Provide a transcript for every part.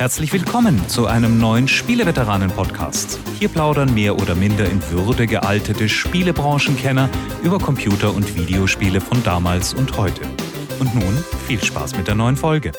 Herzlich willkommen zu einem neuen Spieleveteranen-Podcast. Hier plaudern mehr oder minder in Würde gealtete Spielebranchenkenner über Computer- und Videospiele von damals und heute. Und nun viel Spaß mit der neuen Folge.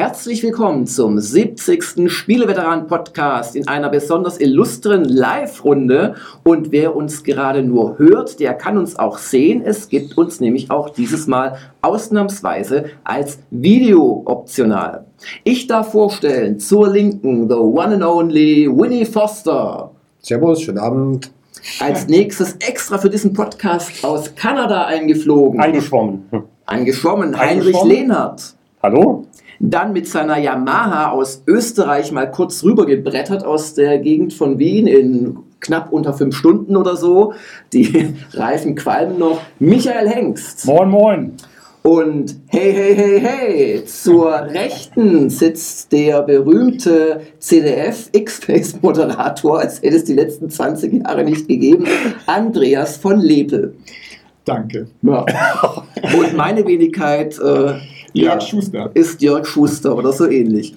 Herzlich willkommen zum 70. Spieleveteran-Podcast in einer besonders illustren Live-Runde. Und wer uns gerade nur hört, der kann uns auch sehen. Es gibt uns nämlich auch dieses Mal ausnahmsweise als Video optional. Ich darf vorstellen, zur Linken, the one and only Winnie Foster. Servus, schönen Abend. Als nächstes extra für diesen Podcast aus Kanada eingeflogen. Eingeschwommen. Eingeschwommen, Heinrich Eingeschwommen? Lehnhardt. Hallo? Dann mit seiner Yamaha aus Österreich mal kurz rübergebrettert aus der Gegend von Wien in knapp unter fünf Stunden oder so. Die Reifen qualmen noch. Michael Hengst. Moin, moin. Und hey, hey, hey, hey, zur Rechten sitzt der berühmte CDF X-Face Moderator, als hätte es die letzten 20 Jahre nicht gegeben, Andreas von Lepel. Danke. Ja. Und meine Wenigkeit äh, Jörg Schuster. ist Jörg Schuster oder so ähnlich.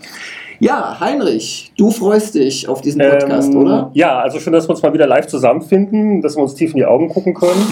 Ja, Heinrich, du freust dich auf diesen Podcast, Ähm, oder? Ja, also schön, dass wir uns mal wieder live zusammenfinden, dass wir uns tief in die Augen gucken können.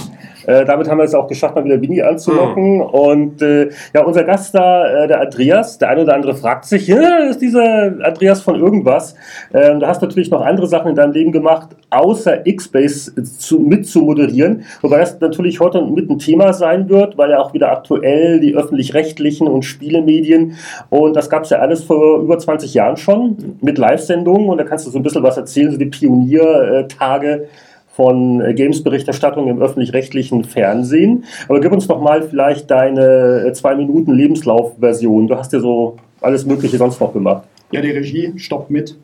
Äh, damit haben wir es auch geschafft, mal wieder Winnie anzulocken. Und äh, ja, unser Gast da, äh, der Andreas, der eine oder andere fragt sich, ist dieser Andreas von irgendwas? Ähm, du hast natürlich noch andere Sachen in deinem Leben gemacht, außer X-Base zu, mit zu moderieren. Wobei das natürlich heute mit ein Thema sein wird, weil ja auch wieder aktuell die öffentlich-rechtlichen und Spielemedien und das gab es ja alles vor über 20 Jahren schon mit Live-Sendungen und da kannst du so ein bisschen was erzählen, so die Pioniertage von äh, Games-Berichterstattung im öffentlich-rechtlichen Fernsehen. Aber gib uns doch mal vielleicht deine äh, zwei Minuten Lebenslauf-Version. Du hast ja so alles Mögliche sonst noch gemacht. Ja, die Regie stoppt mit.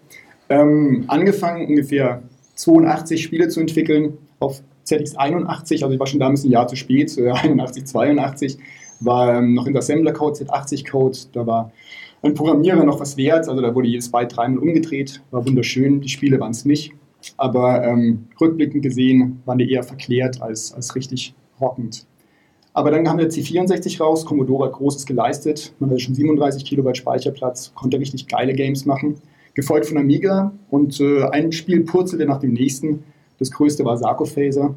Ähm, angefangen ungefähr 82 Spiele zu entwickeln auf ZX81, also ich war schon damals ein Jahr zu spät, äh, 81, 82, war ähm, noch in der Assembler-Code, Z80-Code, da war ein Programmierer noch was wert, also da wurde jedes Byte dreimal umgedreht, war wunderschön, die Spiele waren es nicht, aber ähm, rückblickend gesehen waren die eher verklärt als, als richtig rockend. Aber dann kam der C64 raus, Commodore hat Großes geleistet, man hatte schon 37 Kilobyte Speicherplatz, konnte richtig geile Games machen, gefolgt von Amiga und äh, ein Spiel purzelte nach dem nächsten. Das größte war Sarcophaser.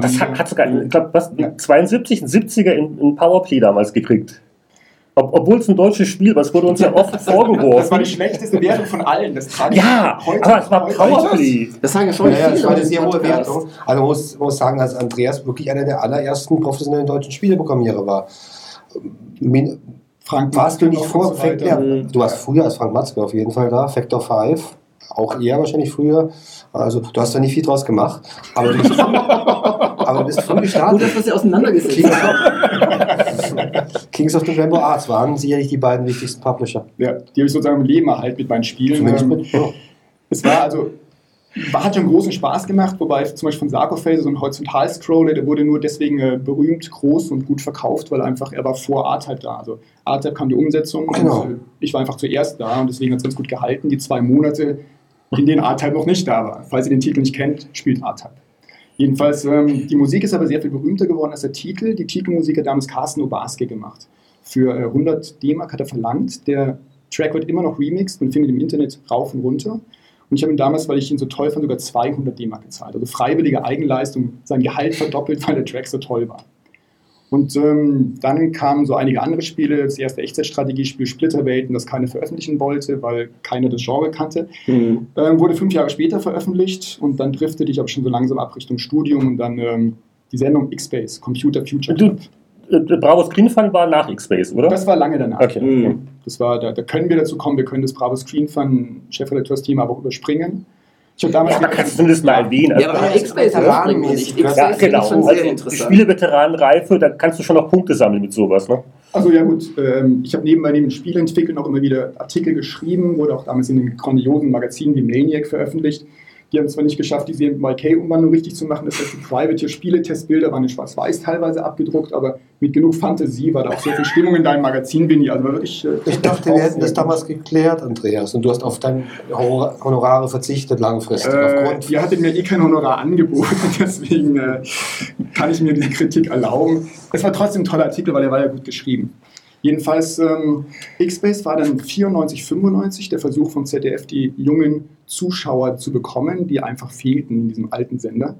Das hat, hat sogar, ich glaube, was, Ja. 72, ein 70er in, in Powerplay damals gekriegt. Ob, Obwohl es ein deutsches Spiel war, es wurde uns ja oft Das war vorgeworfen. die schlechteste Wertung von allen. Das trage ich Ja, heute- aber es war Powerplay. Das sagen ja schon Ja, ja, das viele war eine sehr hohe. Wertung. Also man muss, man muss sagen, dass Andreas wirklich einer der allerersten professionellen deutschen Spieleprogrammierer war. Min Frank warst du nicht vor. Factor? Ja, du warst früher als Frank Matzke auf jeden Fall da. Factor 5, auch eher wahrscheinlich früher. Also du hast da nicht viel draus gemacht, aber du bist, aber du bist früh Gut, gestartet. dass wir sie auseinandergesetzt haben. Kings of the Rainbow Arts waren sicherlich die beiden wichtigsten Publisher. Ja, die habe ich sozusagen im Leben erhalten mit meinen Spielen. Ähm. Ja. Es war also, war, hat schon großen Spaß gemacht, wobei zum Beispiel von Sarcophagus, so ein Horizontal-Scroller, der wurde nur deswegen äh, berühmt, groß und gut verkauft, weil einfach er war vor R-Type da. Also R-Type kam die Umsetzung Genau. und äh, ich war einfach zuerst da und deswegen hat es ganz gut gehalten, die zwei Monate, in denen R-Type noch nicht da war. Falls ihr den Titel nicht kennt, spielt R-Type. Jedenfalls, ähm, die Musik ist aber sehr viel berühmter geworden als der Titel. Die Titelmusik hat damals Carsten Obarski gemacht. Für äh, 100 D-Mark hat er verlangt. Der Track wird immer noch remixed und findet im Internet rauf und runter. Und ich habe ihn damals, weil ich ihn so toll fand, sogar 200 D-Mark gezahlt. Also freiwillige Eigenleistung, sein Gehalt verdoppelt, weil der Track so toll war. Und ähm, dann kamen so einige andere Spiele. Das erste Echtzeitstrategiespiel Splitterwelten, das keiner veröffentlichen wollte, weil keiner das Genre kannte. Hm. Ähm, wurde fünf Jahre später veröffentlicht und dann driftete ich aber schon so langsam ab Richtung Studium und dann ähm, die Sendung X-Base, Computer Future Du- Club. Äh, Bravo Screen Fun war nach X-Base, oder? Das war lange danach. Okay. Hm. Das war, da, da können wir dazu kommen, wir können das Bravo Screen Fun Chefredakteursthema aber auch überspringen. Ich habe damals Ja, man kann es zumindest mal erwähnen. Ja, aber X-Base nicht. ja, genau. schon sehr Also, die interessant. Spieleveteranenreife, da kannst du schon noch Punkte sammeln mit sowas, ne? Also ja gut, ähm, ich habe nebenbei neben Spielentwickeln auch immer wieder Artikel geschrieben, wurde auch damals in den grandiosen Magazinen wie Maniac veröffentlicht. Die haben zwar nicht geschafft, diese MYK-Umwandlung richtig zu machen, das heißt, die Private-Spiele-Testbilder waren in Schwarz-Weiß teilweise abgedruckt, aber mit genug Fantasie war da auch sehr viel Stimmung in deinem Magazin, Winnie. Also war wirklich. äh, Ich dachte, wir hätten das damals geklärt, Andreas. Und du hast auf deine Honor- Honorare verzichtet langfristig. Äh, ihr hattet mir eh kein Honorar angeboten, deswegen äh, kann ich mir die Kritik erlauben. Es war trotzdem ein toller Artikel, weil er war ja gut geschrieben. Jedenfalls, ähm, X-Base war dann 94, 95 der Versuch vom ZDF, die jungen Zuschauer zu bekommen, die einfach fehlten in diesem alten Sender.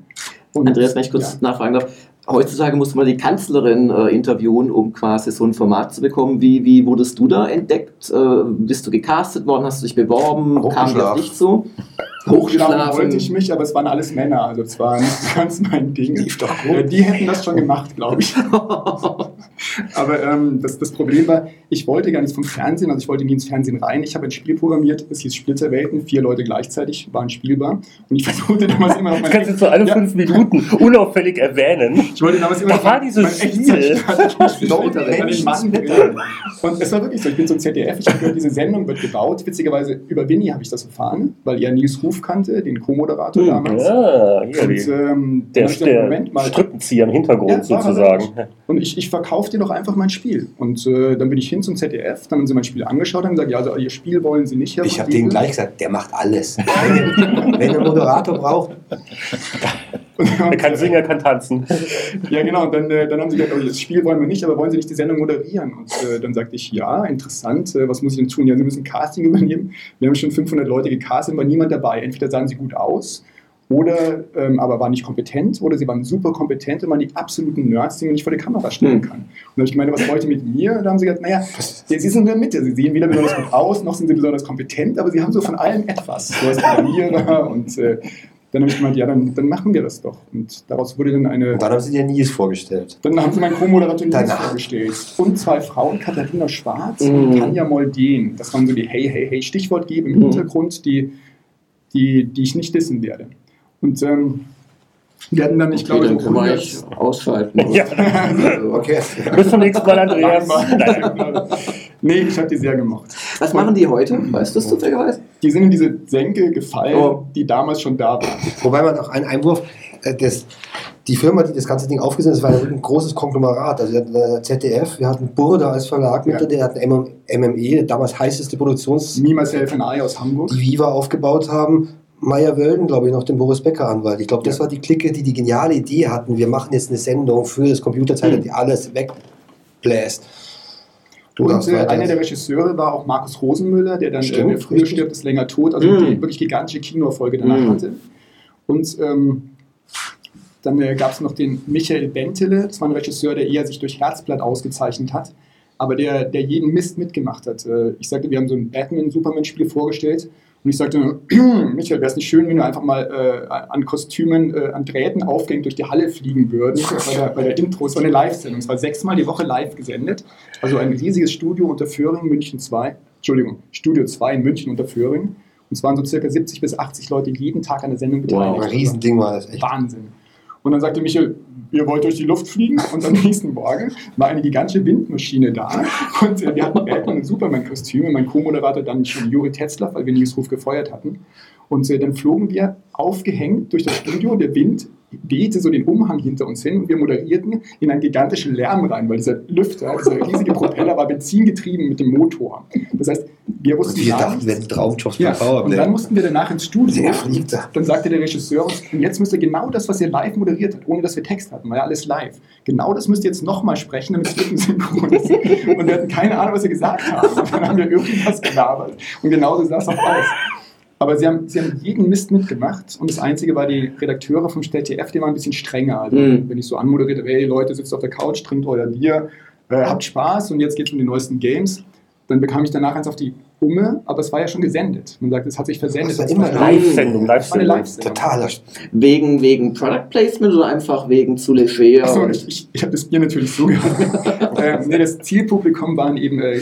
Und, Andreas, wenn ich kurz ja. nachfragen darf, heutzutage muss man die Kanzlerin äh, interviewen, um quasi so ein Format zu bekommen. Wie, wie wurdest du da entdeckt? Äh, bist du gecastet worden? Hast du dich beworben? Kam das nicht so? Hochgeschlafen wollte ich mich, aber es waren alles Männer, also es war nicht ganz mein Ding. Lief doch gut. Die hätten das schon gemacht, glaube ich. Aber ähm, das, das Problem war, ich wollte gar nicht vom Fernsehen, also ich wollte nie ins Fernsehen rein. Ich habe ein Spiel programmiert, es hieß Splitterwelten, vier Leute gleichzeitig waren spielbar. Und ich versuchte damals immer noch Das kannst du so alle Ja. fünf Minuten unauffällig erwähnen. Ich wollte damals immer Da noch war dieses Spiel. Und es war wirklich so, ich bin so ZDF, ich habe gehört, diese Sendung wird gebaut. Witzigerweise über Winnie habe ich das erfahren, weil er Nils Ruf kannte, den Co-Moderator Hm, damals. Ja, Und ähm, der, der Moment mal. Strippenzieher im Hintergrund Ja, sozusagen. Und ich, ich verkaufe dir doch einfach mein Spiel. Und äh, dann bin ich hin zum ZDF, dann haben sie mein Spiel angeschaut und gesagt, ja, also ihr Spiel wollen sie nicht. Herr Ich habe denen gleich gesagt, der macht alles. Wenn, wenn der Moderator braucht, Er kann singen, er kann tanzen. Ja, genau. Und dann, äh, dann haben sie gesagt, oh, das Spiel wollen wir nicht, aber wollen Sie nicht die Sendung moderieren? Und äh, dann sagte ich, ja, interessant. Äh, was muss ich denn tun? Ja, Sie müssen Casting übernehmen. Wir haben schon 500 Leute gecastet, war niemand dabei. Entweder sahen sie gut aus oder ähm, aber waren nicht kompetent oder sie waren super kompetent und waren die absoluten Nerds, die man nicht vor die Kamera stellen Hm. kann. Und ich gemeint, was wollt ihr mit mir? Da haben sie gesagt, naja, sie sind in der Mitte. Sie sehen weder besonders gut aus, noch sind sie besonders kompetent, aber sie haben so von allem etwas. So als Programmierer und äh, dann habe ich gemeint, ja, dann, dann machen wir das doch. Und daraus wurde dann eine und dann haben sie dir Nils vorgestellt. dann haben sie meinen Co-Moderator Nils vorgestellt. Und zwei Frauen, Katharina Schwarz Mhm. und Tanja Moldeen. Das waren so die Hey, Hey, Hey Stichwortgeber im Mhm. Hintergrund, die, die, die ich nicht dissen werde. Und ähm, wir hatten dann, ich glaube, dann so können wir 100 eigentlich ausschalten. Ja. Also, Okay. Bis zum nächsten Mal, Andreas. Nein. nee, ich habe die sehr gemocht. Was machen die heute? Weißt du das zufälligerweise? Die sind in diese Senke gefallen, Oh. die damals schon da waren. Wobei man auch einen Einwurf, äh, das, die Firma, die das ganze Ding aufgesetzt hat, das war ja ein großes Konglomerat. Also wir hatten äh, ZDF, wir hatten Burda als Verlag mit, Ja. der hatten MM, MME, damals heißeste Produktions, Me, Myself and I aus Hamburg. die Viva aufgebaut haben. Meyer Wölden, glaube ich, noch den Boris Becker Anwalt. Ich glaube, das Ja. war die Clique, die die geniale Idee hatten. Wir machen jetzt eine Sendung für das Computerzeitalter, die alles wegbläst. Du Und äh, einer der Regisseure war auch Markus Rosenmüller, der dann Stimmt, äh, früher stirbt, ist länger tot, also Mhm. die wirklich gigantische Kinoerfolge danach Mhm. hatte. Und ähm, dann äh, gab es noch den Michael Bentele, das war ein Regisseur, der eher sich durch Herzblatt ausgezeichnet hat, aber der, der jeden Mist mitgemacht hat. Äh, ich sagte, wir haben so ein Batman-Superman-Spiel vorgestellt und ich sagte, Michael, wäre es nicht schön, wenn wir einfach mal äh, an Kostümen, äh, an Drähten aufgehängt durch die Halle fliegen würden, bei der, bei der Intro. Es war eine Live-Sendung, es war sechsmal die Woche live gesendet. Also ein riesiges Studio unter Föhring, München 2, Entschuldigung, Studio 2 in München unter Föhring. Und es waren so circa 70 bis 80 Leute jeden Tag an der Sendung beteiligt. ein Riesending war das echt. Wahnsinn. Und dann sagte Michael, ihr wollt durch die Luft fliegen? Und am nächsten Morgen war eine gigantische Windmaschine da. Und äh, wir hatten Batman und Superman-Kostüme. Mein Co-Moderator dann schon Juri Tetzlaff, weil wir Nils Ruf gefeuert hatten. Und äh, dann flogen wir aufgehängt durch das Studio. Der Wind wehte so den Umhang hinter uns hin und wir moderierten in einen gigantischen Lärm rein, weil dieser Lüfter, dieser riesige Propeller war benzingetrieben mit dem Motor. Das heißt, wir Und wussten wir gar dachten, wir hätten Traumjobs Ja, und dann Powerplay. mussten wir danach ins Studio. Fliegt da. Dann sagte der Regisseur uns, und jetzt müsst ihr genau das, was ihr live moderiert habt, ohne dass wir Text hatten, war ja alles live. Genau das müsst ihr jetzt nochmal sprechen, damit es wirklich synchron ist. Und wir hatten keine Ahnung, was wir gesagt haben. Und dann haben wir irgendwas gelabert. Und genauso sah es auch aus. Aber sie haben, sie haben jeden Mist mitgemacht und das Einzige war, die Redakteure vom ZDF, die waren ein bisschen strenger. Also, Mhm. Wenn ich so anmoderierte, hey Leute, sitzt auf der Couch, trinkt euer Bier, äh, habt Spaß und jetzt geht es um die neuesten Games, dann bekam ich danach eins auf die Umme, aber es war ja schon gesendet. Man sagt, es hat sich versendet. Das war Live-Sendung, das war eine Live-Sendung. Live-Sendung. Totaler Wegen, wegen Product Placement oder einfach wegen zu leger? Achso, ich, ich, ich habe das Bier natürlich so gehabt. ähm, nee, das Zielpublikum waren eben äh,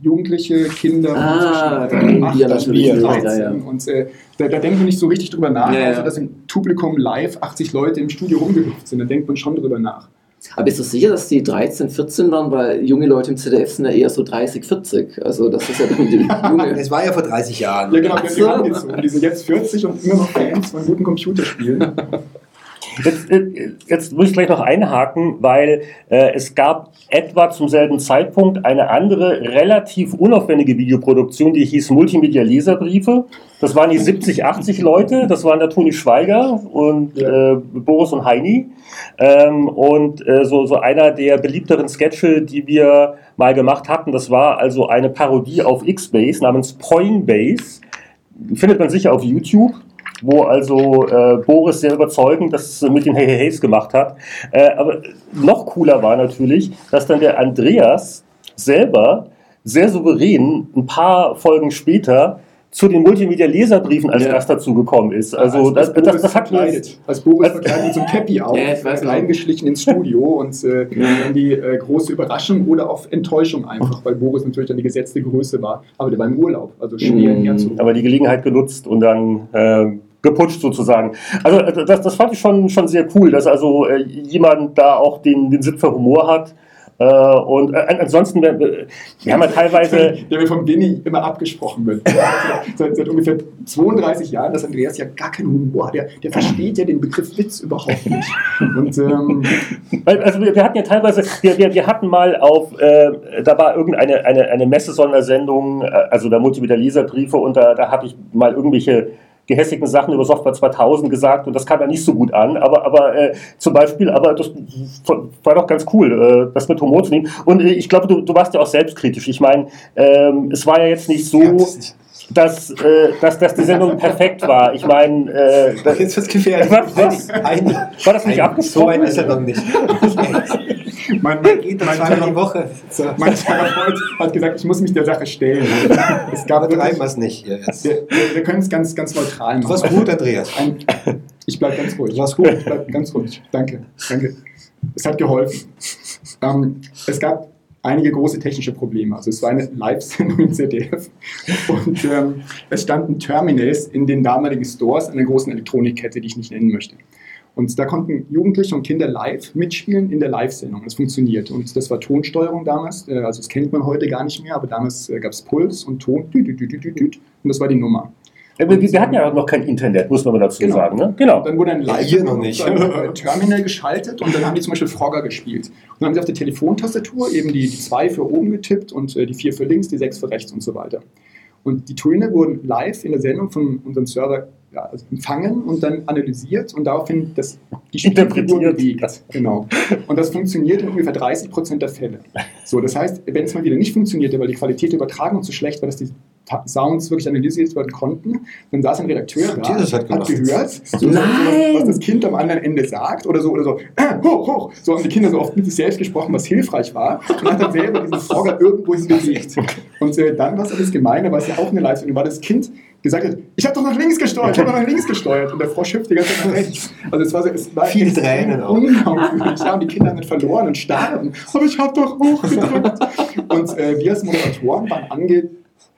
Jugendliche, Kinder, Ah, zwischen dann 8 Bier und natürlich, 13 ja, ja. und äh, da, da denkt man nicht so richtig drüber nach, Ja, also dass im Publikum live 80 Leute im Studio rumgehüpft sind, da denkt man schon drüber nach. Aber bist du sicher, dass die 13, 14 waren? Weil junge Leute im ZDF sind ja eher so 30, 40. Also das ist ja dann die junge. Das war ja vor 30 Jahren. Ja genau, so. haben gezogen. Die sind jetzt 40 und immer noch Fans von guten Computerspielen. Jetzt, äh, jetzt muss ich gleich noch einhaken, weil äh, es gab etwa zum selben Zeitpunkt eine andere, relativ unaufwendige Videoproduktion, die hieß Multimedia Leserbriefe. Das waren die 70, 80 Leute, das waren der Toni Schweiger und äh, Boris und Heini. Ähm, und äh, so, so einer der beliebteren Sketche, die wir mal gemacht hatten, das war also eine Parodie auf X-Base namens Poinbase. Findet man sicher auf YouTube wo also äh, Boris sehr überzeugend das mit den Hey Hey Heys gemacht hat. Äh, aber noch cooler war natürlich, dass dann der Andreas selber sehr souverän ein paar Folgen später zu den Multimedia-Leserbriefen als Ja. Gast dazugekommen ist. Also das, Boris das, das hat verkleidet. Als Boris als- verkleidet mit so einem Cappy auf, Ja, ich weiß reingeschlichen ins Studio und äh, dann die äh, große Überraschung oder auch Enttäuschung einfach, weil Boris natürlich dann die gesetzte Größe war. Aber der war im Urlaub, also schwer Mhm. aber die Gelegenheit genutzt und dann äh, geputscht sozusagen. Also äh, das, das fand ich schon, schon sehr cool, dass also äh, jemand da auch den, den Sinn für Humor hat. Äh, und äh, ansonsten, wir, wir haben ja teilweise der mir vom Winnie immer abgesprochen wird. seit, seit ungefähr 32 Jahren, dass Andreas ja gar keinen Humor hat. Der, der versteht ja den Begriff Witz überhaupt nicht. Und ähm, Also wir, wir hatten ja teilweise, wir, wir, wir hatten mal auf, äh, da war irgendeine eine, eine Messe-Sondersendung, äh, also da Multimedia Leserbriefe und da, da habe ich mal irgendwelche gehässigen Sachen über Software 2000 gesagt und das kam ja nicht so gut an, aber, aber äh, zum Beispiel, aber das war doch ganz cool, äh, das mit Humor zu nehmen. Und äh, ich glaube, du, du warst ja auch selbstkritisch. Ich meine, ähm, es war ja jetzt nicht so, dass, äh, dass, dass die Sendung perfekt war. Ich meine, äh, das- Jetzt wird's gefährlich. Was? Was? Ein, war das nicht abgesprochen? so weit ist er noch nicht. mein, mein, Geht das mein, die Woche. So. mein Therapeut hat gesagt, ich muss mich der Sache stellen. Es gab Aber treiben wirklich, wir es nicht hier jetzt. wir, wir, können es ganz, ganz neutral Du machen. warst gut, Andreas. Ein, ich bleibe ganz ruhig. Du warst gut. Ich bleib ganz ruhig. Danke. Danke. Es hat geholfen. Ähm, es gab einige große technische Probleme. Also es war eine Live-Sendung im ZDF und ähm, es standen Terminals in den damaligen Stores einer großen Elektronikkette, die ich nicht nennen möchte. Und da konnten Jugendliche und Kinder live mitspielen in der Live-Sendung. Das funktionierte. Und das war Tonsteuerung damals. Äh, Also das kennt man heute gar nicht mehr, aber damals äh, gab es Puls und Ton. Und das war die Nummer. Äh, Wir, wir hatten ja auch noch kein Internet, muss man dazu Genau. sagen. Ne? Genau. Dann wurde ein Ja, live noch nicht. äh, Terminal geschaltet und dann haben die zum Beispiel Frogger gespielt. Und dann haben sie auf der Telefontastatur eben die, die zwei für oben getippt und die vier für links, die sechs für rechts und so weiter. Und die Töne wurden live in der Sendung von unserem Server ja, empfangen und dann analysiert und daraufhin das, die Spielfigur bewegt. Genau. Und das funktioniert in ungefähr 30 Prozent der Fälle. So, das heißt, wenn es mal wieder nicht funktionierte, weil die Qualität der Übertragung zu schlecht war, dass die Sounds wirklich analysiert werden konnten, dann saß ein Redakteur da, Jesus hat hat gehört, so, Nein! was, was das Kind am anderen Ende sagt oder so oder so, äh, hoch, hoch. So haben die Kinder so oft mit sich selbst gesprochen, was hilfreich war und hat dann selber diesen Frogger irgendwo hin bewegt. Und äh, dann war es das Gemeine, weil es ja auch eine Leistung war, das Kind gesagt hat, ich habe doch nach links gesteuert, ich habe doch nach links gesteuert und der Frosch hüpft die ganze Zeit nach rechts. Also es war, so, es war extrem Tränen auch. unglaublich. Ja, und die Kinder haben dann verloren und starben. Aber ich habe doch hochgedrückt. Und äh, wir als Moderatoren waren ange,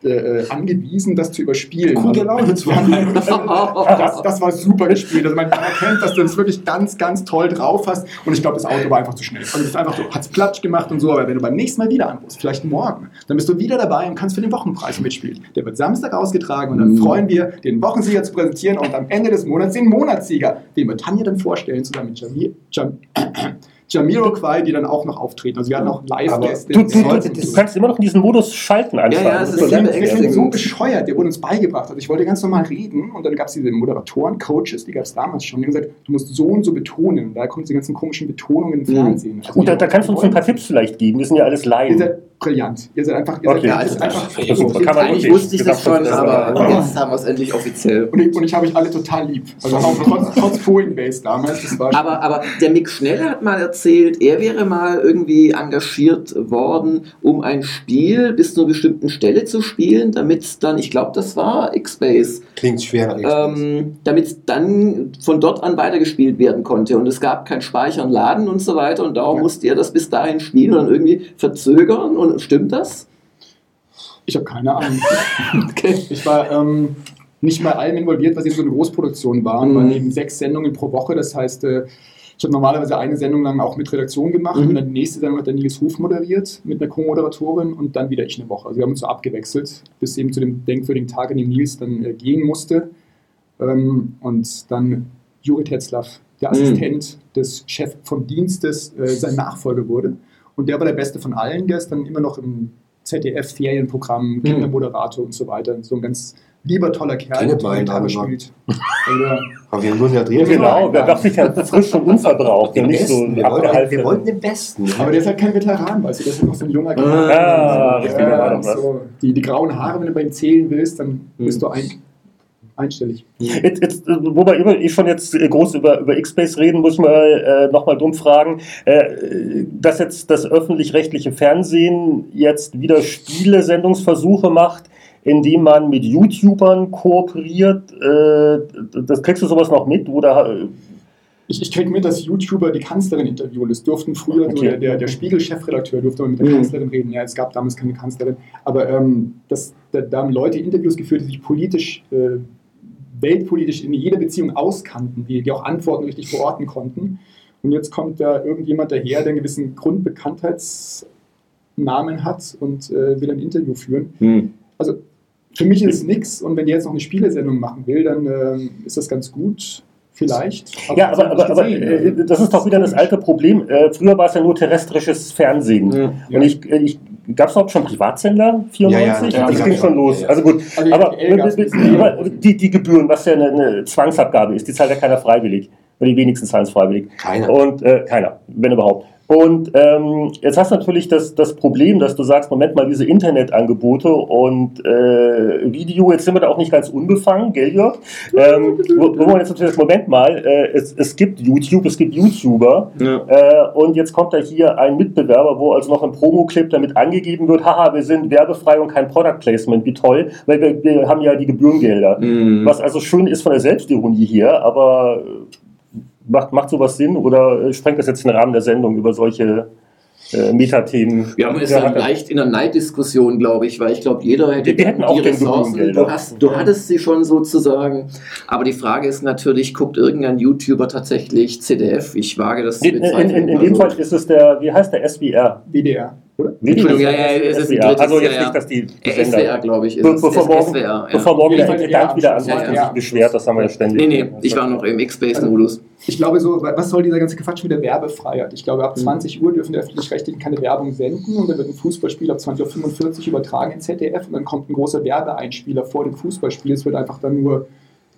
äh, angewiesen, das zu überspielen. Gute Also, Laune zu wir haben- das, das war super gespielt. Also man erkennt, dass du das wirklich ganz, ganz toll drauf hast. Und ich glaube, das Auto war einfach zu schnell. Also es ist einfach so, hat's platsch gemacht und so. Aber wenn du beim nächsten Mal wieder anrufst, vielleicht morgen, dann bist du wieder dabei und kannst für den Wochenpreis mitspielen. Der wird Samstag ausgetragen und dann Mhm. freuen wir, den Wochensieger zu präsentieren und am Ende des Monats den Monatssieger, den wird Tanja dann vorstellen, zusammen mit Jamil, Jam, Jamiroquai, die dann auch noch auftreten. Also wir hatten auch Live-Gäste. Du, du, du, du das- kannst immer noch in diesen Modus schalten anfangen. Ja, ja, es ist Das sehr Der klingt so bescheuert, der wurde uns beigebracht. Also ich wollte ganz normal reden und dann gab es diese Moderatoren, Coaches, die gab es damals schon, die haben gesagt, du musst so und so betonen. Da kommen diese ganzen komischen Betonungen im Mhm. Fernsehen. Also Und da, da kannst du uns ein paar Tipps vielleicht geben. Wir sind ja alles Laien. Brillant. Ihr seid einfach, ihr Okay. seid, Ja, also, einfach das ist super. Kann man Eigentlich wusste ich das schon, aber ja. jetzt haben wir es endlich offiziell. und ich, und ich habe euch alle total lieb. Also auch trotz, trotz Base damals. Das war Aber, aber der Mick Schnell hat mal erzählt, er wäre mal irgendwie engagiert worden, um ein Spiel bis zu einer bestimmten Stelle zu spielen, damit es dann, ich glaube, das war X-Base, Klingt schwer ähm, damit es dann von dort an weitergespielt werden konnte. Und es gab kein Speichern, Laden und so weiter. Und darum Ja. musste er das bis dahin spielen und dann irgendwie verzögern. Und stimmt das? ich habe keine Ahnung. Okay. Ich war ähm, nicht bei allem involviert, was eben so eine Großproduktion war. Mhm. waren eben sechs Sendungen pro Woche. Das heißt, äh, ich habe normalerweise eine Sendung lang auch mit Redaktion gemacht Mhm. und dann die nächste Sendung hat der Nils Ruf moderiert mit einer Co-Moderatorin und dann wieder ich eine Woche. Also wir haben uns so abgewechselt, bis eben zu dem denkwürdigen Tag, an dem Nils dann äh, gehen musste. Ähm, und dann Juri Tetzlaff der Assistent des Chefs vom Dienstes, äh, sein Nachfolger wurde. Und der war der Beste von allen. Der ist dann immer noch im ZDF-Ferienprogramm, Kindermoderator und so weiter. So ein ganz lieber, toller Kerl, Kennt der Gitarre spielt. Also, Aber wir müssen ja drehen. Genau, wer darf sich ja frisch und unverbraucht Den nicht so Besten. wir, wollten, wir wollten den Besten. aber der ist halt kein Veteran, weißt du, der ist noch so ein junger Kerl. Ah, Ja, da so, die, die grauen Haare, wenn du bei ihm zählen willst, dann bist du ein, einstellig. Jetzt, jetzt, wo wir eh schon jetzt äh, groß über, über X-Base reden, muss mal äh, nochmal dumm fragen, äh, dass jetzt das öffentlich-rechtliche Fernsehen jetzt wieder Spielesendungsversuche macht, indem man mit YouTubern kooperiert. Äh, das kriegst du sowas noch mit? Oder äh, Ich, ich kriege mit, dass YouTuber die Kanzlerin interviewen. Das durften früher, so Okay. der, der, der Spiegel-Chefredakteur durfte mal mit der Mhm. Kanzlerin reden. Ja, es gab damals keine Kanzlerin. Aber ähm, das, da, da haben Leute Interviews geführt, die sich politisch, äh, weltpolitisch in jeder Beziehung auskannten, die, die auch Antworten richtig verorten konnten. Und jetzt kommt da irgendjemand daher, der einen gewissen Grundbekanntheitsnamen hat und äh, will ein Interview führen. Hm. Also für mich ist es nichts und wenn der jetzt noch eine Spielesendung machen will, dann ähm, ist das ganz gut, vielleicht. ja, ich aber, hab's aber, aber nicht äh, das ist doch wieder das alte Problem. Äh, früher war es ja nur terrestrisches Fernsehen. Ja. Und ich, äh, ich gab es überhaupt schon Privatsender? 94? Ja, ja, das ging schon los. Ja, ja. Also gut, Also aber, die, die Gebühren, was ja eine, eine Zwangsabgabe ist, die zahlt ja keiner freiwillig. Oder die wenigsten zahlen es freiwillig. Keiner. Und äh, keiner, wenn überhaupt. Und ähm, jetzt hast du natürlich das, das Problem, dass du sagst, Moment mal, diese Internetangebote und äh, Video, jetzt sind wir da auch nicht ganz unbefangen, gell, Jörg? Ähm, wo, wo man jetzt natürlich, Moment mal, äh, es, es gibt YouTube, es gibt YouTuber Ja. äh, und jetzt kommt da hier ein Mitbewerber, wo also noch ein Promo-Clip damit angegeben wird, haha, wir sind werbefrei und kein Product Placement, wie toll, weil wir, wir haben ja die Gebührengelder. Hm. Was also schön ist von der Selbstironie hier, aber macht, macht sowas Sinn oder äh, sprengt das jetzt den Rahmen der Sendung über solche äh, Metathemen? Man ist Ja, dann leicht in einer Neiddiskussion, glaube ich, weil ich glaube, jeder hätte Wir auch die gerne Ressourcen. Du, hast, du hattest sie schon sozusagen. Aber die Frage ist natürlich, guckt irgendein YouTuber tatsächlich CDF? Ich wage das zu In, in, in, in dem Also- Fall ist es der, wie heißt der SWR? WDR, oder? Entschuldigung, ja, ja, es ist ein drittes, Also jetzt ja, nicht, dass die, Äh, SWR, glaube ich. Ist Be bevor morgen, SWR, ja. bevor morgen Ja, der Intendant wieder ja, und sich beschwert, das haben wir ja ständig. Nee, nee, ich war noch im X-Base-Modus. Ich glaube so, was soll dieser ganze Quatsch mit der Werbefreiheit? Ich glaube, ab Mhm. 20 Uhr dürfen die Öffentlich-Rechtlichen keine Werbung senden und dann wird ein Fußballspiel ab 20.45 Uhr übertragen in ZDF und dann kommt ein großer Werbeeinspieler vor dem Fußballspiel. Es wird einfach dann nur,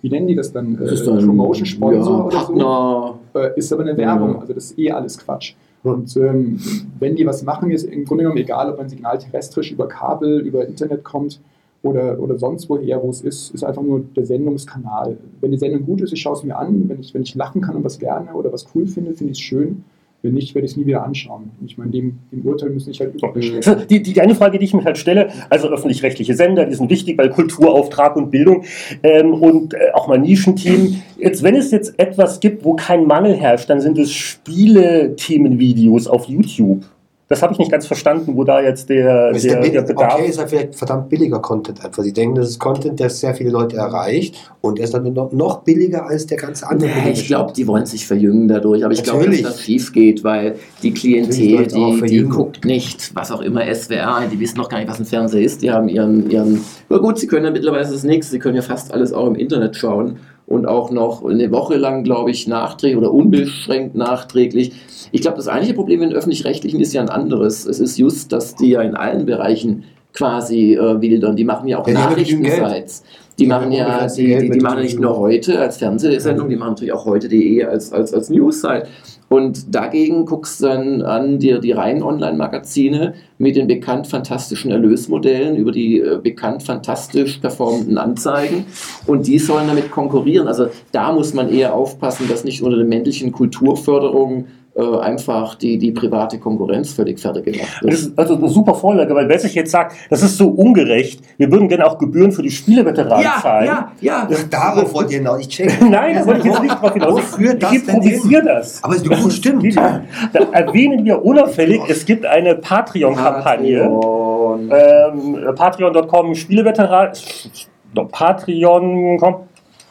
wie nennen die das dann? Das ist Äh, dann Promotion, Sponsor ja, oder Partner. so? Äh, ist aber eine Werbung, also das ist eh alles Quatsch. Und ähm, wenn die was machen, ist im Grunde genommen egal, ob ein Signal terrestrisch über Kabel, über Internet kommt oder, oder sonst woher, wo es ist, ist einfach nur der Sendungskanal. Wenn die Sendung gut ist, ich schaue es mir an. Wenn ich, wenn ich lachen kann und was lerne oder was cool finde, finde ich es schön. Wenn nicht, werde ich es nie wieder anschauen. Und ich meine, dem, dem Urteil müssen ich halt überstellen. So, Die, die, eine Frage, die ich mir halt stelle, also öffentlich-rechtliche Sender, die sind wichtig, weil Kulturauftrag und Bildung ähm, und äh, auch mal Nischenthemen. Jetzt, wenn es jetzt etwas gibt, wo kein Mangel herrscht, dann sind es Spiele-Themenvideos auf YouTube. Das habe ich nicht ganz verstanden, wo da jetzt der, Ist der, der, der Bedarf okay, ist halt vielleicht verdammt billiger Content einfach. Sie denken, das ist Content, der sehr viele Leute erreicht und er ist dann noch, noch billiger als der ganze andere. Nee, ich glaube, die wollen sich verjüngen dadurch, aber ich glaube, dass das schief geht, weil die Klientel, die, die guckt nicht, was auch immer SWR, die wissen noch gar nicht, was ein Fernseher ist, die haben ihren, ihren, na gut, sie können ja mittlerweile es nichts, sie können ja fast alles auch im Internet schauen und auch noch eine Woche lang, glaube ich, nachträglich oder unbeschränkt nachträglich. Ich glaube, das eigentliche Problem in den Öffentlich-Rechtlichen ist ja ein anderes. Es ist just, dass die ja in allen Bereichen quasi äh, wildern. Die machen ja auch Ja. Nachrichtensites. Die Die machen ja, die, die, die machen nicht nur heute als Fernsehsendung, die machen natürlich auch heute.de als, als, als News-Site. Und dagegen guckst du dann an dir die reinen Online-Magazine mit den bekannt fantastischen Erlösmodellen über die äh, bekannt fantastisch performenden Anzeigen. Und die sollen damit konkurrieren. Also da muss man eher aufpassen, dass nicht unter der männlichen Kulturförderung äh, einfach die, die private Konkurrenz völlig fertig gemacht Das wird. ist also eine super Vorlage, weil wer sich jetzt sagt, das ist so ungerecht, wir würden gerne auch Gebühren für die Spieleveteranen zahlen. ja, ja. Ach, darauf wollt ihr hinaus. Ich check. Nein, das wollte ich jetzt nicht drauf hinaus. Wofür das ich improvisiere das. Aber das ist- stimmt. Da erwähnen wir unauffällig, es gibt eine Patreon-Kampagne. Patreon. Ähm, Patreon.com Spieleveteran. no, Patreon.com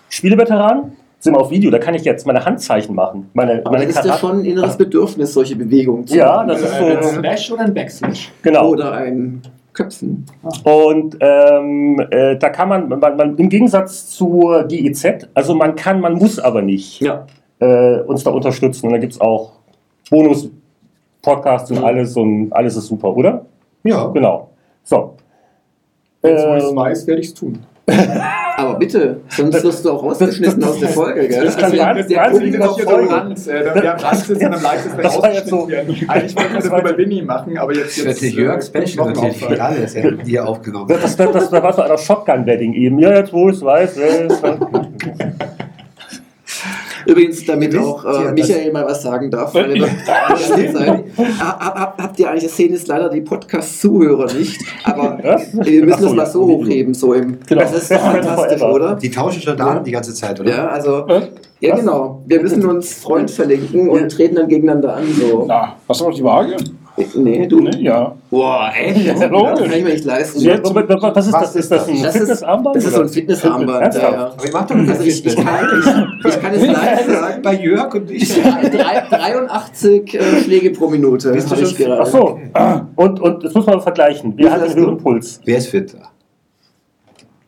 Spieleveteran. Sind wir auf Video, da kann ich jetzt meine Handzeichen machen. Meine, Aber meine dann ist das Karate- schon ein inneres Bedürfnis, solche Bewegungen zu Ja, machen. das ist Ein so. Slash oder ein Backslash? Genau. Oder ein Köpfen. Und ähm, äh, da kann man, man, man, im Gegensatz zur GEZ, also man kann, man muss aber nicht. Ja. äh, uns da unterstützen. Und da gibt es auch Bonus-Podcasts und alles und alles ist super, oder? Ja. Genau. So. Wenn es Ähm, weiß, werde ich es tun. Aber bitte, sonst wirst du auch rausgeschnitten aus der Folge, gell? das kann Also, wahnsinnig- der wahnsinnig Punkt- Das ist Folge. Toleranz. Äh, da- Wir haben Angst, dass es am leichtesten Das war jetzt so- rausgeschnitten werden. Eigentlich wollten wir das über Winnie machen, aber jetzt. Das jetzt wird der Jörg äh, Special natürlich das ja hier aufgenommen. das, das, das, das war so einer Shotgun-Wedding eben. Ja, jetzt wo ich es weiß. Ist Übrigens, damit Wisst auch äh, Michael mal was sagen darf. weil wir doch- Zeit. Hab, hab, habt ihr eigentlich, das sehen jetzt leider die Podcast-Zuhörer nicht, aber Was? wir müssen so, das mal ja. so hochheben, so im. Genau. Das ist doch fantastisch, oder? Die tauschen schon da die ganze Zeit, oder? Ja, also, Was? ja Was? genau. Wir müssen uns Freund verlinken und treten dann gegeneinander an, so. Na, hast du noch die Waage? Nee, du? Nee, ja. Boah, echt? Ja, Das kann ich mir nicht leisten. Ja, was ist das? Ist das ein Fitnessarmband? Das ist so ein? Fitnessarmband. Ja, ja. Aber ihr macht doch nicht Also ich, ich, kann, ich, ich kann es live sagen. Bei Jörg und ich. Drei- 83 äh, Schläge pro Minute Bist du habe ich schon- gerade. Ach so. Und, und das muss man vergleichen. Wie Wer viel hat den hast du? höheren Puls? Wer ist fit?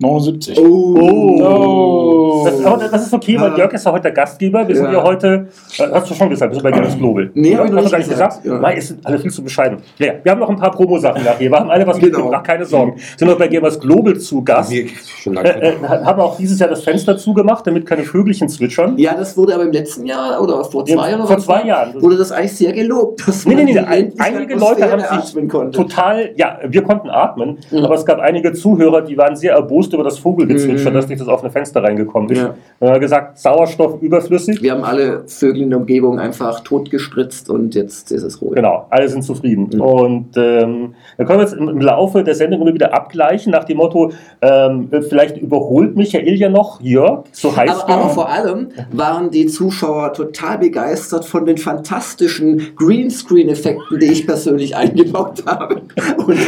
79. Oh. Oh. Das, das ist okay, weil Ah. Jörg ist ja heute der Gastgeber. Wir sind Ja. ja heute, äh, hast du schon gesagt, wir sind bei Games Global. Nee, hab ich noch nicht gar nicht gesagt, gesagt. ja. Nein, es sind alle viel zu bescheiden. Ja, ja, wir haben noch ein paar Promo-Sachen nachher. Wir haben alle was Genau. mitgebracht, keine Sorgen. Sind noch bei Gamers Global zu Gast. Mir schon Äh, lange. äh, haben auch dieses Jahr das Fenster zugemacht, damit keine Vögelchen zwitschern. Ja, das wurde aber im letzten Jahr oder vor zwei Ja, Jahren vor oder zwei Jahren. wurde das eigentlich sehr gelobt, dass Nee, nee, nee, ein, einige Leute haben sich total, ja, wir konnten atmen, Mhm. aber es gab einige Zuhörer, die waren sehr erbost über das Vogelgezwitscher, Mhm. dass nicht das offene Fenster reingekommen ist. Ja. Haben gesagt, Sauerstoff überflüssig. Wir haben alle Vögel in der Umgebung einfach totgespritzt und jetzt ist es ruhig. Genau, alle sind zufrieden. Mhm. Und ähm, dann können wir jetzt im, Laufe der Sendung immer wieder abgleichen, nach dem Motto, ähm, vielleicht überholt Michael ja noch Jörg, so heißt Aber, aber er. vor allem waren die Zuschauer total begeistert von den fantastischen Greenscreen-Effekten, die ich persönlich eingebaut habe. Und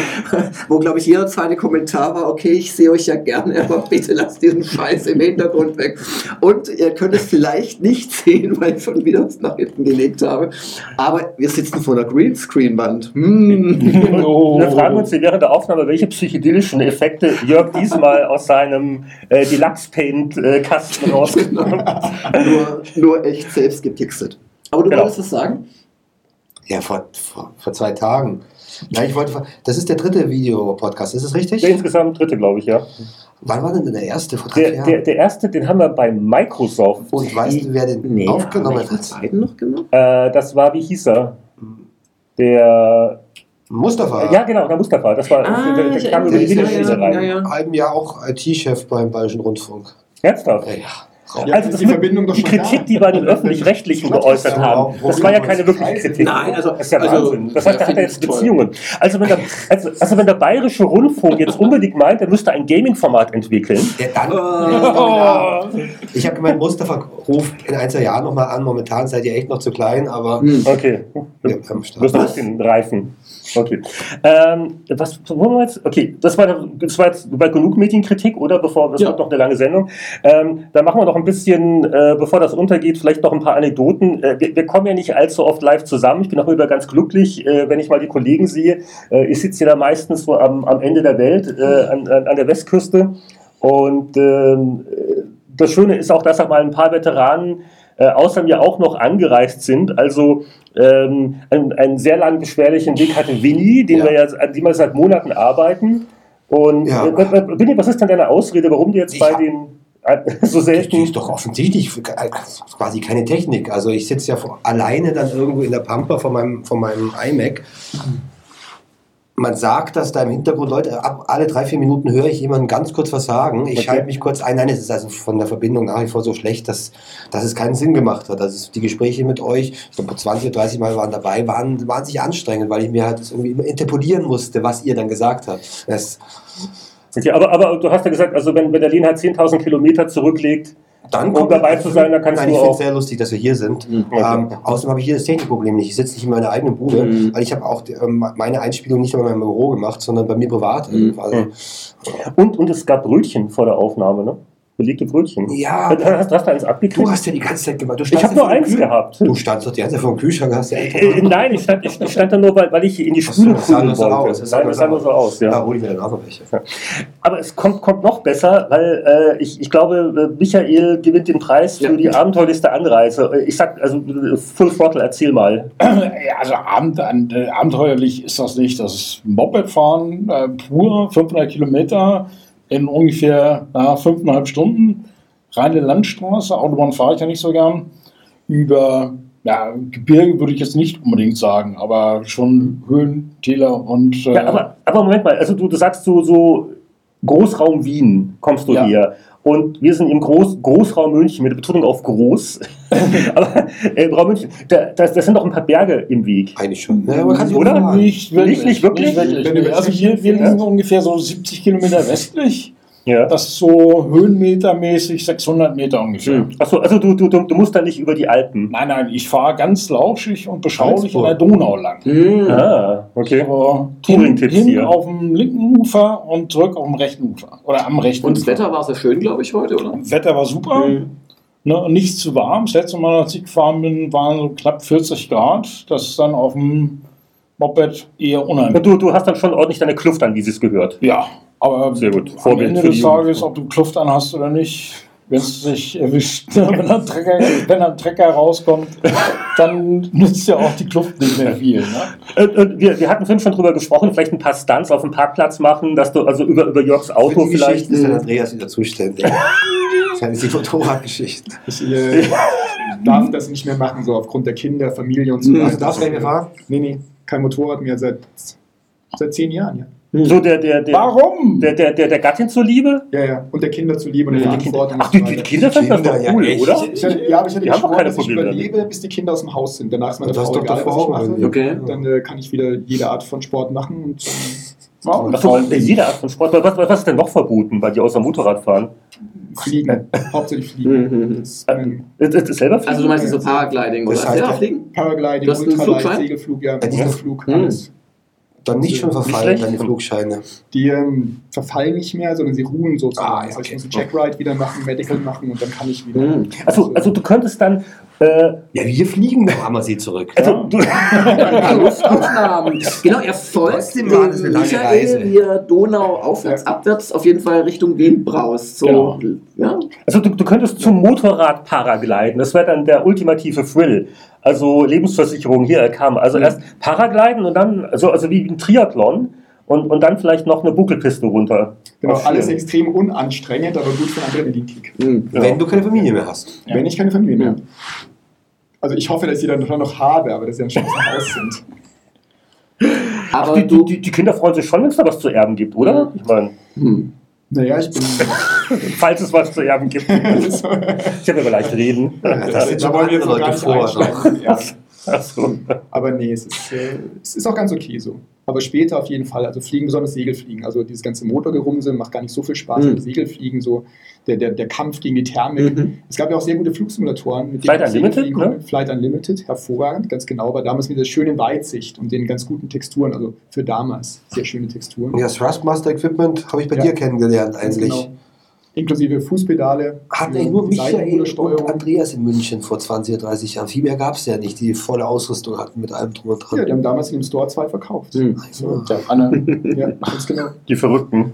wo, glaube ich, jeder zweite Kommentar war, okay, ich sehe euch ja gerne, aber bitte lasst diesen Scheiß im Hintergrund weg. Und ihr könnt es vielleicht nicht sehen, weil ich schon wieder was nach hinten gelegt habe. Aber wir sitzen vor einer Greenscreen-Wand. Hm. Oh. Wir fragen uns hier während der Aufnahme, welche psychedelischen Effekte Jörg diesmal aus seinem äh, Deluxe-Paint-Kasten rausgenommen hat. nur, nur echt selbst gepixelt. Aber du Genau. wolltest was sagen? Ja, vor, vor, vor zwei Tagen. Nein, ich wollte. Das ist der dritte Videopodcast, ist es richtig? Der insgesamt dritte, glaube ich, ja. Wann war denn der erste? Vor drei Der, Jahren? der, der erste, den haben wir bei Microsoft. Und weißt du, wer den Nee, aufgenommen hat? den noch gemacht? Äh, das war, wie hieß er? Der, Mustafa. ja genau, der Mustafa. Das war, Ah, der, der, kam über die Videospiele ja, rein. ja, ja. Im halben Jahr auch IT-Chef beim Bayerischen Rundfunk. Ernsthaft? Ja, ja. Also das die mit, Verbindung doch die Kritik, da. die bei den Öffentlich-Rechtlichen geäußert haben, das war ja keine wirkliche Kritik. Nein, also- das ist ja also, Wahnsinn. Das heißt, ja, er hat ja jetzt. Beziehungen. Also wenn, der, also, also wenn der Bayerische Rundfunk jetzt unbedingt meint, er müsste ein Gaming-Format entwickeln, Ja, dann. Oh. Ich habe gemeint, Mustafa ruft in ein, zwei Jahren nochmal an. Momentan seid ihr echt noch zu klein, aber okay, wir müssen ein bisschen reifen. Okay. Ähm, was, wo waren wir jetzt? Okay, das war, das war jetzt bei genug Medienkritik, oder? Bevor, das Ja. wird noch eine lange Sendung. Ähm, da machen wir noch ein bisschen, äh, bevor das untergeht, vielleicht noch ein paar Anekdoten. Äh, wir, wir kommen ja nicht allzu oft live zusammen. Ich bin auch immer ganz glücklich, äh, wenn ich mal die Kollegen sehe. Äh, ich sitze ja da meistens so am, am Ende der Welt, äh, an, an, der Westküste. Und ähm, äh, das Schöne ist auch, dass auch mal ein paar Veteranen äh, außer mir auch noch angereist sind. Also ähm, einen, einen sehr langen, beschwerlichen Weg hatte Winnie, den Ja. wir ja, an dem wir seit Monaten arbeiten. Und Ja. äh, äh, Winnie, was ist denn deine Ausrede, warum du jetzt Ich bei den äh, so Die selten... ist doch offensichtlich quasi keine Technik. Also ich sitze ja vor, alleine dann irgendwo in der Pampa von meinem, von meinem iMac. Man sagt, dass da im Hintergrund Leute, ab alle drei, vier Minuten höre ich jemanden ganz kurz was sagen. Ich Okay. schalte mich kurz ein. Nein, es ist also von der Verbindung nach wie vor so schlecht, dass, dass es keinen Sinn gemacht hat. Also die Gespräche mit euch, ich glaube 20 oder 30 Mal waren dabei, waren wahnsinnig anstrengend, weil ich mir halt das irgendwie immer interpolieren musste, was ihr dann gesagt habt. Das, Okay, aber, aber du hast ja gesagt, also wenn, wenn der Lehn halt 10.000 Kilometer zurücklegt, Dann Um dabei zu sein, dann kannst Nein, du ich finde es sehr lustig, dass wir hier sind. Mhm. Ähm, außerdem habe ich hier das Technikproblem nicht. Ich sitze nicht in meiner eigenen Bude, Mhm. weil ich habe auch ähm, meine Einspielung nicht bei meinem Büro gemacht, sondern bei mir privat. Mhm. Also, und, und es gab Brötchen vor der Aufnahme, ne? Belegte Brötchen. Ja, Du hast, hast du eins abgekriegt? du hast ja die ganze Zeit gemacht. Du ich habe nur eins Kühl- gehabt. Du standst doch die ganze Zeit vor dem Kühlschrank, hast ja Äh, nein, ich stand, ich, ich stand da nur, weil, weil ich in die Spüle das sah prügeln nur so wollte. aus, das sah das so sah nur so aus, ja. Da hol ich mir dann auch noch welche. Aber es kommt, kommt noch besser, weil äh, ich, ich glaube, äh, Michael gewinnt den Preis für Ja. die abenteuerlichste Anreise. Äh, Ich sag, also äh, Full Throttle, erzähl mal. Also abend, äh, abenteuerlich ist das nicht. Das ist Mopedfahren, äh, pur 500 Kilometer in ungefähr na, fünfeinhalb Stunden. Reine Landstraße, Autobahn fahre ich ja nicht so gern. Über ja, Gebirge würde ich jetzt nicht unbedingt sagen, aber schon Höhen, Täler und. Äh, Ja, aber, aber Moment mal, also du, du sagst so, so Großraum Wien kommst du Ja. hier. Und wir sind im Groß, Großraum München mit der Betonung auf groß. aber äh, Raum München, da, das, das sind doch ein paar Berge im Weg. Eigentlich schon. Ja, man kann sich Oder? Nicht wirklich. Nicht- nicht wirklich? Wenn du Also wir, wir liegen ungefähr so 70 Kilometer westlich. Ja. Das ist so höhenmetermäßig 600 Meter ungefähr. Achso, also du, du, du, du musst da nicht über die Alpen. Nein, nein, ich fahre ganz lauschig und beschaulich an Salzburg. der Donau lang. Hm. Ah, okay. So, hin, Touring-Tipps hin hier. auf dem linken Ufer und zurück auf dem rechten Ufer. Oder am rechten Und das Ufer. Wetter war sehr schön, glaube ich, heute, oder? Wetter war super. Mhm. Ne, nicht zu warm. Das letzte Mal, als ich gefahren bin, waren so knapp 40 Grad. Das ist dann auf dem Moped eher unangenehm. Und du, du hast dann schon ordentlich deine Kluft an, wie es gehört. Ja, aber Sehr gut. am Vorbild Ende für des. Tages, ob du Kluft an hast oder nicht, wenn es dich erwischt, wenn ein, Trecker, wenn ein Trecker rauskommt, dann nützt ja auch die Kluft nicht mehr viel. Ne? Und, und wir, wir hatten vorhin schon drüber gesprochen, vielleicht ein paar Stunts auf dem Parkplatz machen, dass du also über, über Jörgs Für Auto die vielleicht. Geschichten ist der Andreas wieder zuständig. Das ist die Motorradgeschichten. Ich äh, darf das nicht mehr machen, so aufgrund der Kinder, Familie und so Mhm. weiter. Also darfst du nicht mehr fahren? Nee, nee, kein Motorrad mehr seit, seit zehn Jahren, ja. So der, der, der, Warum? der, der, der, der Gattin zuliebe? Ja, ja. Und der Kinder zuliebe und der Die Kinder. Verantwortung. Ach, und die, die. Kinder finden das doch ja, cool, echt. oder? Ich hatte, ja, aber ich hatte Die geschworen, keine dass ich überlebe, bis die Kinder aus dem Haus sind. Danach ist meine Das ist Frau doch egal, was ich mache. Okay. Dann äh, kann ich wieder jede Art von Sport machen. Und, Warum? Achso, jede Art von Sport. Was, was ist denn noch verboten bei dir außer Motorrad fahren? fliegen. Hauptsächlich fliegen. Das, Ist, ist, ist selber fliegen? Also du meinst nicht so Paragliding Das oder? heißt, ja, fliegen? Paragliding, Du hast einen Ultraleicht, Flugschein? Segelflug, ja, Ja, die- Flug, Mhm. alles. Dann nicht schon verfallen, deine Flugscheine. Die ähm, verfallen nicht mehr, sondern sie ruhen sozusagen. Ah, ja, also ich okay. muss einen Jackride wieder machen, Medical machen und dann kann ich wieder. Mhm. Also, also du könntest dann. Äh, Ja, wir fliegen nach Ammersee zurück. also du, Luftaufnahmen. Genau, er folgt dem Michael via Donau aufwärts, Ja. abwärts, auf jeden Fall Richtung Wien braust. So, Genau. ja. also du, du könntest zum Motorrad paragliden. Das wäre dann der ultimative Thrill. Also Lebensversicherung hier kam. Also erst Paragliden und dann, also, also wie ein Triathlon und, und dann vielleicht noch eine Buckelpiste runter. Genau, alles extrem unanstrengend, aber gut für einen Adrenalinkick. Mhm. Ja. Wenn du keine Familie mehr hast. Ja. Wenn ich keine Familie mehr Ja. habe. Also ich hoffe, dass ich die dann noch habe, aber dass sie dann schon aus dem Haus sind. Aber Die, du, die, die Kinder freuen sich schon, wenn es da was zu erben gibt, oder? Ich meine, hm. Naja, ich bin. falls es was zu erben gibt. Also, Ich habe aber leicht reden. Das sind da schon wollen wir jetzt noch andere gar Leute nicht vor. Achso. Aber nee, es ist, äh, es ist auch ganz okay so. Aber später auf jeden Fall, also Fliegen, besonders Segelfliegen. Also dieses ganze Motorgerumse macht gar nicht so viel Spaß. Mhm. Segelfliegen, so der, der, der Kampf gegen die Thermik. Mhm. Es gab ja auch sehr gute Flugsimulatoren. Mit Flight Unlimited, ne? konnte. Flight Unlimited, hervorragend, ganz genau. Aber damals mit der schönen Weitsicht und den ganz guten Texturen. Also für damals sehr schöne Texturen. Ja, das Thrustmaster Equipment habe ich bei Ja. dir kennengelernt eigentlich. genau. Inklusive Fußpedale. Hatten für eigentlich nur die Michael und. Andreas in München vor 20 oder 30 Jahren. Viel mehr gab es ja nicht, die volle Ausrüstung hatten mit allem drum und dran. Ja, die haben damals in dem Store zwei verkauft. Hm. Also, Anne. Ja, ganz genau. Die Verrückten.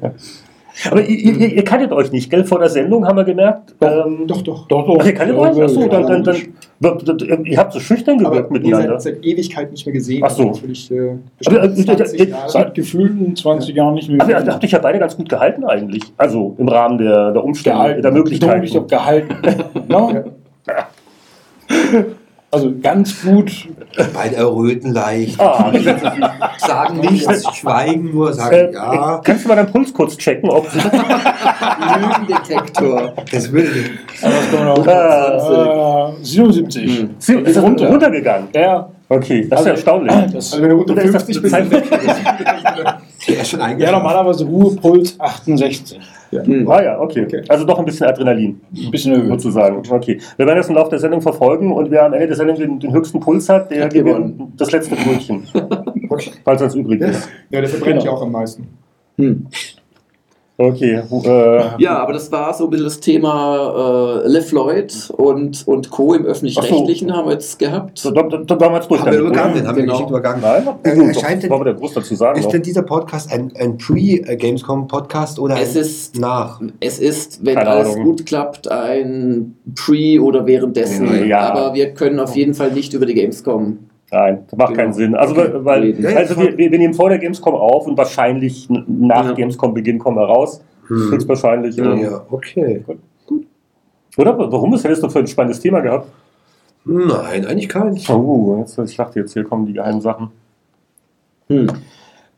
Aber ihr, ihr, ihr kanntet euch nicht, gell? Vor der Sendung haben wir gemerkt. Ähm, Doch, doch. Doch, doch. Ach, ihr kanntet euch? Achso, dann, dann, dann, ihr habt so schüchtern gewirkt ihr miteinander. seid seit Ewigkeit nicht mehr gesehen. Ach so. Natürlich, äh, Aber, äh, äh, 20 äh. Seit gefühlten 20 Jahren nicht mehr. Aber ihr habt euch ja beide ganz gut gehalten eigentlich. Also im Rahmen der, der Umstände, der Möglichkeiten. Ich habe gehalten. no? Also ganz gut. beide erröten leicht, Ah, sagen nichts, schweigen nur, sagen äh, ja. Kannst du mal deinen Puls kurz checken, ob Lügendetektor. Das wir noch? Ah. Äh, 77. Hm. Sie ist das runter. runtergegangen? Ja, Okay, das ist ja Also- erstaunlich. das, Also wenn du unter Oder ist das 50 bist, eine dann ja schon ja, eingeschlafen. normalerweise Ruhepuls 68. Hm. Ah ja, okay. Okay. Also doch ein bisschen Adrenalin, Ein bisschen erhöht. sozusagen. Okay. Wir werden das im Laufe der Sendung verfolgen und wer am Ende der Sendung den, den höchsten Puls hat, der Hat gewonnen. gewinnt das letzte Brötchen. Falls das übrig ja, ist. ja, der verbrennt Genau. ja auch am meisten. Hm. Okay. Äh, Ja, aber das war so ein bisschen das Thema äh, LeFloid und, und Co. im Öffentlich-Rechtlichen haben wir jetzt gehabt. so, da, da, da waren wir jetzt durch. Haben wir übergangen, oder? haben wir Genau. Geschichte übergangen. Nein, Äh, äh, erscheint denn- der groß dazu sagen. Ist noch. denn dieser Podcast ein, ein Pre-Gamescom-Podcast oder Es ein ist- nach? Es ist, wenn Keine alles Ahnung. gut klappt, ein Pre- oder währenddessen. Ja. Aber wir können auf jeden Fall nicht über die Gamescom. Nein, das macht Genau. keinen Sinn. Also, Okay. weil, Ja, also wir, wir wir nehmen vor der Gamescom auf und wahrscheinlich nach Ja. Gamescom-Beginn kommen wir raus. Hm. Höchstwahrscheinlich. Ja. ähm, Ja, okay. Oder? Warum? Hättest du für ein spannendes Thema gehabt? Nein, eigentlich keins. Oh, jetzt, ich dachte jetzt, hier kommen die geheimen Sachen. Hm.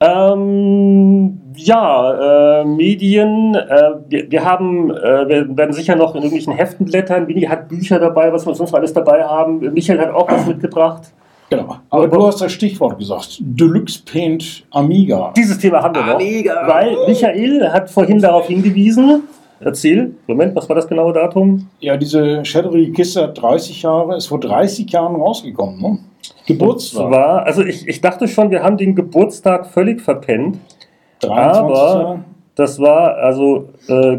Ähm, ja, äh, Medien. Äh, wir, wir haben, äh, wir werden sicher noch in irgendwelchen Heften blättern. Winnie hat Bücher dabei, was wir sonst alles dabei haben. Michael hat auch was mitgebracht. Genau. Aber du hast das Stichwort gesagt. Deluxe Paint Amiga. Dieses Thema haben wir noch. Amiga. Weil Michael hat vorhin darauf hingewiesen. Erzähl. Moment, was war das genaue Datum? Ja, diese Shattery-Kiste hat 30 Jahre, ist vor 30 Jahren rausgekommen. Ne? Geburtstag. War, also ich, ich dachte schon, wir haben den Geburtstag völlig verpennt. 23. aber- Das war also äh,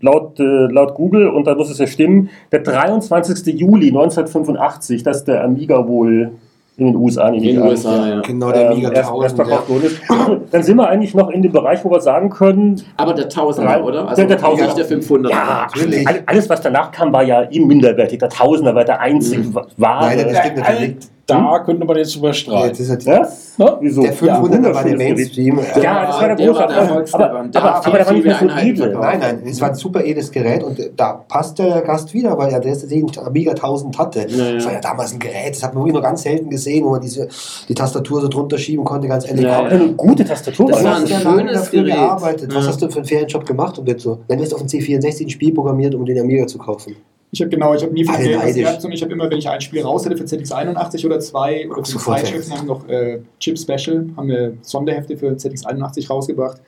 laut, äh, laut Google, und da muss es ja stimmen, der 23. Juli 1985, dass der Amiga wohl in den USA, In den USA, ja. Genau, der ähm, Amiga erst, erst 1000. verkauft worden ist. Dann sind wir eigentlich noch in dem Bereich, wo wir sagen können, Aber der Tausender, Drei- oder? Also der- der Tausender. Nicht der 500. ja, natürlich. all- alles, was danach kam, war ja ihm minderwertig. Der Tausender war der einzige Mhm. wahre. Nein, das stimmt natürlich. Da könnte man jetzt Ja, überstreiten. jetzt ist er die- ja? Ne? Wieso? Der 500er war der. Mainstream. Ja, das war der Der. Aber, Der aber, hat aber der war nicht mehr so edel. Nein, nein, es war ein super edles Gerät und da passt der Gast wieder, weil er das den Amiga 1000 hatte. Ja, ja. Das war ja damals ein Gerät, das hat man wirklich nur ganz selten gesehen, wo man diese, die Tastatur so drunter schieben konnte, ganz elegant. Ja, Aber eine gute Tastatur Das war ein ja schönes dafür Gerät. gearbeitet. Was Ja. hast du für einen Ferienjob gemacht um jetzt so? Wenn du hast auf dem C64 ein Spiel programmiert, um den Amiga zu kaufen. Ich habe genau, ich habe nie was neidisch. gehabt, sondern ich habe immer, wenn ich ein Spiel raus hatte für ZX81 oder zwei oder für Sofort Zeitschriften, haben noch äh, Chip Special, haben wir Sonderhefte für ZX81 rausgebracht.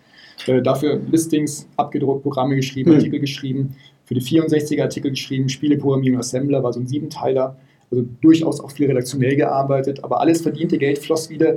Äh, dafür Listings abgedruckt, Programme geschrieben, Hm. Artikel geschrieben, für die 64er Artikel geschrieben, Spieleprogrammierung, Assembler, war so ein Siebenteiler. Also durchaus auch viel redaktionell gearbeitet, aber alles verdiente Geld floss wieder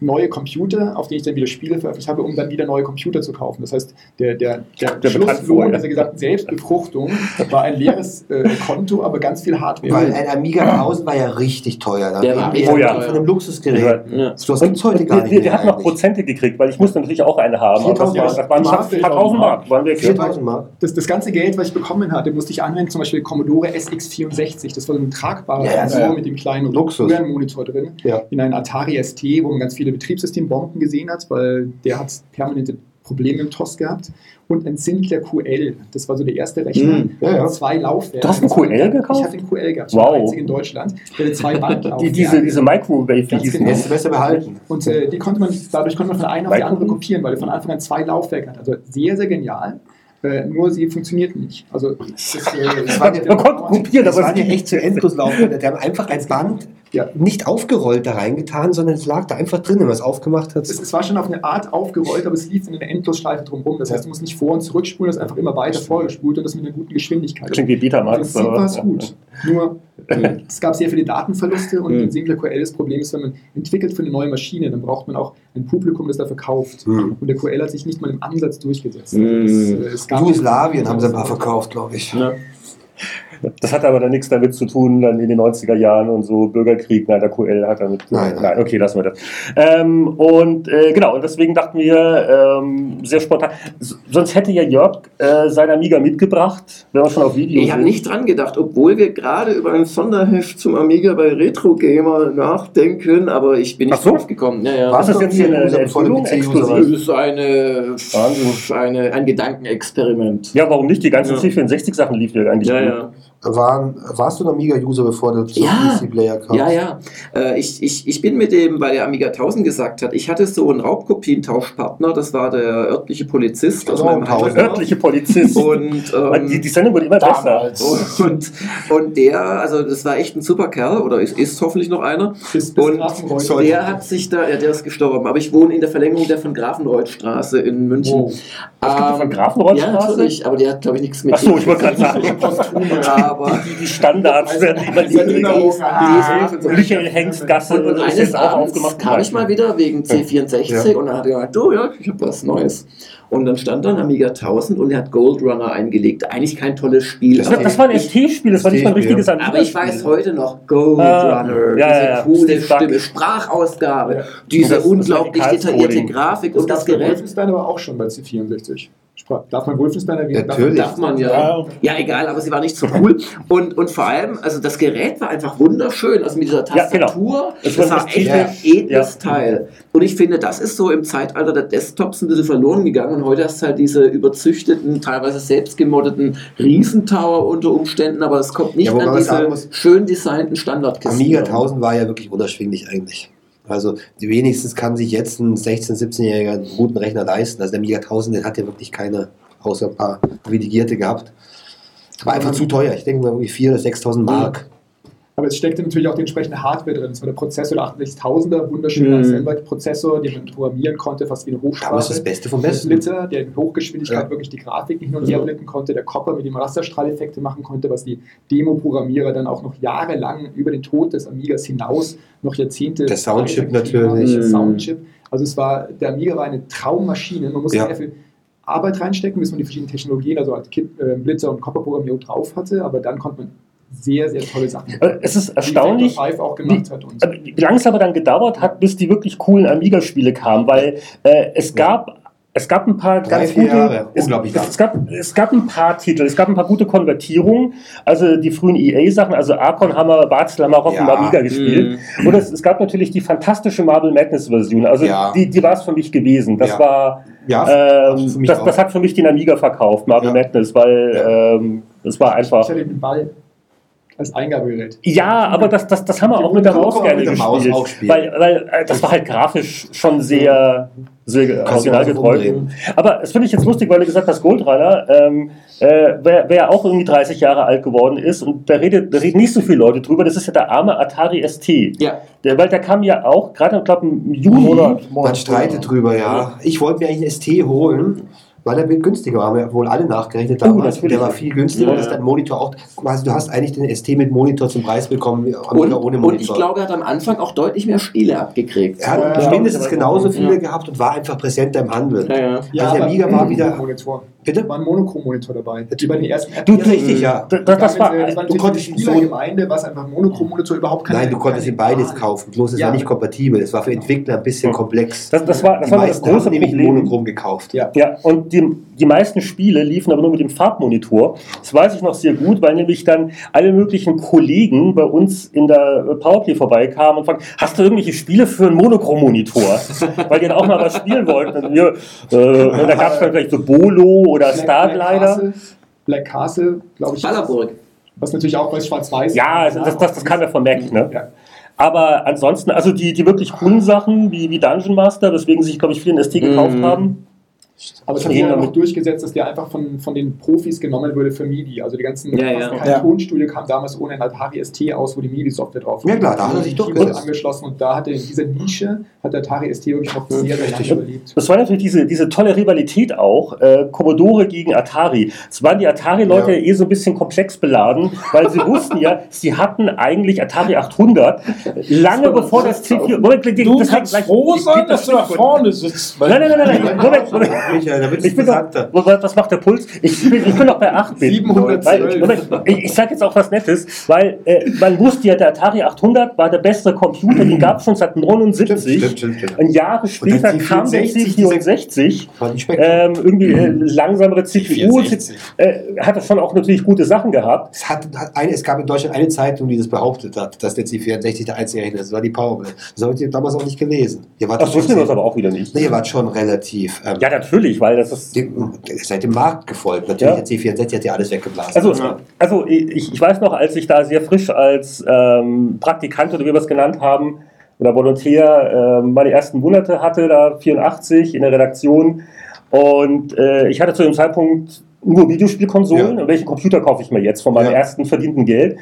neue Computer, auf denen ich dann wieder Spiele veröffentlicht habe, um dann wieder neue Computer zu kaufen. Das heißt, der, der, der, Der Schlusslohn dieser gesamten Selbstbefruchtung war ein leeres äh, Konto, aber ganz viel Hardware. Weil ein Amiga 1000 war ja richtig teuer. Da Der war Oh ja. von einem Luxusgerät. Ja. So was gibt es heute gar nicht wir, mehr. wir hatten noch. Prozente gekriegt, weil ich musste natürlich auch eine haben. Aber das, 4000 war, das waren Mark, ein paar tausend Mark. Waren wir 4000 Mark. das, das ganze Geld, was ich bekommen hatte, musste ich anwenden, zum Beispiel Commodore SX64. Das war so ein tragbarer Ja, ja, Sensor ja. mit dem kleinen Luxus. Röhrenmonitor drin. Ja. In einen Atari ST, wo man ganz viele Betriebssystembomben gesehen hat, weil der hat permanente Probleme im TOS gehabt. Und ein Sinclair QL. Das war so der erste Rechner. Mhm. Ja, ja. Zwei Laufwerken. Du hast einen QL gekauft? Ich hatte einen QL gehabt. Wow. der einzige in Deutschland. Der zwei Bandlaufwerke. Die, diese, diese Microwave, die Ganz hießen. genau. Jetzt besser behalten. Und äh, die konnte man, dadurch konnte man von einer auf die andere kopieren, weil er von Anfang an zwei Laufwerke hat. Also sehr, sehr genial. Äh, nur sie funktionierten nicht. Also das, äh, Das Man konnte kopieren, Das aber waren ja echt zu endlos laufende. Die haben einfach ein Band Ja. nicht aufgerollt da reingetan, sondern es lag da einfach drin, wenn man es aufgemacht hat. es, es war schon auf eine Art aufgerollt, aber es lief in einer Endlosschleife drumherum. Das heißt, du musst nicht vor- und zurückspulen, das ist einfach immer weiter vorgespult und das mit einer guten Geschwindigkeit. Klingt wie Betamax. Prinzip war es gut. Nur äh, es gab sehr viele Datenverluste und Mhm. ein Sinclair QL das Problem ist, wenn man entwickelt für eine neue Maschine, dann braucht man auch ein Publikum, das dafür kauft. Hm. Und der QL hat sich nicht mal im Ansatz durchgesetzt. Mhm. Äh, es gab- Jugoslawien haben sie ein paar verkauft, glaube ich. Ja. Das hat aber dann nichts damit zu tun, dann in den 90er Jahren und so Bürgerkrieg. Nein, der QL hat damit. Nein, nein. okay, lassen wir das. Ähm, und äh, genau, und deswegen dachten wir, ähm, sehr spontan. Sonst hätte ja Jörg äh, sein Amiga mitgebracht, wenn wir schon auf Video Ich habe nicht dran gedacht, obwohl wir gerade über ein Sonderheft zum Amiga bei Retro Gamer nachdenken, aber ich bin nicht so. drauf gekommen. Ja, ja. Was Ist das jetzt hier eine, eine war? Das ist eine, eine, ein Gedankenexperiment. Ja, warum nicht? Die ganzen Ja. C64-Sachen lief ja eigentlich Ja, gut. ja. Waren, warst du ein Amiga-User, bevor du zum Ja. PC-Player kamst? Ja, ja. Äh, ich, ich, ich bin mit dem, weil der Amiga 1000 gesagt hat, ich hatte so einen Raubkopientauschpartner, das war der örtliche Polizist aus meinem Tausend. Heimatdorf. Örtliche Polizist. Und, ähm, die, die Sendung wird immer besser. Und, und der, also das war echt ein super Kerl, oder ist, ist hoffentlich noch einer. Bis, bis Und Grafenreuth. der hat sich da, ja, der ist gestorben, aber ich wohne in der Verlängerung der von Grafenreuthstraße in München. Oh. Was gibt es von Ähm, Grafenreuthstraße? Ja, natürlich, aber der hat, glaube ich, nichts mit Ach so, ich wollte gerade sagen. Aber. Die, die Standards werden immer die Erinnerung die, an- die, Michael Hengstgasse Und, und ist jetzt auch aufgemacht. kam ich mal wieder wegen C64 Ja. und dann hat er gesagt, du, ja, ich habe was Neues. Und dann stand dann Amiga 1000 und er hat Gold Runner eingelegt. Eigentlich kein tolles Spiel. Das Das, das war ein ST-Spiel, das war nicht mal ein richtiges aber ich weiß heute noch, Gold Ah, Runner, ja, diese ja, ja. coole Steve Buck. Stimme, Sprachausgabe, Ja. diese Das- das unglaublich detaillierte. Grafik Das und das es bei Gerät. Wolfenstein aber auch schon bei C64. Darf man Wolfenstein erwähnen? Natürlich. Darf man ja. Ja. Egal, aber sie war nicht so cool. Und, und vor allem, also das Gerät war einfach wunderschön. Also mit dieser Ja, genau. Tastatur, Es das war das echt ein edles Ja. Teil. Und ich finde, das ist so im Zeitalter der Desktops ein bisschen verloren gegangen. Und heute hast du halt diese überzüchteten, teilweise selbst gemoddeten Riesentower unter Umständen, aber es kommt nicht Ja, an diese muss, schön designten Standardkisten. Amiga ran. 1000 war ja wirklich unerschwinglich eigentlich. Also wenigstens kann sich jetzt ein 16-, 17-Jähriger einen guten Rechner leisten. Also der Amiga 1000, den hat ja wirklich keine, außer ein paar Privilegierte gehabt. War einfach zu teuer. Ich denke mal irgendwie 4.000 oder 6.000 Mark. Aber es steckte natürlich auch die entsprechende Hardware drin. Es war der Prozessor der 68000er, wunderschöner Mhm. Assembler-Prozessor, den man programmieren konnte, fast wie eine Hochsprache. Ist das Beste vom Der Besten. Splitter, der in Hochgeschwindigkeit Ja. wirklich die Grafik nicht nur her blenden konnte, der Copper, mit dem Rasterstrahleffekte machen konnte, was die Demo-Programmierer dann auch noch jahrelang über den Tod des Amigas hinaus noch Jahrzehnte. Der Soundchip natürlich. Der Mhm. Soundchip. Also es war, der Amiga war eine Traummaschine. Man musste Ja. sehr viel Arbeit reinstecken, bis man die verschiedenen Technologien, also halt Kit, äh, Blitzer und Copper-Programmierung drauf hatte, aber dann konnte man sehr, sehr tolle Sachen Äh, Es ist Wie erstaunlich, Vector 5 auch gemacht hat. Und äh, wie lange es aber dann gedauert hat, bis die wirklich coolen Amiga-Spiele kamen, weil äh, es gab es gab ein paar Drei, ganz gute, Jahre. es, es, gab, es gab ein paar Titel, es gab ein paar gute Konvertierungen, also die frühen EA-Sachen, also Archon haben wir dem Ja. Amiga gespielt. Und es, es gab natürlich die fantastische Marble Madness-Version, also Ja. die, die war es für mich gewesen. Das Ja. war, Ja, ähm, das, das hat für mich den Amiga verkauft, Marble Ja. Madness, weil Ja. ähm, es war ich einfach. hatte den Ball als Eingabegerät. Ja, aber das, das, das haben wir auch mit der Maus gerne mit der Maus gespielt. auch spielen. Weil, weil äh, das war halt grafisch schon sehr, sehr originalgetreu. Aber es finde ich jetzt lustig, weil du gesagt hast, Goldrunner, ähm, äh, wer, wer auch irgendwie 30 Jahre alt geworden ist, und da, redet, da reden nicht so viele Leute drüber, das ist ja der arme Atari ST. Ja. Der, weil der kam ja auch, gerade ich glaube im Juni. Man streitet drüber, ja. Ich wollte mir eigentlich einen ST holen, weil er günstiger war. Haben wir wohl alle nachgerechnet Oh, damals. natürlich. der war viel günstiger. Ja, Das ist ja. ein Monitor auch. Quasi, du hast eigentlich den ST mit Monitor zum Preis bekommen, Und, Amiga ohne Monitor. und ich glaube, er hat am Anfang auch deutlich mehr Spiele abgekriegt. er hat Ja, mindestens genauso viele Ja. gehabt und war einfach präsenter im Handel. Ja, ja. Also der Amiga war wieder. Monitor. Bitte? war ein Monochrom-Monitor dabei. Wie bei den ersten Du, richtig, ja. Das, das, war, das war du konntest die so- Spielergemeinde, was einfach ein Monochrom-Monitor überhaupt keine Nein, du konntest ihn beides kaufen. Bloß es Ja. war nicht kompatibel. Es war für Entwickler ein bisschen komplex. das, das war, das Die war das große haben nämlich. Monochrom gekauft. Ja. Ja, und die, die meisten Spiele liefen aber nur mit dem Farbmonitor. Das weiß ich noch sehr gut, weil nämlich dann alle möglichen Kollegen bei uns in der Powerplay vorbeikamen und fragten, hast du irgendwelche Spiele für einen Monochrom-Monitor? weil die dann auch mal was spielen wollten. Und, wir, äh, und da gab es dann vielleicht so Bolo oder Black, Black Starglider. Castle, Black Castle, glaube ich. Ballerburg. Was natürlich auch bei Schwarz-Weiß Ja, das, das, das, das kam ja von Mac, ne? Ja. Aber ansonsten, also die, die wirklich coolen Sachen wie, wie Dungeon Master, weswegen sich, glaube ich, viele in ST gekauft Mhm. haben. Aber es hat sich ja noch durchgesetzt, dass der einfach von, von den Profis genommen wurde für MIDI. Also die ganzen Ja, ja. Ja. Tonstudio kam damals ohne ein Atari ST aus, wo die MIDI-Software drauf Ja, klar, da hat er sich durchgesetzt. angeschlossen und da hat er in dieser Nische hat der Atari ST wirklich noch sehr, sehr lange Richtig. überlebt. Das war natürlich diese, diese tolle Rivalität auch, äh, Commodore gegen Atari. Es waren die Atari-Leute Ja. eh so ein bisschen komplex beladen, weil sie wussten ja, sie hatten eigentlich Atari 800, lange So, bevor das das C4... Moment, Du das hat kannst gleich- froh sein, dass du da vorne sitzt. Nein, nein, nein, nein, Moment, Moment. Michael, da wird Ich bin doch, interessanter. was macht der Puls? Ich bin, ich bin noch bei 8 Bit. 712. Weil, ich, ich sag jetzt auch was Nettes, weil äh, man wusste ja, der Atari 800 war der beste Computer, den gab es schon seit 79. Stimmt, stimmt, stimmt. Und Jahre später kam der 64, C64. War nicht schmeckt. Ähm, irgendwie äh, langsamere CPU. 64. Äh, hatte schon auch natürlich gute Sachen gehabt. Es, hat, hat eine, es gab in Deutschland eine Zeitung, die das behauptet hat, dass der C64 der einzige Rechner ist. Das war die Powerplay. Das habt ihr damals auch nicht gelesen. Ihr wart Das wussten wir uns aber auch wieder nicht. Nee, ihr wart schon relativ. Ähm, Ja, natürlich, weil das ist. dem, seid dem Markt gefolgt. Natürlich, Ja. der C64 hat ja alles weggeblasen. Also, also ich, ich weiß noch, als ich da sehr frisch als ähm, Praktikant oder wie wir es genannt haben, oder Volontär ähm, meine ersten Monate hatte, da 84 in der Redaktion. Und äh, ich hatte zu dem Zeitpunkt nur Videospielkonsolen Ja. und welchen Computer kaufe ich mir jetzt von meinem Ja. ersten verdienten Geld.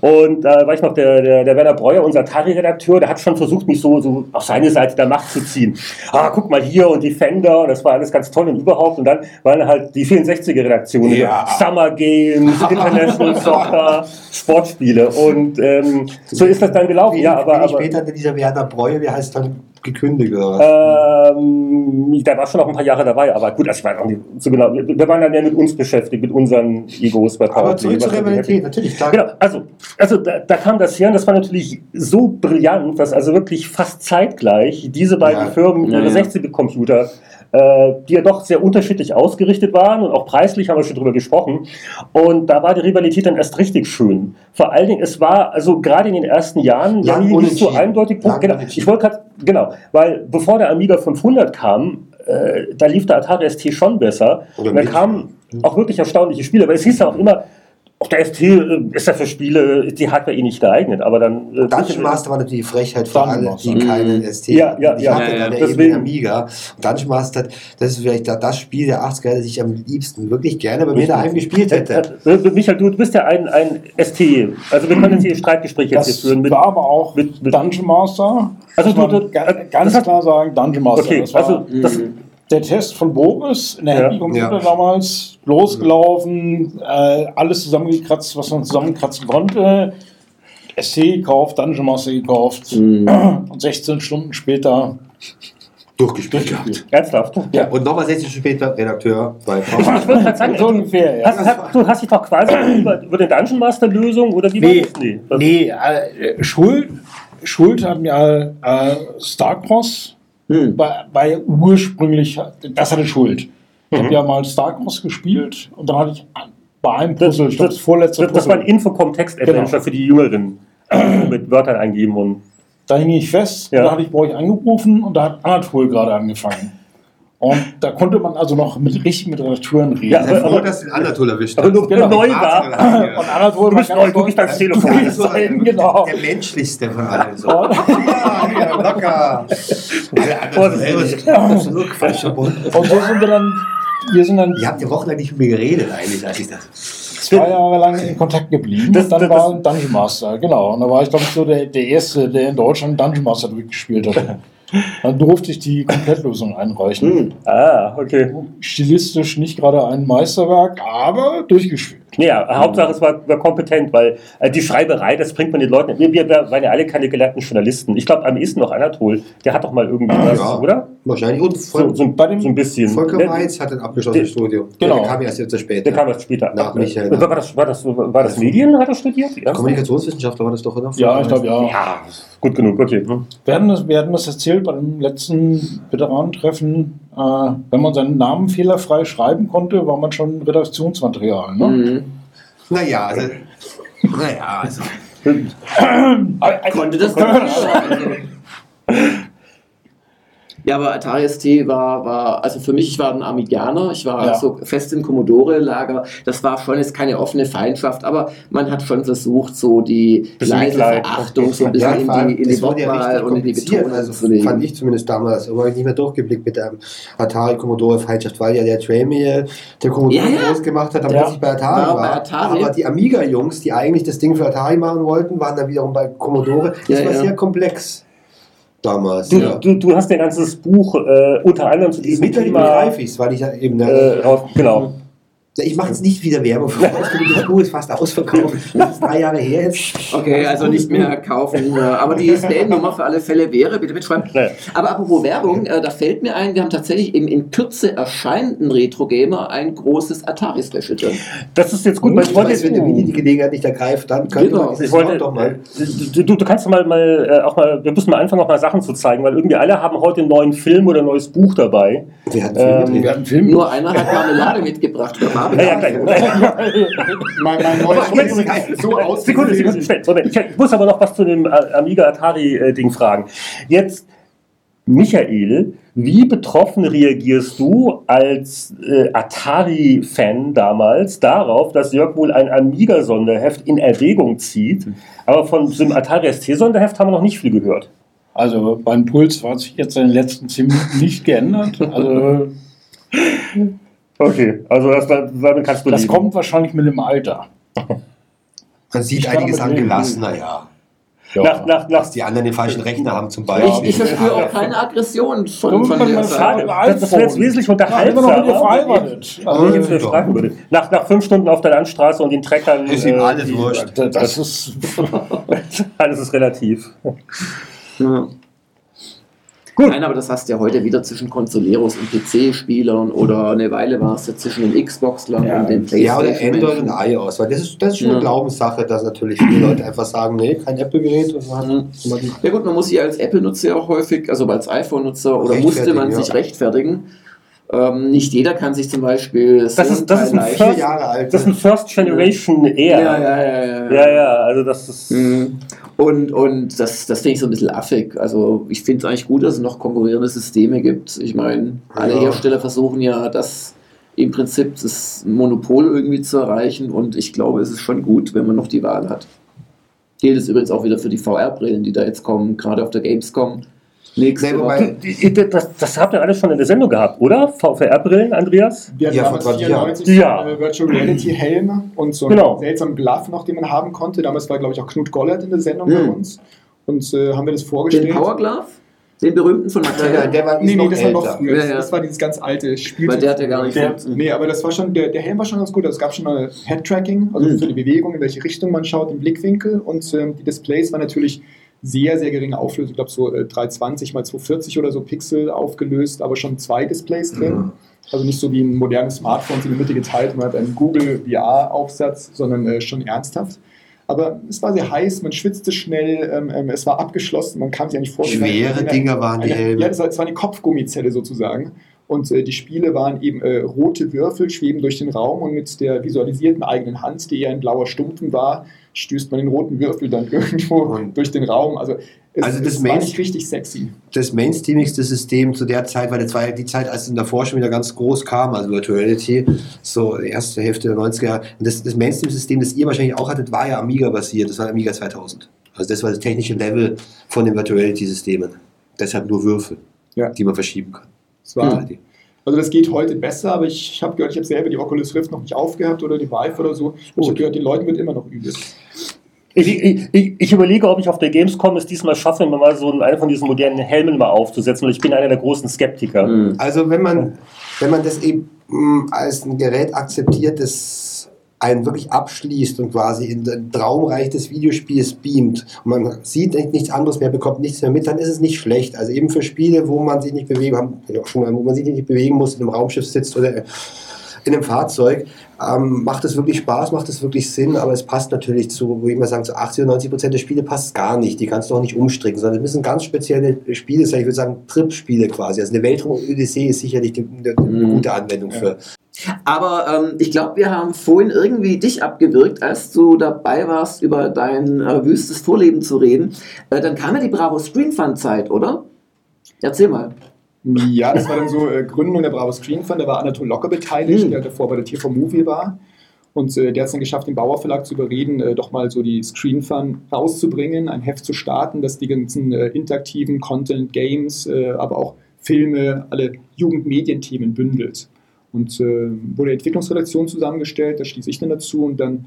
Und da war ich noch der, der, der Werner Breuer, unser Atari-Redakteur, der hat schon versucht, mich so, so auf seine Seite der Macht zu ziehen. Ah, guck mal hier und die Fender und das war alles ganz toll und überhaupt. Und dann waren halt die 64er-Redaktionen, Ja. Summer Games, International Soccer, Sportspiele. Und ähm, so ist das dann gelaufen. Ja, aber, Wenig aber später dieser Werner Breuer, wie heißt dann, gekündigt oder was? ähm, der war schon noch ein paar Jahre dabei, aber gut, also ich auch nicht so genau. Wir, wir waren dann ja mit uns beschäftigt, mit unseren Egos bei Aber Power zurück zur Rivalität, natürlich. Klar. Genau, also, also da, da kam das her und das war natürlich so brillant, dass also wirklich fast zeitgleich diese beiden Ja. Firmen Ja, ihre ja. 16-Bit-Computer, äh, die ja doch sehr unterschiedlich ausgerichtet waren und auch preislich haben wir schon drüber gesprochen. Und da war die Rivalität dann erst richtig schön. Vor allen Dingen, es war also gerade in den ersten Jahren ja Lang nie nicht so eindeutig. Lang Genau, ich wollte gerade, genau, weil bevor der Amiga 500 kam, äh, da lief der Atari ST schon besser. Oder und da kamen auch wirklich erstaunliche Spiele, weil es hieß ja auch immer, auch der ST äh, ist ja für Spiele, die Hardware eh nicht geeignet, aber dann... äh, Dungeon Master war natürlich die Frechheit für alle, die keinen ST Ja, hatten. ja, ich ja. hatte Ja, dann ja, deswegen. Amiga. Und Dungeon Master, das ist vielleicht da- das Spiel der 80er, das ich am liebsten wirklich gerne bei mir daheim gespielt hätte. Äh, äh, Michael, du, bist ja ein, ein ST. Also wir können jetzt hier Streitgespräch jetzt Das hier führen. Mit, war aber auch mit- mit- Dungeon Master. Also Muss du- du- ga- äh, ganz das hat- klar sagen, Dungeon Master. okay, das war also das, der Test von Boris in der Ja. Happy Computer Ja. damals losgelaufen, äh, alles zusammengekratzt, was man zusammenkratzen konnte. SC gekauft, Dungeon Master gekauft und 16 Stunden später Durchgespielt durchgespielt. ernsthaft. Ja. Und nochmal 60 Stunden später Redakteur bei Ich wollte gerade sagen, So ungefähr, ja. hast, hast, du hast dich doch quasi über, über den Dungeon Master Lösung oder wie Nee, war das? Nee. Nee äh, Schuld, Schuld hat mir äh, Starcross Hm. ja ursprünglich, das hatte Schuld. Ich Mhm. habe ja mal Starcross gespielt und dann hatte ich bei einem Puzzle, das, das vorletzte das, das war ein Puzzle, Infocom-Text-Adventure Genau. für die Jüngeren. mit Wörtern eingeben und. da hing ich fest, Ja. da hatte ich bei euch angerufen und da hat Anatol gerade angefangen. Und da konnte man also noch mit, richtig mit Redakteuren reden. Ja, Ich bin froh, aber- dass den Anatol erwischt Aber nur Genau. neu war. Und Anatol Du bist war neu, du bist ans Telefon. So Sein, genau. der menschlichste von allen. So. Und, Ja, ja, locker. Falsch verbunden. und so sind wir dann, wir sind dann Ihr habt ja wochenlang nicht mit mir geredet eigentlich, als ich das. zwei Jahre lang in Kontakt geblieben. Das- und dann das- war Dungeon Master, genau. Und da war ich, glaube ich, so der, der Erste, der in Deutschland Dungeon Master durchgespielt hat. Dann durfte ich die Komplettlösung einreichen. Hm. Ah, okay. Stilistisch nicht gerade ein Meisterwerk, aber durchgespielt. Ja, Hauptsache es war, war kompetent, weil äh, die Schreiberei, das bringt man den Leuten. Wir, wir waren ja alle keine gelernten Journalisten. Ich glaube, am ehesten noch Anatol, der hat doch mal irgendwie was, Ja. oder? Wahrscheinlich. Und So, Vol so, Bei dem- so ein bisschen. Volker Weiz hat ein abgeschlossenes Studium. Genau. Der kam erst jetzt später. Der kam erst später. Nach Michael. War das, war das, war das Medien, hat er studiert? Kommunikationswissenschaftler war das doch, oder? Ja, ich glaube, ja. ja gut genug, okay. Wir hatten, das, wir hatten das erzählt bei dem letzten Veteranentreffen. Äh, wenn man seinen Namen fehlerfrei schreiben konnte, war man schon Redaktionsmaterial. Ne? Mhm. Naja, also. Naja, also. Konnte das nicht sein. Ja, aber Atari ST war, war, also für mich, ich war ein Amiganer, ich war Ja. so fest im Commodore-Lager. Das war schon jetzt keine offene Feindschaft, aber man hat schon versucht, so die Bisschen leise Mitleid. Verachtung so ein Ja, bisschen in die, in die ja Wortwahl richtig und in die. Betonung Also zu legen. fand ich zumindest damals. Aber ich nicht mehr durchgeblickt mit der Atari Commodore Feindschaft, weil ja der Tramiel der Commodore Ja, ja. groß gemacht hat, aber Ja. plötzlich bei Atari War war. bei Atari. Aber die Amiga-Jungs, die eigentlich das Ding für Atari machen wollten, waren dann wiederum bei Commodore. Das Ja, war ja. sehr komplex damals. Du, ja. du, du hast dein ganzes Buch äh, unter anderem zu diesem Mittlerweile Thema. es, weil ich ja eben. Äh, raus, genau. Ich mache jetzt nicht wieder Werbung für Freunde, das Buch ist fast ausverkauft. Das ist drei Jahre her jetzt. Okay, also nicht mehr kaufen. äh, Aber die Stand-Nummer für alle Fälle wäre, bitte mitschreiben. Aber apropos Werbung, äh, da fällt mir ein, wir haben tatsächlich im in Kürze erscheinenden Retro-Gamer ein großes Atari-Special drin. Das ist jetzt gut, weil ich wollte weiß, jetzt. wenn der Mini die Gelegenheit nicht ergreift, dann könnte Genau. man Ich wollte, doch mal. du, du, kannst doch mal, mal äh, auch mal, wir müssen mal anfangen, auch mal Sachen zu zeigen, weil irgendwie alle haben heute einen neuen Film oder ein neues Buch dabei. Wir hatten Ähm, viel Wir hatten Film. Nur einer hat Marmelade mitgebracht. Oder Ja, ja, gleich. Mein, mein neues Moment, Spiel ist so Sekunde, ausgesehen. Sekunde, schnell. Moment. Ich muss aber noch was zu dem äh, Amiga Atari-Ding fragen. Jetzt, Michael, wie betroffen reagierst du als äh, Atari-Fan damals darauf, dass Jörg wohl ein Amiga-Sonderheft in Erwägung zieht? Aber von so einem Atari ST-Sonderheft haben wir noch nicht viel gehört. Also beim Puls hat sich jetzt in den letzten zehn Minuten nicht geändert. Also Okay, also das, damit kannst du Das leben. kommt wahrscheinlich mit dem Alter. Man sieht Ich einiges angelassener, ja. Nach, nach, nach, Dass die anderen den falschen Rechner haben zum Beispiel. ich verspüre auch keine Aggression von, von Seite. schade, das, das wäre jetzt wesentlich Ja, immer noch mit dir unterhaltsamer. verheiratet. ich jetzt Ja. würde. Nach, nach fünf Stunden auf der Landstraße und den Treckern. Ist ihm äh, alles wurscht. Das ist. Alles ist relativ. Ja. Gut. Nein, aber das hast du ja heute wieder zwischen Consoleros und PC-Spielern oder eine Weile war es ja zwischen den Xboxlern Ja. und den Ja, oder Playstation. Android und iOS. Weil das ist, das ist schon Ja. eine Glaubenssache, dass natürlich viele Leute einfach sagen, nee, kein Apple-Gerät. Mhm. Ja gut, man muss sich als Apple-Nutzer ja auch häufig, also als iPhone-Nutzer, oder musste man ja. sich rechtfertigen. Ähm, nicht jeder kann sich zum Beispiel Das ist- das ist ein First- Jahre alt. Das ist ein First Generation Air. ja, ja, ja, ja. ja, ja, also das ist. Mhm. Und, und das, das finde ich so ein bisschen affig. Also ich finde es eigentlich gut, dass es noch konkurrierende Systeme gibt. Ich meine, alle Ja. Hersteller versuchen ja, das im Prinzip das Monopol irgendwie zu erreichen und ich glaube, es ist schon gut, wenn man noch die Wahl hat. Gilt es übrigens auch wieder für die VR-Brillen, die da jetzt kommen, gerade auf der Gamescom. Nächste Nee, wobei- Woche. Die- die- Das, das habt ihr alles schon in der Sendung gehabt, oder? VVR-Brillen, Andreas? Wir hatten Ja, damals 20 94 Jahren. so eine Virtual Reality Helme und so einen Genau. seltsamen Bluff noch, den man haben konnte. Damals war, glaube ich, auch Knut Gollert in der Sendung bei Mhm. uns. Und äh, haben wir das Den vorgestellt. Power Glove? Den berühten von Ja, Mattel? der war Nee, nee, noch das war noch älter. früher. Ja, ja. Das war dieses ganz alte Spiel. Weil der hat ja gar nicht Der, nee, aber das war schon, der, der Helm war schon ganz gut. Also es gab schon eine Head-Tracking, also Mhm. für die Bewegung, in welche Richtung man schaut, im Blickwinkel. Und ähm, die Displays waren natürlich sehr, sehr geringe Auflösung. Ich glaube, so äh, 320 mal 240 oder so Pixel aufgelöst, aber schon zwei Displays drin. Mhm. Also nicht so wie ein modernes Smartphone in der Mitte geteilt, man hat einen Google VR-Aufsatz, sondern äh, schon ernsthaft. Aber es war sehr heiß, man schwitzte schnell, ähm, ähm, es war abgeschlossen, man kam sich ja nicht vor. Schwere Eine- Dinger waren die Helme. Ja, das war, das war eine Kopfgummizelle sozusagen. Und äh, die Spiele waren eben äh, rote Würfel, schweben durch den Raum und mit der visualisierten eigenen Hand, die eher ein blauer Stumpfen war, stößt man den roten Würfel dann irgendwo Und- durch den Raum. Also es, Also das es war nicht richtig sexy. das mainstreamigste System zu der Zeit, weil das war ja die Zeit, als es in der Forschung wieder ganz groß kam, also Virtuality, so die erste Hälfte der 90er Jahre. Und das, das Mainstream-System, das ihr wahrscheinlich auch hattet, war ja Amiga-basiert, das war Amiga 2000. Also das war das technische Level von den Virtuality-Systemen. Deshalb nur Würfel, Ja. die man verschieben kann. Es war, Also das geht heute besser, aber ich habe gehört, ich habe selber die Oculus Rift noch nicht aufgehabt oder die Vive oder so. Ich habe gehört, den Leuten wird immer noch übel. Ich, ich, ich, ich überlege, ob ich auf der Gamescom es diesmal schaffe, mir mal so einen von diesen modernen Helmen mal aufzusetzen, weil ich bin einer der großen Skeptiker. Mhm. Also wenn man, wenn man das eben mh, als ein Gerät akzeptiert, das einen wirklich abschließt und quasi in den Traumreich des Videospiels beamt und man sieht nicht- nichts anderes mehr, bekommt nichts mehr mit, dann ist es nicht schlecht. Also eben für Spiele, wo man sich nicht bewegen, haben wir auch schon mal, wo man sich nicht bewegen muss, in einem Raumschiff sitzt oder in einem Fahrzeug, ähm, macht es wirklich Spaß, macht es wirklich Sinn, aber es passt natürlich zu, wo ich immer sagen, zu 80 oder 90 Prozent der Spiele passt gar nicht. Die kannst du auch nicht umstricken, sondern es müssen ganz spezielle Spiele sein. Ich würde sagen, Trip-Spiele quasi. Also eine Weltraum-Odyssee ist sicherlich die, die, eine Mhm. gute Anwendung für. Aber ähm, ich glaube, wir haben vorhin irgendwie dich abgewirkt, als du dabei warst, über dein äh, wüstes Vorleben zu reden. Äh, dann kam ja die Bravo Screen Fun Zeit, oder? Erzähl mal. Ja, das war dann so äh, Gründung der Bravo Screen Fund, da war Anatol Locke beteiligt, Mhm. der davor bei der TV Movie war. Und äh, der hat es dann geschafft, den Bauer Verlag zu überreden, äh, doch mal so die Screen Fun rauszubringen, ein Heft zu starten, das die ganzen äh, interaktiven Content, Games, äh, aber auch Filme, alle Jugendmedienthemen bündelt. Und äh, wurde Entwicklungsredaktion zusammengestellt, da schließe ich dann dazu und dann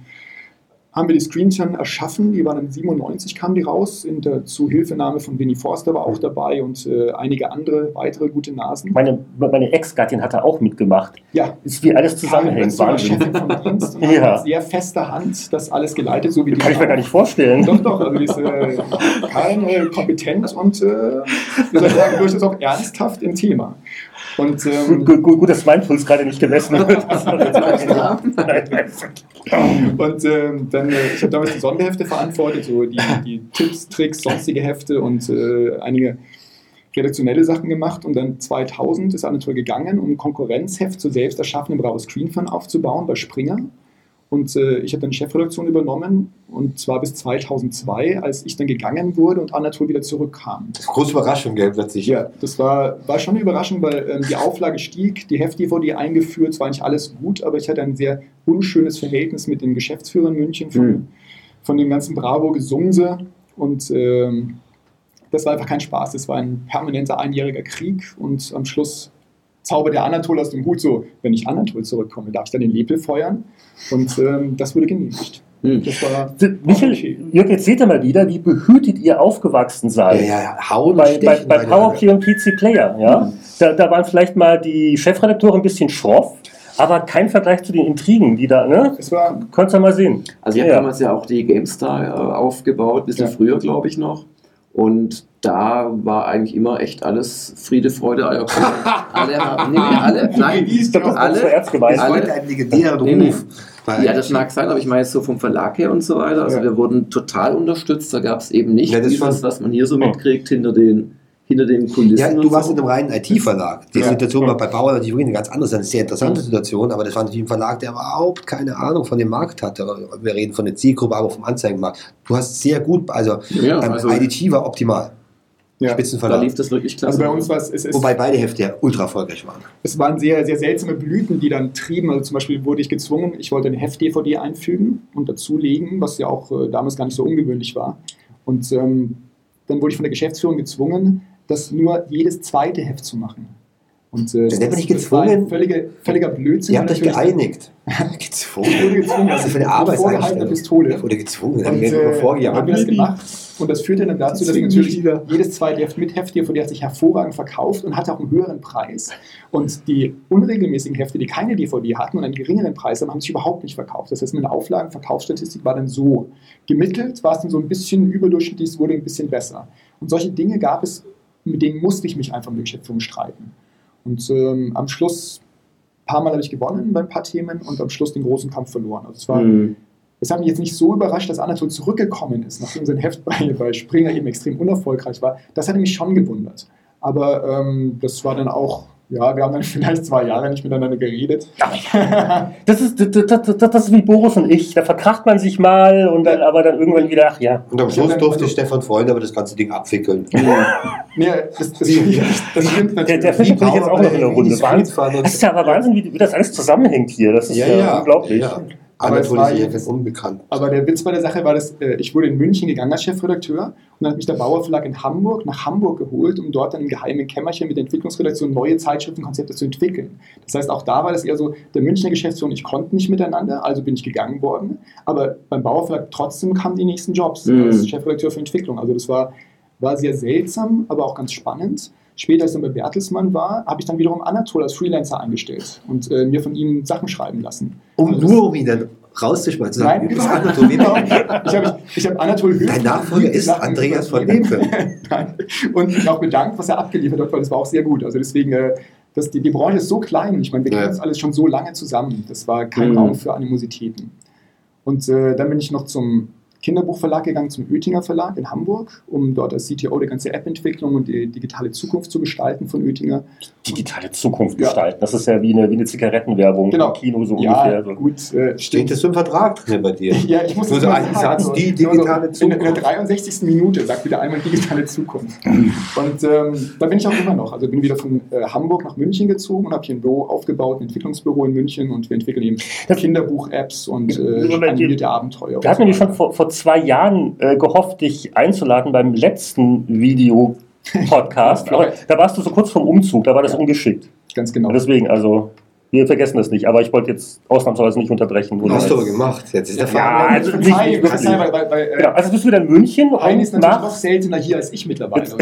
haben wir die Screenturn erschaffen, die waren dann 97, kamen die raus, in der Zuhilfenahme von Winnie Forster war auch dabei und äh, einige andere weitere gute Nasen. Meine, meine Ex-Gattin hat da auch mitgemacht. Ja, Ist wie alles zusammenhängt. Chefin vom Dienst und Ja. sehr fester Hand das alles geleitet, so wie die Kann ich mir gar nicht vorstellen. Doch, doch, also die ist äh, äh, kompetent und äh, ich durchaus auch ernsthaft im Thema. Und Gut, ähm, gut, gut, gut, dass mein Puls gerade nicht gemessen wird. Und ähm, dann, äh, ich habe damals die Sonderhefte verantwortet, so die, die Tipps, Tricks, sonstige Hefte und äh, einige redaktionelle Sachen gemacht. Und dann 2000 ist Anatol gegangen, um ein Konkurrenzheft zur selbst erschaffenen Bravo Screen Fun aufzubauen bei Springer. Und äh, ich habe dann Chefredaktion übernommen und zwar bis 2002, als ich dann gegangen wurde und Anatol wieder zurückkam. Große Überraschung, gell, plötzlich. Ja, das war, war schon eine Überraschung, weil ähm, die Auflage stieg, die Hefte wurde eingeführt, es war nicht alles gut, aber ich hatte ein sehr unschönes Verhältnis mit dem Geschäftsführer in München von, Mhm. von dem ganzen Bravo-Gesumse und ähm, das war einfach kein Spaß. Das war ein permanenter einjähriger Krieg und am Schluss zaubert der Anatol aus dem Hut so, wenn ich Anatol zurückkomme, darf ich dann den Lepel feuern? Und ähm, das wurde genehmigt. Hm. Das war Michael, okay. Jörg, jetzt seht ihr mal wieder, wie behütet ihr aufgewachsen Ja, seid. ja, hauen und Bei, bei, bei PowerPlay und PC Player, ja. Da, da waren vielleicht mal die Chefredakteure ein bisschen schroff, aber kein Vergleich zu den Intrigen, die da, ne? Es war Könnt ihr mal sehen. Also ich habe Ja. damals ja auch die GameStar äh, aufgebaut, ein bisschen Ja. früher, glaube ich, noch. Und da war eigentlich immer echt alles Friede, Freude, Eierkuchen. alle haben, nee, nee, alle, nein, Ich glaube, das ist alle, alle- heute ein legendärer Nee, nee. Beruf. Weil- Ja, das mag sein, aber ich meine jetzt so vom Verlag her und so weiter. Also Ja. wir wurden total unterstützt. Da gab es eben nicht Ja, das dieses, was man hier so mitkriegt hinter den, hinter den Kulissen. Ja, du warst so. in einem reinen IT-Verlag. Die Ja. Situation war bei Bauer natürlich eine ganz andere, eine sehr interessante Situation, aber das war natürlich ein Verlag, der überhaupt keine Ahnung von dem Markt hatte. Wir reden von der Zielgruppe, aber vom Anzeigenmarkt. Du hast sehr gut, also, Ja, also IDG war optimal. Ja. da Spitzenverlag. lief das wirklich klasse. Also bei uns war es, es, es, Wobei beide Hefte ja ultra erfolgreich waren. es waren sehr, sehr seltsame Blüten, die dann trieben. Also zum Beispiel wurde ich gezwungen, ich wollte eine Heft-DVD einfügen und dazulegen, was ja auch äh, damals gar nicht so ungewöhnlich war. Und ähm, dann wurde ich von der Geschäftsführung gezwungen, das nur jedes zweite Heft zu machen. Und, äh, Das nicht das war ein gezwungen. Völliger, völliger Blödsinn. Ihr habt euch geeinigt. Ich gezwungen? wurde gezwungen. Was ist das für eine Arbeitseinstellung? Pistole. Ja, wurde gezwungen. Dann Und, wir äh, haben wir das gemacht. Und das führte dann dazu, dass ich natürlich jedes zweite Heft mit Heft hier, von der hat sich hervorragend verkauft und hatte auch einen höheren Preis. Und die unregelmäßigen Hefte, die keine DVD hatten und einen geringeren Preis haben, haben sich überhaupt nicht verkauft. Das heißt, meine Auflagen-Verkaufsstatistik war dann so. Gemittelt war es dann so ein bisschen überdurchschnittlich, es wurde ein bisschen besser. Und solche Dinge gab es, mit denen musste ich mich einfach mit der Geschäftsführung streiten. Und ähm, am Schluss, ein paar Mal habe ich gewonnen bei ein paar Themen und am Schluss den großen Kampf verloren. Also es war Mhm. Es hat mich jetzt nicht so überrascht, dass Anatol zurückgekommen ist, nachdem sein Heft bei, bei Springer eben extrem unerfolgreich war. Das hatte mich schon gewundert. Aber ähm, das war dann auch, ja, wir haben dann vielleicht zwei Jahre nicht miteinander geredet. Das ist, das, das, das, ist wie Boris und ich. Da verkracht man sich mal und dann aber dann irgendwann wieder, ach ja. Und am Schluss dann- durfte also- Stefan Freund aber das ganze Ding abwickeln. nee, das, das, das stimmt Der, natürlich. der Film bin ich jetzt auch noch in der Runde. Das ist ja aber Wahnsinn, wie, wie das alles zusammenhängt hier. Das ist ja, unglaublich. Ja. Aber es war jetzt- unbekannt. Aber der Witz bei der Sache war, dass äh, ich wurde in München gegangen als Chefredakteur und dann hat mich der Bauer Verlag in Hamburg nach Hamburg geholt, um dort dann im geheimen Kämmerchen mit der Entwicklungsredaktion neue Zeitschriftenkonzepte zu entwickeln. Das heißt, auch da war das eher so, der Münchner Geschäftsführung, ich konnte nicht miteinander, also bin ich gegangen worden. Aber beim Bauer Verlag trotzdem kamen die nächsten Jobs Mhm. als Chefredakteur für Entwicklung. Also das war, war sehr seltsam, aber auch ganz spannend. Später, als ich dann bei Bertelsmann war, habe ich dann wiederum Anatol als Freelancer eingestellt und äh, mir von ihm Sachen schreiben lassen. Um Also das- nur um ihn dann rauszuschmeißen. Nein, du bist überhaupt Anatol nicht. Genau. Weber. Ich habe ich hab Anatol Höfling Dein Nachfolger ist Sachen Andreas von. Lempe. Und mich auch bedankt, was er abgeliefert hat, weil das war auch sehr gut. Also deswegen, äh, das, die, die Branche ist so klein. Ich meine, wir Ja. kennen uns alles schon so lange zusammen. Das war kein Mhm. Raum für Animositäten. Und äh, dann bin ich noch zum Kinderbuchverlag gegangen, zum Oettinger Verlag in Hamburg, um dort als CTO die ganze App-Entwicklung und die digitale Zukunft zu gestalten von Oettinger. Digitale Zukunft Ja. gestalten. Das ist ja wie eine, wie eine Zigarettenwerbung Genau. im Kino so ja, ungefähr. So. gut, äh, Steht das im Vertrag drin bei dir? Ja, ich muss Nur so mal ein sagen, Satz, die digitale so in, in der Zukunft. 63. Minute sagt wieder einmal digitale Zukunft. Und ähm, da bin ich auch immer noch. Also bin wieder von äh, Hamburg nach München gezogen und habe hier ein Büro aufgebaut, ein Entwicklungsbüro in München und wir entwickeln eben Kinderbuch-Apps und äh, animierte Abenteuer. Wir hatten nämlich schon vor, vor zwei Jahren äh, gehofft, dich einzuladen beim letzten Video-Podcast. Ja, da warst du so kurz vorm Umzug, da war das ungeschickt. Ganz genau. Und deswegen, also, wir vergessen das nicht. Aber ich wollte jetzt ausnahmsweise nicht unterbrechen. Hast du aber gemacht. Jetzt ist der Ja, also nicht- nicht verzeih, weil, weil, weil, äh, Genau, also bist du wieder in München Hein ist natürlich noch seltener hier als ich mittlerweile. Jetzt-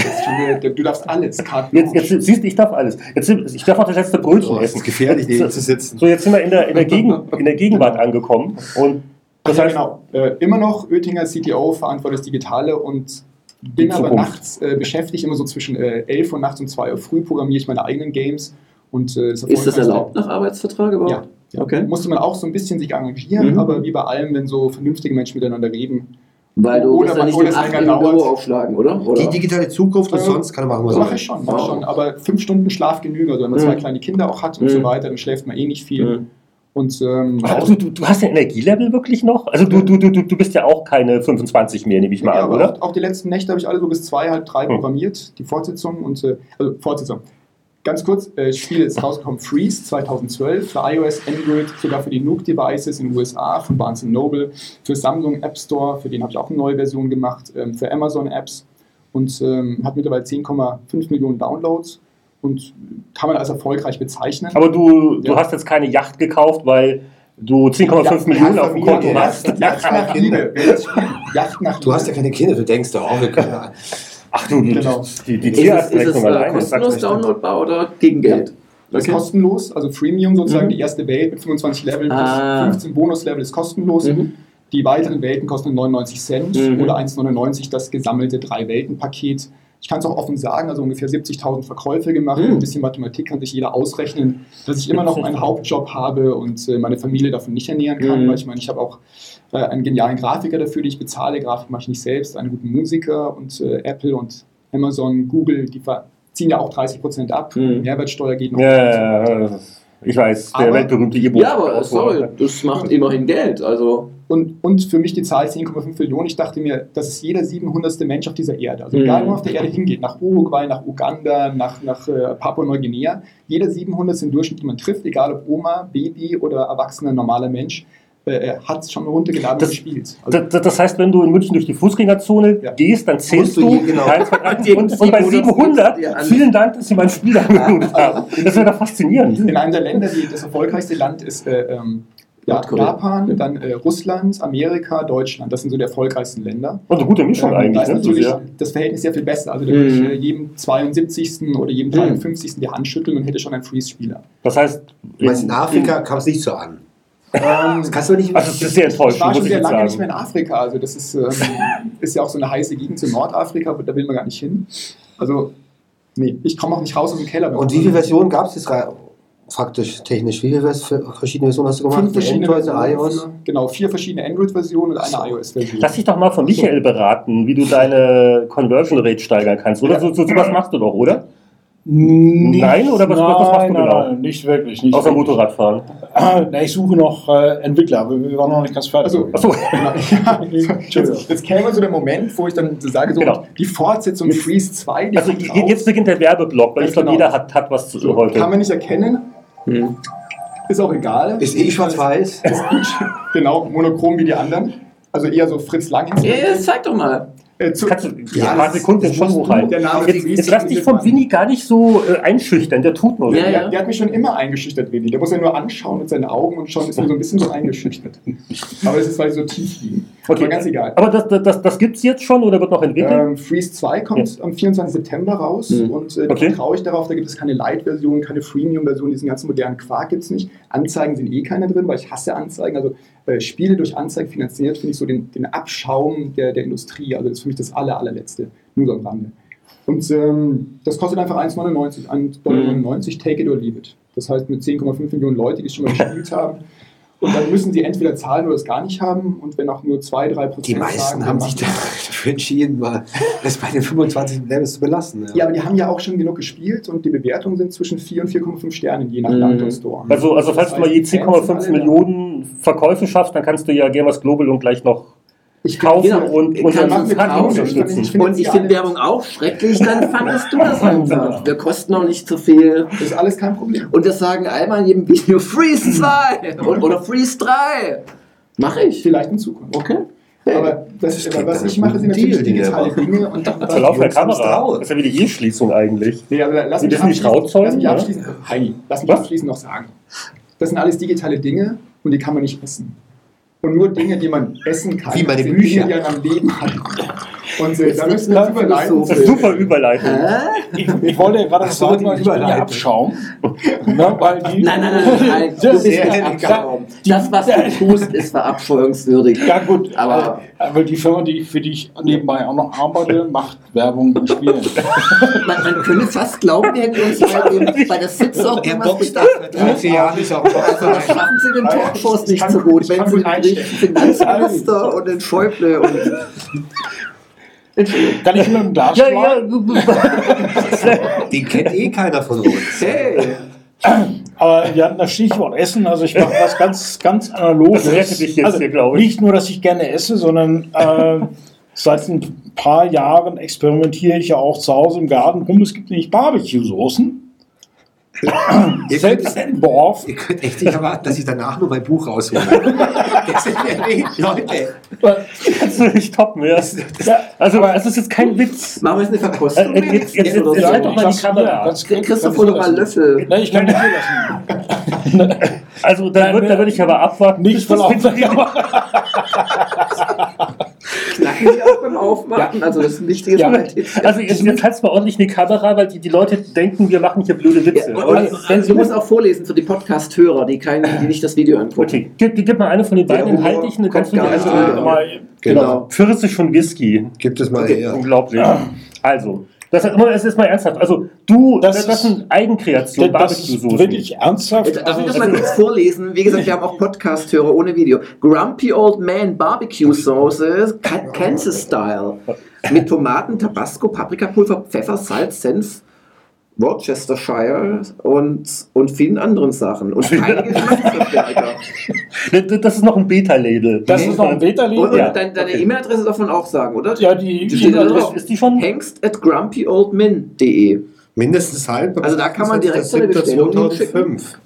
das du darfst alles. carte Jetzt, jetzt siehst du, ich darf alles. Jetzt, ich darf auch das letzte Brötchen Oh, es essen. ist gefährlich, Jetzt- zu sitzen. So, jetzt sind wir in der, in der, Gegen, in der Gegenwart angekommen. Und das ja, heißt, genau. Äh, immer noch Oettinger CTO, verantwortet das Digitale und bin aber Zukunft. nachts äh, beschäftigt, immer so zwischen äh, 11 Uhr nachts und 2 Uhr früh programmiere ich meine eigenen Games. Und, äh, Ist das erlaubt nach Arbeitsvertrag überhaupt? Ja. Ja. Okay. Musste man auch so ein bisschen sich engagieren, Mhm. aber wie bei allem, wenn so vernünftige Menschen miteinander reden. Weil du Oder man- nicht oder es 8 länger im Büro aufschlagen, oder? oder? Die digitale Zukunft und Äh, sonst kann er machen, was Das mache ich schon, mache ich Wow. schon. Aber fünf Stunden Schlaf genügen. Also wenn man Mhm. zwei kleine Kinder auch hat und Mhm. so weiter, dann schläft man eh nicht viel. Und ähm, also, du, du hast den Energielevel wirklich noch? Also du, du, du, du bist ja auch keine 25 mehr, nehme ich mal Ja, an, oder? Auch, auch die letzten Nächte habe ich alle so bis zwei, halb drei Hm. programmiert, die Fortsetzung und äh, also Fortsetzung. Ganz kurz, äh, das Spiel ist rausgekommen, Freeze 2012 für iOS, Android, sogar für die Nuke-Devices in den USA von Barnes Noble, für Samsung App Store, für den habe ich auch eine neue Version gemacht, ähm, für Amazon Apps und ähm, hat mittlerweile 10,5 Millionen Downloads und kann man als erfolgreich bezeichnen. Aber du, du Ja. hast jetzt keine Yacht gekauft, weil du 10,5 Millionen auf dem Konto hast. Yacht, nach Liebe. Das Yacht nach Du hast ja keine Kinder, du denkst doch, oh, wir können. Ach du, Genau. die, die Ist es, ist es Tierarztrechnung äh, alleine. kostenlos sagt mir- downloadbar oder gegen Geld? Das ist Okay. kostenlos, also Freemium sozusagen, Mhm. die erste Welt mit 25 Level plus Ah. 15 Bonuslevel ist kostenlos. Mhm. Die weiteren Welten kosten 99 Cent Mhm. oder 1,99 das gesammelte Drei-Welten-Paket. Ich kann es auch offen sagen, also ungefähr 70.000 Verkäufe gemacht. Mhm. Ein bisschen Mathematik kann sich jeder ausrechnen, dass ich immer noch meinen Hauptjob habe und äh, meine Familie davon nicht ernähren kann, Mhm. weil ich meine, ich habe auch äh, einen genialen Grafiker dafür, die ich bezahle. Grafik mache ich nicht selbst, einen guten Musiker und äh, Apple und Amazon, Google, die ver- ziehen ja auch 30% ab. Mhm. Mehrwertsteuer geht noch. Ja, ja, ja, ich weiß, der Aber- weltberühmte E-Book. Ja, aber sorry, das macht immerhin Geld. Also, Und, und für mich die Zahl 10,5 Millionen. Ich dachte mir, das ist jeder 700. Mensch auf dieser Erde. Also egal, Mhm. wo man auf der Erde hingeht, nach Uruguay, nach Uganda, nach, nach äh, Papua-Neuguinea, jeder 700. im Durchschnitt, die man trifft, egal ob Oma, Baby oder erwachsener, normaler Mensch, äh, hat es schon runtergeladen Das- und gespielt. Also, Das, das heißt, wenn du in München durch die Fußgängerzone Ja. gehst, dann zählst du du genau. 1, 2, 3, Die und, und bei 700 700, dir an. vielen Dank, dass Sie mein Spiel angemeldet haben. Das wäre doch faszinierend. in einem der Länder, die, das erfolgreichste Land ist äh, ähm, ja. Japan, dann äh, Russland, Amerika, Deutschland. Das sind so die erfolgreichsten Länder. Und eine gute Mischung Ähm, da eigentlich, ist ne? So natürlich sehr. das Verhältnis sehr viel besser. Also da Mhm. würde ich äh, jedem 72. oder jedem Mhm. 53. die Hand schütteln und hätte schon einen Freeze-Spieler. Das heißt, Du meinst, in Afrika kam es nicht so an. Ähm, Das kannst du nicht. also das ist sehr ich enttäuschend, war muss schon ich sehr lange nicht mehr sagen. in Afrika. Also das ist, ähm, ist ja auch so eine heiße Gegend zu Nordafrika, aber da will man gar nicht hin. Also, nee, ich komme auch nicht raus aus dem Keller. Und wie viele Versionen gab es jetzt faktisch technisch? Wie viele vers- verschiedene Versionen hast du gemacht? Fünf verschiedene Android, Versionen. iOS? Genau, vier verschiedene Android-Versionen und eine iOS-Version. Lass dich doch mal von Michael beraten, wie du deine Conversion Rate steigern kannst. Oder so, so sowas machst du doch, oder? Nicht, Nein, oder was- was machst du nein, genau? Nein, nicht wirklich. Nicht Außer wirklich. Motorradfahren. Ah, na, ich suche noch äh, Entwickler, aber wir waren noch nicht ganz fertig. Also, Achso, Ja, Entschuldigung. jetzt, jetzt käme so der Moment, wo ich dann sage, so, Genau. die Fortsetzung Freeze 2, die also jetzt beginnt der Werbeblock, weil ich glaube, Genau. jeder hat, hat was zu so, heute. kann man nicht erkennen, hm. ist auch egal. Ist eh schwarz-weiß. Genau, monochrom wie die anderen. Also eher so Fritz Lang. ja, zeig doch mal. Äh, zu, Kannst du Ja, ja, ein paar Sekunden schon hochhalten. Jetzt, jetzt lass dich vom Winnie gar nicht so äh, einschüchtern, der tut nur. Ja, Der, der hat mich schon immer eingeschüchtert, Willi. Der muss ja nur anschauen mit seinen Augen und schon ist er so ein bisschen so eingeschüchtert. Aber es ist, weil sie so tief liegen. Okay. Aber ganz egal. Aber das, das, das, gibt es jetzt schon oder wird noch entwickelt? Ähm, Freeze 2 kommt am 24. September raus Mhm. und äh, da Okay. vertraue ich darauf, da gibt es keine Light-Version, keine Freemium-Version, diesen ganzen modernen Quark gibt es nicht. Anzeigen sind eh keine drin, weil ich hasse Anzeigen. Also äh, Spiele durch Anzeigen finanziert, finde ich so den, den Abschaum der, der Industrie. Also das ist für mich das aller, allerletzte. Nur so am Rande. Und ähm, das kostet einfach 1,99, 1,99 Dollar, take it or leave it. Das heißt, mit 10,5 Millionen Leute, die es schon mal gespielt haben. Und dann müssen sie entweder zahlen oder es gar nicht haben. Und wenn auch nur 2, 3 Prozent Die meisten sagen, haben sich dafür entschieden, mal das bei den 25 Levels zu belassen. Ja, aber die haben ja auch schon genug gespielt und die Bewertungen sind zwischen 4 und 4,5 Sternen, je nach Mhm. Land und Store. Also, also falls Das du mal je heißt, die Fans sind 10,5 alle da. Millionen Verkäufe schaffst, dann kannst du ja Gamers Global und gleich noch Ich kaufen Genau. und, Kann und dann unterstützen. Ich finde Und ich finde Werbung auch schrecklich, dann fandest du das einfach. Wir kosten auch nicht zu viel. Das ist alles kein Problem. Und das sagen einmal in jedem Video Freeze 2 und- oder Freeze 3. Mache ich. Vielleicht in Zukunft. Okay. Aber das, Das klingt was ich mache, sind natürlich digitale. Dinge. Und Zur Lauf der Kamera. Das ist ja wie die Eheschließung eigentlich. Nee, aber lass Sie mich nicht abschließend- Trauzeugen, Lass mich ja? abschließend, Heini, lass mich Was? abschließend noch sagen. Das sind alles digitale Dinge und die kann man nicht essen. Und nur Dinge, die man essen kann, Wie meine Bücher. Dinge, die einem am Leben halten. Und äh, da müssen wir überleiten. Das ist super Überleitung. Ich, ich wollte ja gerade so, sagen, ich bin ja. Abschaum. ne, weil die, Nein, nein, nein, nein. Du bist Sehr nicht elegant. abgehauen. Das, was du tust, ist verabscheuungswürdig. Ja gut, Aber- aber, aber die Firma, die, für die ich nebenbei auch noch arbeite, macht Werbung in Spielen. Man, man könnte fast glauben, wir hätten uns bei, dem, bei der Sitz auch Er irgendwas gedacht. seit 30 Jahren ist auch Also das schaffen sie den Talkshows nicht so gut, wenn sie den griechischen Finanzminister und den Schäuble und... Kann ich mit dem Glas Ja, schlagen? ja. Den kennt eh keiner von uns. Hey. Aber wir hatten das Stichwort Essen, also ich mache was ganz, ganz Analoges. Das dich jetzt also hier, glaube ich. Nicht nur, dass ich gerne esse, sondern äh, seit ein paar Jahren experimentiere ich ja auch zu Hause im Garten rum. Es gibt nämlich Barbecue-Soßen. Ihr Selbst Dorf. ihr könnt echt nicht erwarten, dass ich danach nur mein Buch raushole. Das sind ja nicht, Leute. Kannst du nicht toppen, ja. Ja, Also, das ist jetzt kein Witz. Machen wir jetzt eine Äh, Verkostung? äh, jetzt- jetzt- oder jetzt so? halt doch mal die Kamera. das- das- Christoph, das- hol doch mal einen Löffel. Nein, ich kann nicht hier lassen. Also, da würde da würd ich aber abwarten. Nicht voll auf. Knacken die auch beim Aufmachen? Also das ist ein wichtiges Ja. Also, jetzt, jetzt halt's mal ordentlich in die Kamera, weil die, die Leute denken, wir machen hier blöde Witze. Ja, und, und, du musst auch vorlesen für die Podcast-Hörer, die, kein, die nicht das Video angucken. Okay, gib, gib mal eine von den beiden Humor enthaltlichen, dann kannst du die andere. Mal- Genau. Pfirsich von Whisky. Gibt es mal Okay. her. Unglaublich. Also, das, das ist mal ernsthaft. Also, du, das, Das ist- sind Eigenkreationen, Das ist Barbecue-Soßen. wirklich ernsthaft. Darf ich das Also, mal kurz vorlesen? Wie gesagt, wir haben auch Podcast-Hörer ohne Video. Grumpy Old Man Barbecue Ka- Kansas Style. Mit Tomaten, Tabasco, Paprikapulver, Pfeffer, Salz, Senf, Worcestershire und, und vielen anderen Sachen. Und keine Geschmacksverstärker. Das, ist noch ein Beta-Label. das ist noch ein Und, und Ja, dein, deine okay. E-Mail-Adresse darf man auch sagen, oder? Ja, die, Die steht da drauf. Ist die schon? Hengst at grumpyoldmin.de. Mindestens halb. Also da kann man direkt seine Bestellung 2005.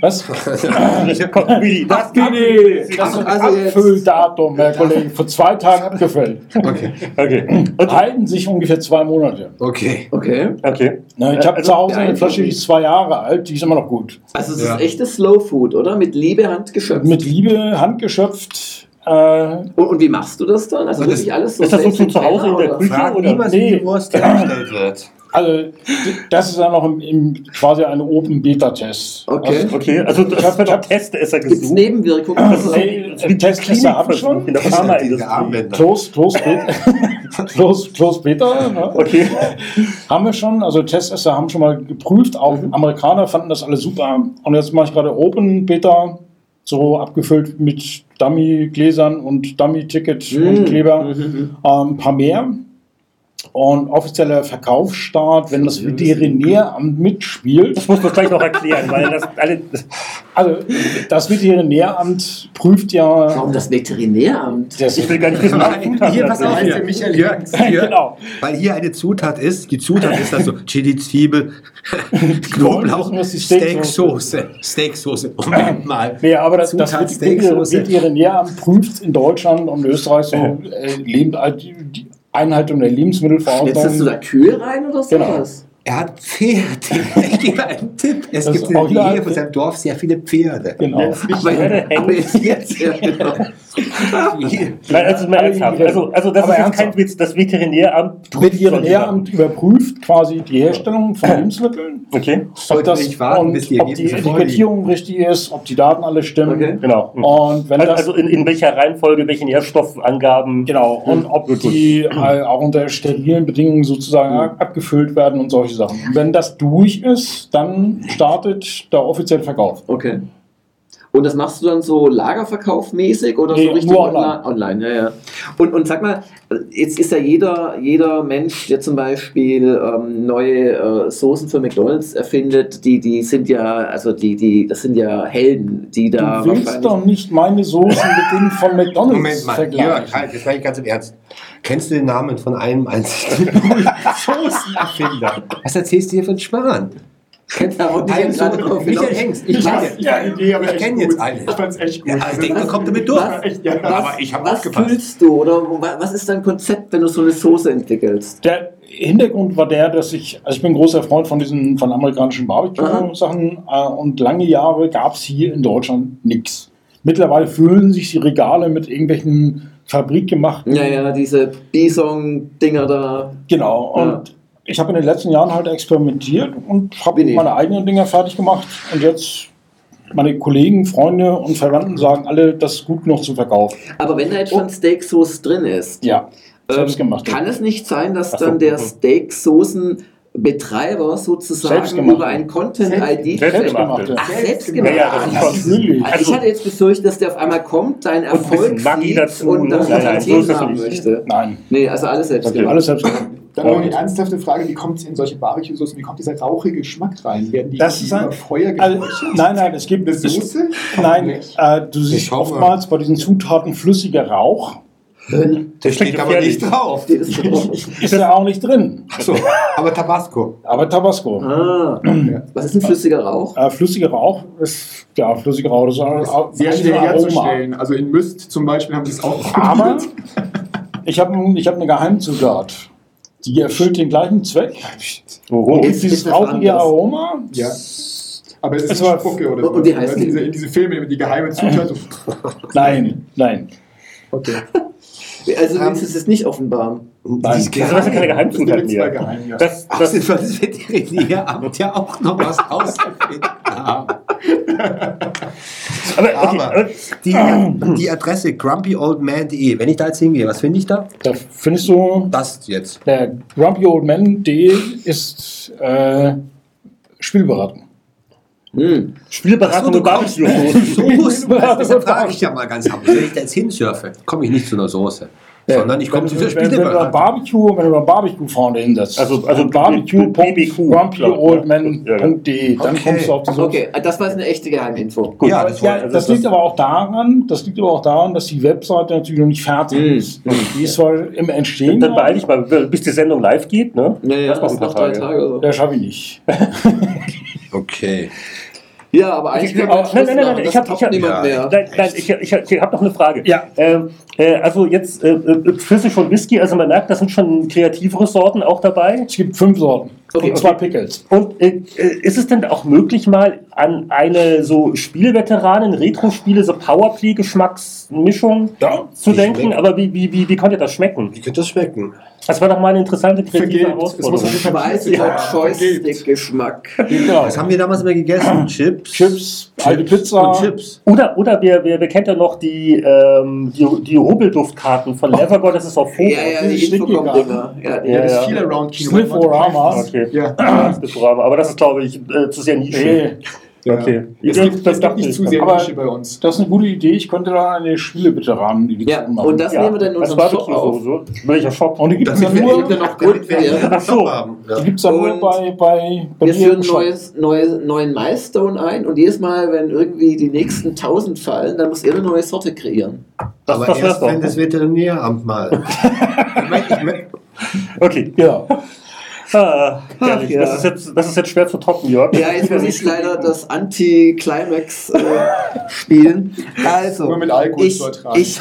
Was? Willi, das Das ist ein Also Abfülldatum, Herr Kollege, vor zwei Tagen abgefüllt. Okay. Okay. Und, Halten sich ungefähr zwei Monate. Okay. Okay. okay. Na, ich habe Also, zu Hause eine Flasche, die ist zwei Jahre alt, die ist immer noch gut. Also es Ja. ist echtes Slow Food, oder? Mit Liebe handgeschöpft. Mit Liebe, handgeschöpft. Äh, und, und wie machst du das dann? Also das- wirklich alles so ist das so selbst zu Hause in der oder? Küche? Oder? niemals, wie Nee. die Wurst hergestellt wird. Also, das ist ja noch im, im, quasi ein Open-Beta-Test. Okay. Also, Okay, also das wird auch Testesser Gibt's gesucht. Nebenwirkungen? Das ist so Nee, wie, die Testesser haben Klinikversuch schon. in der Pharmaindustrie. Close, close, Beta. close, close Beta. Ne? Okay. Haben wir schon, also Testesser haben schon mal geprüft, auch Amerikaner fanden das alles super. Und jetzt mache ich gerade Open Beta, so abgefüllt mit Dummy-Gläsern und Dummy-Ticket Mhm. und Kleber. Ähm, ein paar mehr. Und offizieller Verkaufsstart, wenn das Veterinäramt mitspielt. Das muss man gleich noch erklären, weil das alle. Also das Veterinäramt prüft ja. Warum das Veterinäramt? Das, Ich will gar nicht wissen, was Zutaten Hier, pass auf, hier, Michael, hier, hier, Genau. Weil hier eine Zutat ist, die Zutat ist also Chili, Zwiebel, Knoblauch, Steaksoße Steaksoße. Moment mal. Nee, aber das, das Zutat. Veterinäramt prüft in Deutschland und Österreich so äh, Leben, äh, die, die Einhaltung der Jetzt hast du Lebensmittelverordnung. da Kühe rein oder Genau. sowas? Er hat Pferde. Ich gebe einen Tipp. Es Das gibt in der Nähe von seinem Dorf sehr viele Pferde. Genau. Aber, aber jetzt, jetzt ja, genau. Nein, also mal ernsthaft. Also, also das Aber ist ernsthaft. kein Witz. Das Veterinäramt. Veterinäramt überprüft quasi die Herstellung von Lebensmitteln. Okay, Ob, Sollte das, nicht warten, und bis die ob die. Etikettierung richtig ist, ob die Daten alle stimmen. Okay. genau. Und wenn Also, das also in, in welcher Reihenfolge, welche Nährstoffangaben. Genau, und ob Gut, gut. die äh, auch unter sterilen Bedingungen sozusagen abgefüllt werden und solche Sachen. Und wenn das durch ist, dann startet der offizielle Verkauf. Okay. Und das machst du dann so Lagerverkaufmäßig oder Nee, so richtig online? Online, ja, ja. Und, und sag mal, jetzt ist ja jeder, jeder Mensch, der zum Beispiel ähm, neue äh, Soßen für McDonalds erfindet, die, die sind ja, also die, die, das sind ja Helden, die da du willst doch nicht meine Soßen mit denen von McDonalds Moment mal, vergleichen. Jörg, halt, jetzt meine ich ganz im Ernst. Kennst du den Namen von einem einzigen Soßenerfinder? Was erzählst du hier einen Schmarrn? Gerade drauf Michael. Hengst, ich Ich kenne ja, aber ich echt kenn gut. jetzt einen. Ich fand's echt gut. Ja, ich denke, man kommt damit durch. Was, Echt, ja. was, Aber ich hab was aufgepasst. fühlst du oder wa- was ist dein Konzept, wenn du so eine Soße entwickelst? Der Hintergrund war der, dass ich, also ich bin großer Freund von diesen von amerikanischen Barbecue-Sachen äh, und lange Jahre gab es hier in Deutschland nichts. Mittlerweile füllen sich die Regale mit irgendwelchen fabrikgemachten Ja, ja, diese Bison-Dinger da. Genau. Ja. Und ich habe in den letzten Jahren halt experimentiert und habe meine eigenen Dinger fertig gemacht. Und jetzt meine Kollegen, Freunde und Verwandten sagen alle, das ist gut noch zu verkaufen. Aber wenn da jetzt schon Steak-Sauce drin ist, Ja, selbst ähm, gemacht. kann es nicht sein, dass Ach so, dann der mhm. Steak-Soßen-Betreiber sozusagen Selbstgemacht. über ein Content-ID... Selbstgemachte. Ach, Ja, selbstgemacht. ja, das ist Natürlich. Also ich hatte jetzt befürchtet, dass der auf einmal kommt, deinen Und ein bisschen Erfolg Maggi sieht dazu, und dann ne? Nein, nein, so haben möchte. Nein, Nee, also alles selbst das gemacht. alles selbst gemacht. Dann noch eine ernsthafte Frage, wie kommt es in solche Barbecue-Soßen, wie kommt dieser rauchige Geschmack rein? Werden die Das ist ein- über Feuer Also, nein, nein, es gibt Eine Soße? Nein, Nicht. äh, du siehst oftmals bei diesen Zutaten flüssiger Rauch. Das steht aber nicht drauf. Drauf? Ist ja auch nicht drin. Achso, aber Tabasco. Aber Tabasco. Ah, was ist ein flüssiger Rauch? Äh, flüssiger Rauch ist, ja, flüssiger Rauch, das ist auch Sehr schnell herzustellen. Also in Myst zum Beispiel haben sie es auch Aber ich habe ich hab eine Geheimzutat. Die erfüllt den gleichen Zweck. Oho. Und Ist- dieses ist das rauchige anders? Aroma, Ja. Aber es ist Es war- Spucke oder so. Und wie heißt in die? diese, in diese Filme, die geheime Zutat. nein, nein. Okay. Also willst du es jetzt nicht offenbaren? Nein. Das ist keine Das Geheimzutat ist zwar mehr. geheim, ja. Das, Ach, das, sind wir das Veterinäramt ja auch noch was rausgefunden haben. aber, okay, Aber die, die Adresse grumpyoldman.de, wenn ich da jetzt hingehe, was finde ich da? Da findest du, Das jetzt. der grumpyoldman.de ist äh, Spielberatung. Hm. Spielberatung und Barbecue. Soße. Das frage ich ja mal ganz ab. Wenn ich da jetzt hinsurfe, komme ich nicht zu einer Soße, sondern ich komme zu der wenn, wenn, wenn du. Barbecue, wenn du beim Barbecue vorne hinsetzt, Also- also barbecue.grumpyoldman.de, dann Okay. kommst du auf die Soße. Okay, das war eine echte Geheiminfo. Gut, Ja, das ja, das, das- liegt aber auch daran, das liegt aber auch daran, dass die Webseite natürlich noch nicht fertig Mhm. ist. Die ist zwar im Entstehen, Dann beeil dich mal, bis die Sendung live geht. Ne? Ja, ja, Das das noch drei Tage. Tage oder so. das schaffe ich nicht. Okay. Ja, aber eigentlich wir Aber- Schluss nein, nein, nein, nein, Das ich hab- ich hab- ja. mehr. Nein, nein, ich, ich, ich habe noch eine Frage. Ja. Ähm, äh, also jetzt äh, äh, Pfirsich und Whisky, also man merkt, da sind schon kreativere Sorten auch dabei. Es gibt fünf Sorten Okay, und zwei Pickles. Und äh, äh, ist es denn auch möglich, mal an eine so Spieleveteranen, Retro-Spiele, so Powerplay-Geschmacksmischung Ja, zu denken? Aber wie, wie, wie, wie konnte das schmecken? Wie könnte das schmecken? Das war doch mal eine interessante kreative Vergeht. Es Herausforderung. muss jeden Fall Weiße Ja, Joystick-Geschmack. Genau. Was haben wir damals immer gegessen? Chips? Chips, alte Pizza. Und Chips. Oder, oder wer, wer, wer kennt ja noch die, ähm, die, die Rubbelduftkarten von Levergott, das ist auf Foto. Ja, ja, die Infocom-Dinger. Ja, die Ja, Das ja. Feel Around Kino. Sniff-O-Rama. Okay. Ja. Das ist Programm. Aber das ist, glaube ich, äh, zu sehr nischig. Nee, Okay. Es Ja, gibt, das es gibt nicht ich. zu sehr Nische bei uns. das ist eine gute Idee. Ich könnte da eine Spieleveteranen-Edition Ja, machen. und das Ja, nehmen wir dann in unserem Shop auf. Barbecue-Soße. Welcher Shop? Und die gibt es ja nur, gibt ja noch damit wir Grund- einen Ach so. Shop haben. Ja. die ja nur bei, bei, bei Wir führen neues, neues, neuen Milestone ein und jedes Mal, wenn irgendwie die nächsten 1000 fallen, dann muss ihr eine neue Sorte kreieren. Das- Aber das erst, wenn das Veterinäramt mal. ich mein, ich mein, Okay. Ja. Ah, herrlich. ja. das, ist jetzt, das ist jetzt schwer zu toppen, Jörg. Ja, jetzt muss ich leider das Anti-Climax äh, spielen. Also, Nur mit Alkohol ich, zu ertragen. ich,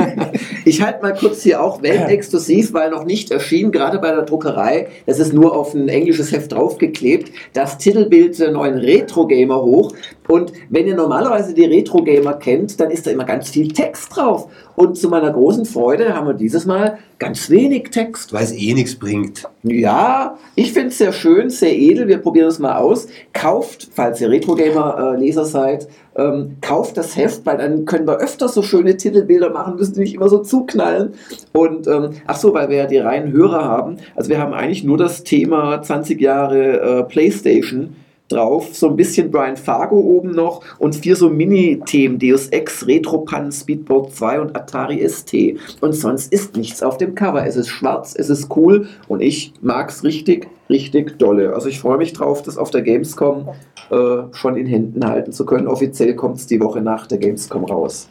ich halte mal kurz hier auch weltexklusiv, weil noch nicht erschienen, gerade bei der Druckerei. Das ist nur auf ein englisches Heft draufgeklebt. Das Titelbild der neuen Retro-Gamer hoch. Und wenn ihr normalerweise die Retro-Gamer kennt, dann ist da immer ganz viel Text drauf. Und zu meiner großen Freude haben wir dieses Mal ganz wenig Text. weil es eh nichts bringt. Ja, ich finde es sehr schön, sehr edel. Wir probieren es mal aus. Kauft, falls ihr Retro-Gamer-Leser seid, ähm, kauft das Heft, weil dann können wir öfter so schöne Titelbilder machen, müssen die nicht immer so zuknallen. Und ähm, ach so, weil wir ja die reinen Hörer haben. Also wir haben eigentlich nur das Thema 20 Jahre äh, PlayStation drauf, so ein bisschen Brian Fargo oben noch und vier so Mini-Themen, Deus Ex, Retropan, Speedboat 2 und Atari ST. Und sonst ist nichts auf dem Cover. Es ist schwarz, es ist cool und ich mag's richtig, richtig dolle. Also ich freue mich drauf, das auf der Gamescom äh, schon in Händen halten zu können. Offiziell kommt es die Woche nach der Gamescom raus.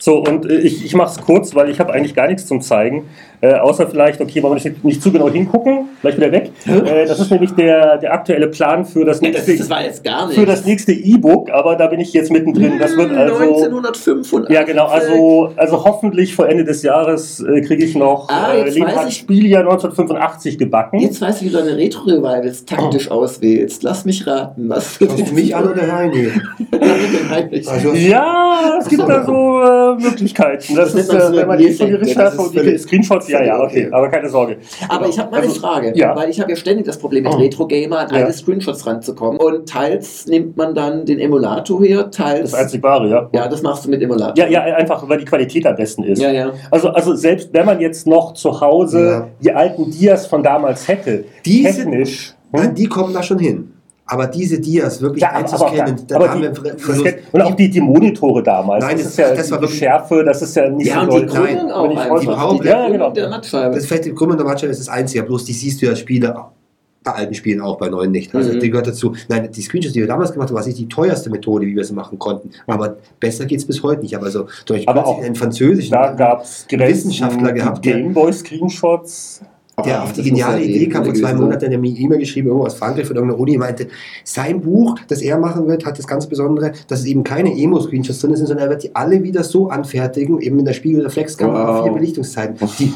So, und äh, ich, ich mache es kurz, weil ich habe eigentlich gar nichts zum Zeigen. Äh, außer vielleicht, okay, wollen wir nicht, nicht zu genau hingucken, gleich wieder weg. Äh, das ist nämlich der, der aktuelle Plan für das nächste, für das nächste E-Book, aber da bin ich jetzt mittendrin. Das wird also. 1985. Ja, genau. Also, also hoffentlich vor Ende des Jahres äh, kriege ich noch Ah, äh, jetzt Leonhard weiß ich- Spieljahr 1985 gebacken. Jetzt weiß ich, wie du deine Retro-Revivals taktisch auswählst. Lass mich raten. Was Schaust du mich an oder Heini? Also, Ja, es gibt da so äh, Möglichkeiten. Das, Das ist, äh, wenn man die das Recherche ist und die Screenshots, ja, ja, okay, okay. aber keine Sorge. Aber ich habe mal eine Also, Frage, ja. weil ich habe ja ständig das Problem mit Oh. Retro-Gamer an Ja. alte Screenshots ranzukommen. Und teils nimmt man dann den Emulator her, teils... Das einzig wahre, ja. ja, das machst du mit Emulator. Ja, ja, einfach, weil die Qualität am besten ist. Ja, ja. Also, also selbst wenn man jetzt noch zu Hause Ja. die alten Dias von damals hätte, Die sind- technisch. Nein, hm? die kommen da schon hin. Aber diese Dias wirklich Ja, einzuscannen, da haben die, wir Ver- das Verlust. kennt- und auch die, die Monitore damals. Nein, das, das- ist ja das war die wirklich- Schärfe, das ist ja nicht Ja, so und die. Krümmen Nein, auch die Power- die Ja, genau. der Mattscheibe. Das fette Krümmen der Matcha, das ist das Einzige, bloß die siehst du ja Spieler bei alten Spielen auch, bei neuen nicht. Also Mhm. die gehört dazu. Nein, die Screenshots, die wir damals gemacht haben, war nicht die teuerste Methode, wie wir es machen konnten. Aber besser geht es bis heute nicht. Aber so durch Aber auch einen französischen Da gab es Wissenschaftler gehabt, der- Gameboy-Screenshots. Der auf die geniale Idee kam, vor zwei Monaten, der mir eine E-Mail geschrieben, irgendwo aus Frankreich von irgendeiner Uni, meinte, sein Buch, das er machen wird, hat das ganz Besondere, dass es eben keine Emo-Screenshots drin sind, sondern er wird die alle wieder so anfertigen, eben in der Spiegelreflexkamera, Wow. vier Belichtungszeiten. Die,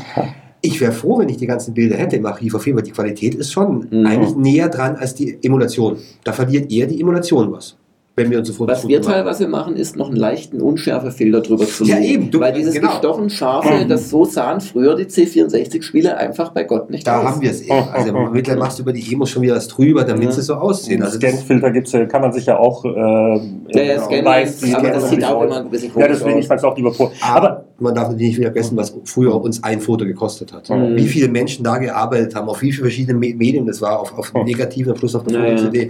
ich wäre froh, wenn ich die ganzen Bilder hätte im Archiv auf jeden Fall. Die Qualität ist schon Mhm. eigentlich näher dran als die Emulation. Da verliert eher die Emulation was. Wenn wir uns so Was wir teilweise machen, ist noch einen leichten Unschärfefilter drüber zu Ja, legen. eben, du- Weil dieses genau. gestochen Scharfe, das so sahen früher die C64-Spiele einfach bei Gott nicht Da aus. haben wir es eben. Also mittlerweile machst du über die Emos schon wieder was drüber, damit Ja. sie so aussehen. Also das, Scanfilter gibt's ja, kann man sich ja auch. Äh, Ja, ja, genau, Scan weiß, ist, aber das sieht auch aus. immer ein bisschen Ja, komisch deswegen, ich aus. fand es auch lieber vor. Aber Aber man darf natürlich nicht vergessen, was früher uns ein Foto gekostet hat. Mhm. Wie viele Menschen da gearbeitet haben, auf wie viele verschiedene Me- Medien das war, auf, auf Mhm. negativen plus auf der Ja, ja.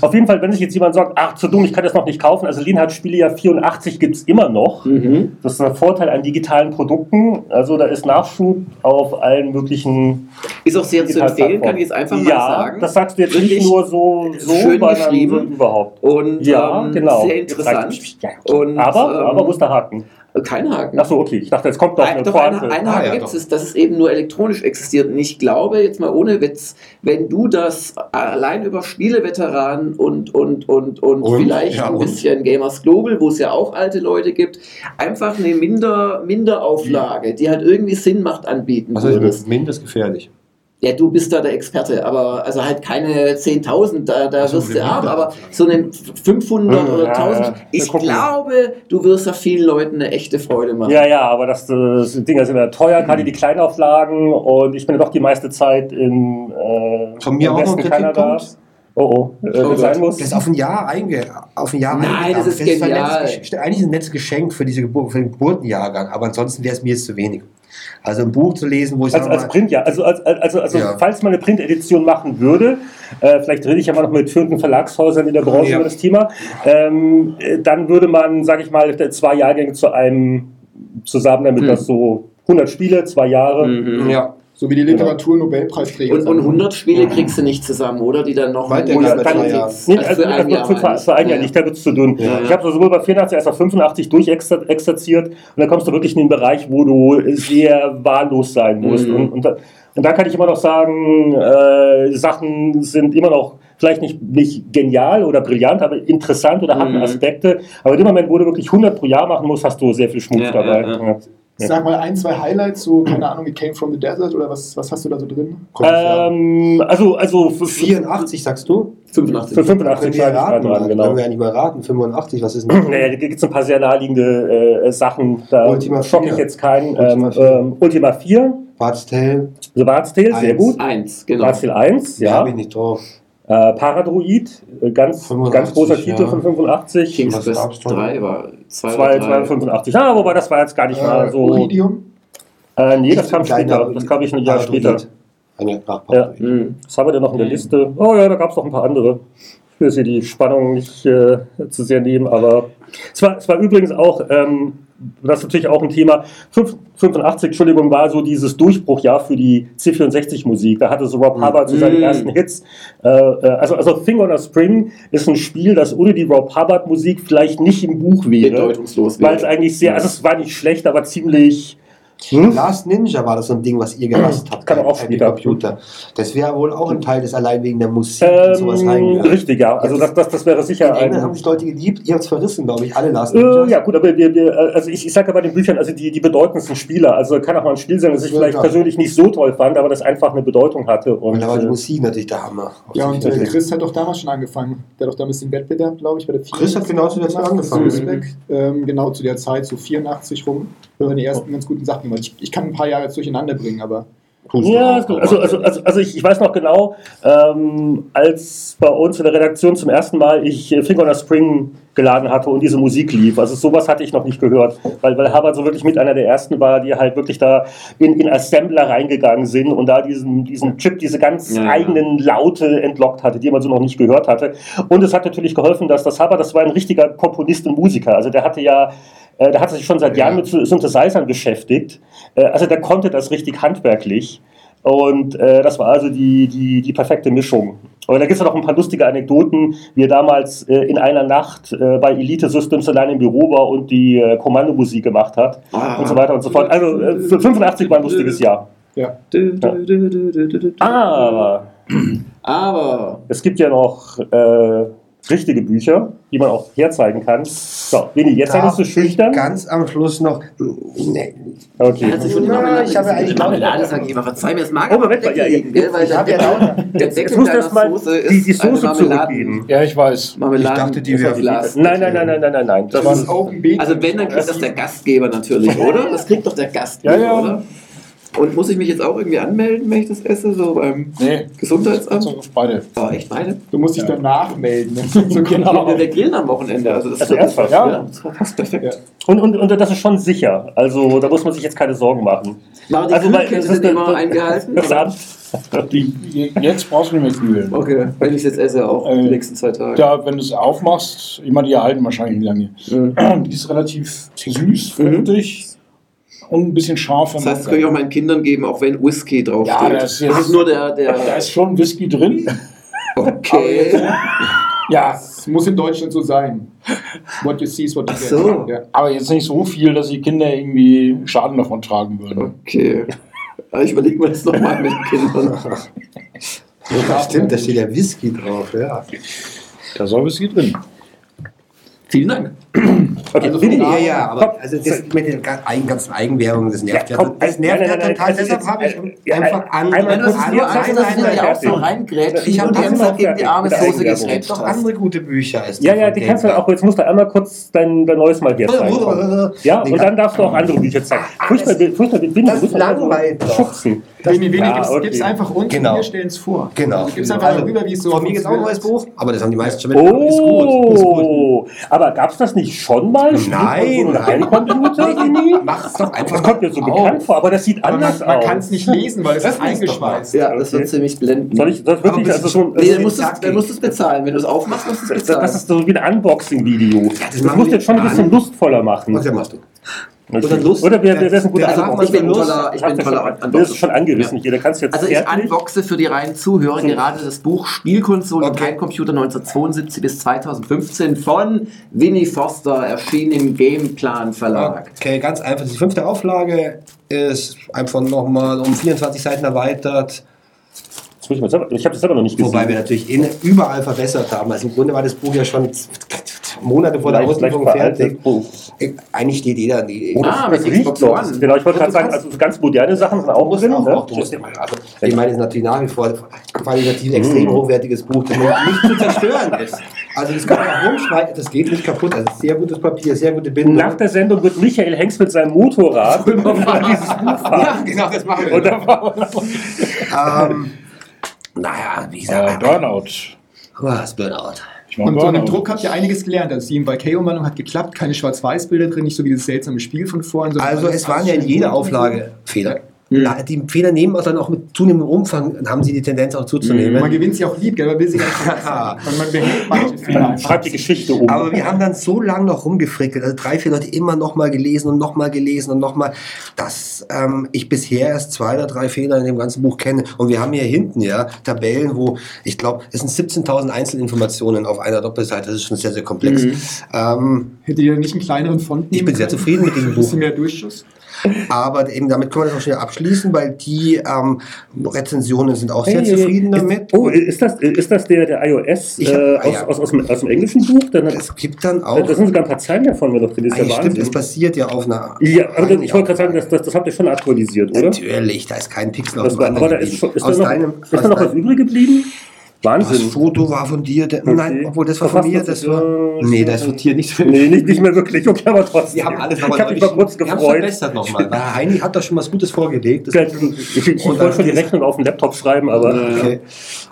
Auf jeden Fall, wenn sich jetzt jemand sagt, ach, zu dumm, ich kann das noch nicht kaufen. Also Lean hat Spielejahr 84 gibt's immer noch. Mhm. Das ist der Vorteil an digitalen Produkten. Also da ist Nachschub auf allen möglichen Ist auch sehr zu empfehlen, kann ich jetzt einfach ja, mal sagen. das sagst du jetzt Wirklich nicht nur so, so schön geschrieben. überhaupt. Und Ja, ähm, genau. sehr interessant. Ja. Und, aber, ähm, aber wo ist der Haken? Kein Haken. Achso, okay. Ich dachte, jetzt kommt noch Ein, eine doch, Pointe. eine, eine Ah, Haken ja, gibt es, dass es eben nur elektronisch existiert. Und ich glaube, jetzt mal ohne Witz, wenn du das allein über Spieleveteranen und, und, und, und, Und? vielleicht Ja, ein und? bisschen Gamers Global, wo es ja auch alte Leute gibt, einfach eine Minder, Minderauflage, die halt irgendwie Sinn macht, anbieten Also würdest. mindestens gefährlich. Ja, du bist da der Experte, aber also halt keine 10.000, da, da wirst du arm, aber so eine 500 Ja, oder ja, 1000. ja. Ich glaube, du wirst da vielen Leuten eine echte Freude machen. Ja, ja, aber das, das Dinger sind ja teuer, gerade die Kleinauflagen und ich bin ja doch die meiste Zeit in äh, Von mir im auch noch ein Westen Kanadas. Kritikpunkt. Oh, oh, äh, Oh sein muss. Das ist auf ein Jahr einge, auf ein Jahr Nein, eingegangen. das ist ein genial. nettes Gesch- eigentlich ein nettes Geschenk für, diese Geburt, für den Geburtenjahrgang, aber ansonsten wäre es mir jetzt zu wenig. Also ein Buch zu lesen, wo ich Als, sag als mal, Print, ja. Also, als, also, also Ja. falls man eine Printedition machen würde, äh, vielleicht rede ich ja mal noch mit führenden Verlagshäusern in der Branche Ja. über das Thema, ähm, äh, dann würde man, sage ich mal, zwei Jahrgänge zu einem zusammen, damit Hm. das so 100 Spiele, zwei Jahre. Mhm. ja, So wie die Literatur-Nobelpreisträger. Und, und 100 Spiele kriegst du nicht zusammen, oder? Die dann noch geht's Monat. Jahren. Nee, Also für ein Jahr für, meine ich. für ein Jahr Ja. nicht, da wird es zu dünn. Ja, Ich habe so sowohl bei 84 als auch 85 durchexerziert und dann kommst du wirklich in den Bereich, wo du sehr wahllos sein musst. Mhm. Und, und, da, und da kann ich immer noch sagen, äh, Sachen sind immer noch vielleicht nicht, nicht genial oder brillant, aber interessant oder haben Mhm. Aspekte. Aber in dem Moment, wo du wirklich 100 pro Jahr machen musst, hast du sehr viel Schmuck Ja, dabei. ja, ja. Ja. Sag mal ein, zwei Highlights, so, keine Ahnung, It Came from the Desert oder was, was hast du da so drin? Ähm, also, also für, 84 sagst du? 85. für Können 85 wir raten, dran, Mann. genau. Können wir ja nicht mal raten. 85, was ist denn? Naja, da gibt es ein paar sehr naheliegende äh, Sachen. Da Ultima schocke ich 4. jetzt keinen. Ultima Ähm, 4. ähm, Ultima 4, Bart's Tale, The Bard's Tale, sehr gut. Eins, genau. Bard's Tale 1, ja. ja. hab ich nicht drauf. Äh, Paradroid, äh, ganz, 85, ganz großer Titel ja. von 85. King's Was Quest gab's da? 3 war 2 2, oder 3. 85. Ja, wobei das war jetzt gar nicht mal Äh, so. Uridium? Äh, nee, das kam später. Das kam ich ein Jahr Paradroid. später. Ein Jahr nach Ja. Mhm. Was haben wir denn noch in der Mhm. Liste? Oh ja, da gab es noch ein paar andere. Ich will hier die Spannung nicht äh, zu sehr nehmen, aber es war, es war übrigens auch, ähm, das ist natürlich auch ein Thema, Fünf- 85, Entschuldigung, war so dieses Durchbruchjahr für die C64-Musik. Da hatte so Rob Hubbard so seine Mhm. ersten Hits. Äh, äh, also, also Thing on a Spring ist ein Spiel, das ohne die Rob Hubbard-Musik vielleicht nicht im Buch wäre. Bedeutungslos Weil es wäre. eigentlich sehr, also es war nicht schlecht, aber ziemlich. Hm? Last Ninja war das so ein Ding, was ihr gehasst habt. Kann man auch später. Computer. Das wäre wohl auch ein Teil des allein wegen der Musik und sowas Ähm, reingehört. richtig, ja. Also das, das, das wäre sicher In England haben ein. sich Leute geliebt, ihr habt es verrissen, glaube ich, alle Last Ninjas. Äh, ja, gut, aber wir, wir, also ich, ich sage ja bei den Büchern, also die, die bedeutendsten Spieler, also kann auch mal ein Spiel sein, das ich Ja, vielleicht klar. persönlich nicht so toll fand, aber das einfach eine Bedeutung hatte. Und, Und da war die äh, Musik natürlich der Hammer. Ja, und äh, Chris, hat doch damals schon angefangen. Der hat doch damals den Wettbewerb, glaube ich, bei der Chris hat genau zu der Zeit angefangen. Ähm, genau zu der Zeit, so 84 rum. Waren die ersten ganz guten Sachen. Ich, ich kann ein paar Jahre jetzt durcheinander bringen, aber Ja, also, also, also, also ich, ich weiß noch genau, ähm, als bei uns in der Redaktion zum ersten Mal ich äh, Finger on the Spring geladen hatte und diese Musik lief. Also sowas hatte ich noch nicht gehört, weil, weil Hubbard so wirklich mit einer der ersten war, die halt wirklich da in, in Assembler reingegangen sind und da diesen, diesen Chip, diese ganz Ja, eigenen Laute entlockt hatte, die man so noch nicht gehört hatte. Und es hat natürlich geholfen, dass das Hubbard, das war ein richtiger Komponist und Musiker. Also der hatte ja äh, der hat sich schon seit Ja. Jahren mit Synthesizern beschäftigt. Äh, Also der konnte das richtig handwerklich. Und äh, das war also die, die, die perfekte Mischung. Aber da gibt es noch ein paar lustige Anekdoten, wie er damals äh, in einer Nacht äh, bei Elite Systems allein im Büro war und die äh, Kommandomusik gemacht hat Ah. und so weiter und so fort. Also äh, für 85 war ein lustiges Jahr. Ja. Aber Aber es gibt ja noch äh, richtige Bücher, die man auch herzeigen kann. So, Winnie, jetzt Darf ich schüchtern. Ganz am Schluss noch. Nee. Okay. schon Ja, ich habe ja eigentlich. Marmelade, sag ich immer, verzeih mir, das mag Oh, aber Moment ja, weglegen, gell, weil Ich habe ja der, auch. der Deckel muss deiner das mal Soße die, ist die eine Soße zurückgeben. Ja, ich weiß. Marmeladen Ich dachte, die wäre- Glas. Nein, nein, nein, nein, nein, nein, nein. Das Das ist Open Beta. Also wenn, dann kriegt das der Gastgeber natürlich, oder? Das kriegt doch der Gastgeber, Ja, ja. oder? Und muss ich mich jetzt auch irgendwie anmelden, wenn ich das esse, so beim Nee, Gesundheitsamt? auf beide. Oh, echt beide? Du musst dich danach melden. So Genau. Ja, wir grillen am Wochenende, also das Also wird ernsthaft, ja? das war fast perfekt. Ja. und, und, und das ist schon sicher. Also da muss man sich jetzt keine Sorgen machen. Waren die Also, weil- Kühlkette das ist sind immer eingehalten? Das Die, jetzt brauchst du nicht mehr kühlen. Okay, wenn ich es jetzt esse, auch Äh, die nächsten zwei Tage. Da, wenn du es aufmachst, ich meine, die halten wahrscheinlich lange. Mhm. Die ist relativ süß, fruchtig und ein bisschen scharf. Das heißt, das kann ich auch meinen Kindern geben, auch wenn Whisky draufsteht. Ja, das ist jetzt- das ist nur der, der Da ist schon Whisky drin. okay. Ja, Es muss in Deutschland so sein. What you see is what you Ach get. so. Ja. aber jetzt nicht so viel, dass die Kinder irgendwie Schaden davon tragen würden. Okay. Ich überlege mir das nochmal mit Kindern. Ja, stimmt, da steht ja Whisky drauf. Ja. Da soll Whisky drin. Vielen Dank. Okay, Also Winnie, Ja, ja, aber Komm, also das mit den ganzen Eigenwährungen, das nervt Ja, ja. komm, Das nervt nein, ja nein, total. also Deshalb habe ich ja, einfach ein- andere. einmal das ist kurz- dass nein, wir nein, dir auch so reingrätschen Ich hab und die ganze Zeit gegen die arme Soße gegrätscht doch andere gute Bücher. Ja, ja, die kannst du auch. Jetzt musst du einmal kurz dein, dein neues Mal hier zeigen. Ja, und dann darfst du auch andere Bücher zeigen. Furchtbar, furchtbar, Das du musst einfach langweilt doch. schubsen. Wenig, wenig, Ja, okay. gib's einfach uns Genau. und wir stellen es vor. Genau. Also gib's einfach Also, rüber, wie es so Von mir gibt es auch ein neues Buch, aber das haben die meisten schon mitbekommen. Ist gut. Ist gut. Oh, aber gab es das nicht schon mal? Nein, nein. Heimcomputer, Winnie? Mach's doch einfach. Das kommt mir so bekannt vor, aber das sieht Aber man, anders man kann aus. es nicht lesen, weil es ist eingeschweißt. Ja, das wird ziemlich blenden. Soll ich das wirklich? Also so, Nee, dann musst du es- es bezahlen. Wenn du es aufmachst, musst du es das, bezahlen. das ist so wie ein Unboxing-Video. das musst du jetzt schon ein bisschen lustvoller machen. Was machst du? Okay. Oder Lust? Oder wer, wer, wer ist ein guter Der- Unboxer? ich bin ein toller, ich bin ein du toller Unboxer. Das ist schon angerissen hier. Da kannst du jetzt Also ich unboxe für die reinen Zuhörer gerade das Buch Spielkonsole und Okay. Heimcomputer 1972 bis 2015 von Winnie Foster, erschienen im Gameplan Verlag. Okay, ganz einfach. Die fünfte Auflage ist einfach nochmal um 24 Seiten erweitert. Ich habe das selber noch nicht gesehen. Wobei wir natürlich in, überall verbessert haben. Also im Grunde war das Buch ja schon Monate vor der Leicht- leicht Auslieferung fertig. Buch. Eigentlich steht jeder. Die, Oh, das, Ah, das mit riecht Xbox noch. One. Genau, ich wollte gerade sagen, also ganz moderne Sachen sind auch drin. auch, ne? auch, also, ich meine, es ist natürlich nach wie vor qualitativ ein extrem Mm. hochwertiges Buch, das nicht zu zerstören ist. Also das kann man auch rumschneiden, das geht nicht kaputt. Also sehr gutes Papier, sehr gute Bindung. Nach der Sendung wird Michael Hengst mit seinem Motorrad dieses Buch fahren. ja, genau, das machen wir. Und dann ähm, naja, wie Äh, gesagt, Burnout. was Burnout. Und von dem Burnout. Druck habt ihr einiges gelernt. Also die im K-Umwandlung hat geklappt, keine Schwarz-Weiß-Bilder drin, nicht so wie das seltsame Spiel von vorhin. Also es waren ja in jeder so. Auflage Fehler. Na, Die Fehler nehmen auch dann auch mit zunehmendem Umfang, haben sie die Tendenz auch Man zuzunehmen. gewinnt sie auch lieb, gell? man will sie gar nicht. Und man behält manche Fehler einfach. schreibt die Geschichte um. Aber wir haben dann so lange noch rumgefrickelt, also drei, vier Leute immer nochmal gelesen und nochmal gelesen und nochmal, dass ähm, ich bisher erst zwei oder drei Fehler in dem ganzen Buch kenne. Und wir haben hier hinten ja Tabellen, wo ich glaube, es sind 17.000 Einzelinformationen auf einer Doppelseite. Das ist schon sehr, sehr komplex. Ähm, Hättet ihr nicht einen kleineren Font Ich nehmen bin sehr zufrieden mit diesem Ein bisschen Buch. mehr Durchschuss. Aber eben damit können wir das auch schnell abschließen, weil die ähm, Rezensionen sind auch sehr Hey, zufrieden ist, damit. Oh, ist das, ist das der, der iOS hab- äh, aus, ja. aus, aus, dem, aus dem englischen Buch? Dann hat, Es gibt dann da auch. sind sogar ein paar Zeilen davon mir noch drin. Das ist Ah, ja stimmt, es basiert ja auf einer. Ja, aber das, ich wollte gerade sagen, das, das, das habt ihr schon aktualisiert, oder? Natürlich, da ist kein Pixel auf Das dem anderen aber da ist, schon, ist, da aus noch, deinem, ist da noch was übrig geblieben? Das Wahnsinn. Foto war von dir. Der, Nein, obwohl das war von mir. das Das war. äh, Nee, das wird hier nicht. Nee, nicht, nicht mehr wirklich. Okay, aber trotzdem. Wir haben alles ich habe mich mal kurz gefreut. verbessert nochmal. Weil Heini hat da schon was Gutes vorgelegt. Das Ich, ich, ich wollte schon die Rechnung auf den Laptop schreiben, aber. Okay.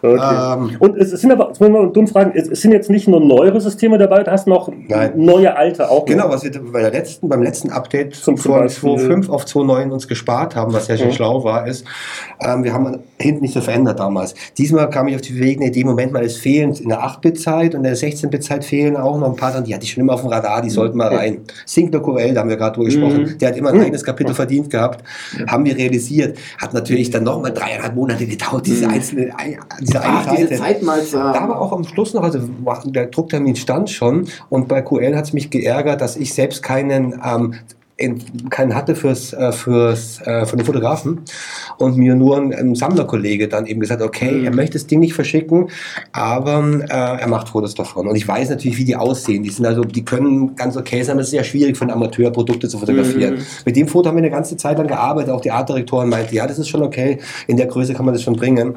Okay. Ähm, Und es sind aber, jetzt wollen wir dumm fragen, es sind jetzt nicht nur neuere Systeme dabei, du hast noch Nein. neue alte auch. noch. Genau, was wir bei der letzten, beim letzten Update Zum von Beispiel- 2.5 auf 2.9 uns gespart haben, was sehr schön Mhm. schlau war, ist, ähm, wir haben hinten nicht so verändert damals. Diesmal kam ich auf die entsteht eine Idee, Moment mal, es fehlen in der 8-Bit-Zeit und in der 16-Bit-Zeit fehlen auch noch ein paar Sachen, die hatte ich schon immer auf dem Radar, die sollten mal rein. Sinclair QL, da haben wir gerade drüber gesprochen, der hat immer ein eigenes Kapitel verdient gehabt, haben wir realisiert, hat natürlich dann nochmal dreieinhalb Monate gedauert, diese einzelne, ein- diese eine Ach, diese Seite. Zeit mal zu haben. Da war auch am Schluss noch, also der Drucktermin stand schon und bei QL hat es mich geärgert, dass ich selbst keinen, ähm, in, keinen hatte fürs, äh, fürs, äh, von den Fotografen und mir nur ein, ein Sammlerkollege dann eben gesagt, okay, er möchte das Ding nicht verschicken, aber äh, er macht Fotos davon. Und ich weiß natürlich, wie die aussehen. Die sind also, die können ganz okay sein, aber es ist sehr schwierig von Amateur Produkte zu fotografieren. Mit dem Foto haben wir eine ganze Zeit lang gearbeitet. Auch die Artdirektorin meinte, ja, das ist schon okay. In der Größe kann man das schon bringen.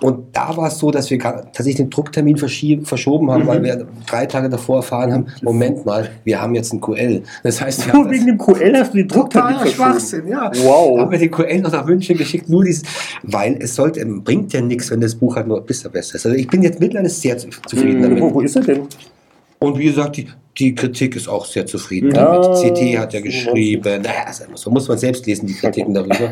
Und da war es so, dass wir tatsächlich den Drucktermin verschoben haben, weil wir drei Tage davor erfahren haben, Moment mal, wir haben jetzt ein QL. Das heißt, wir Nur haben wegen dem QL hast du die Drucktermin verschoben. Schwachsinn, ja. Wow. Haben wir den QL noch nach München geschickt, nur dieses, weil es sollte, bringt ja nichts, wenn das Buch halt nur bis der Beste ist. Also ich bin jetzt mittlerweile sehr zu- zufrieden damit. Wo, wo ist er denn? Und wie gesagt, die, die Kritik ist auch sehr zufrieden Ja. damit. CT hat ja geschrieben, naja, muss man selbst lesen, die Kritiken darüber.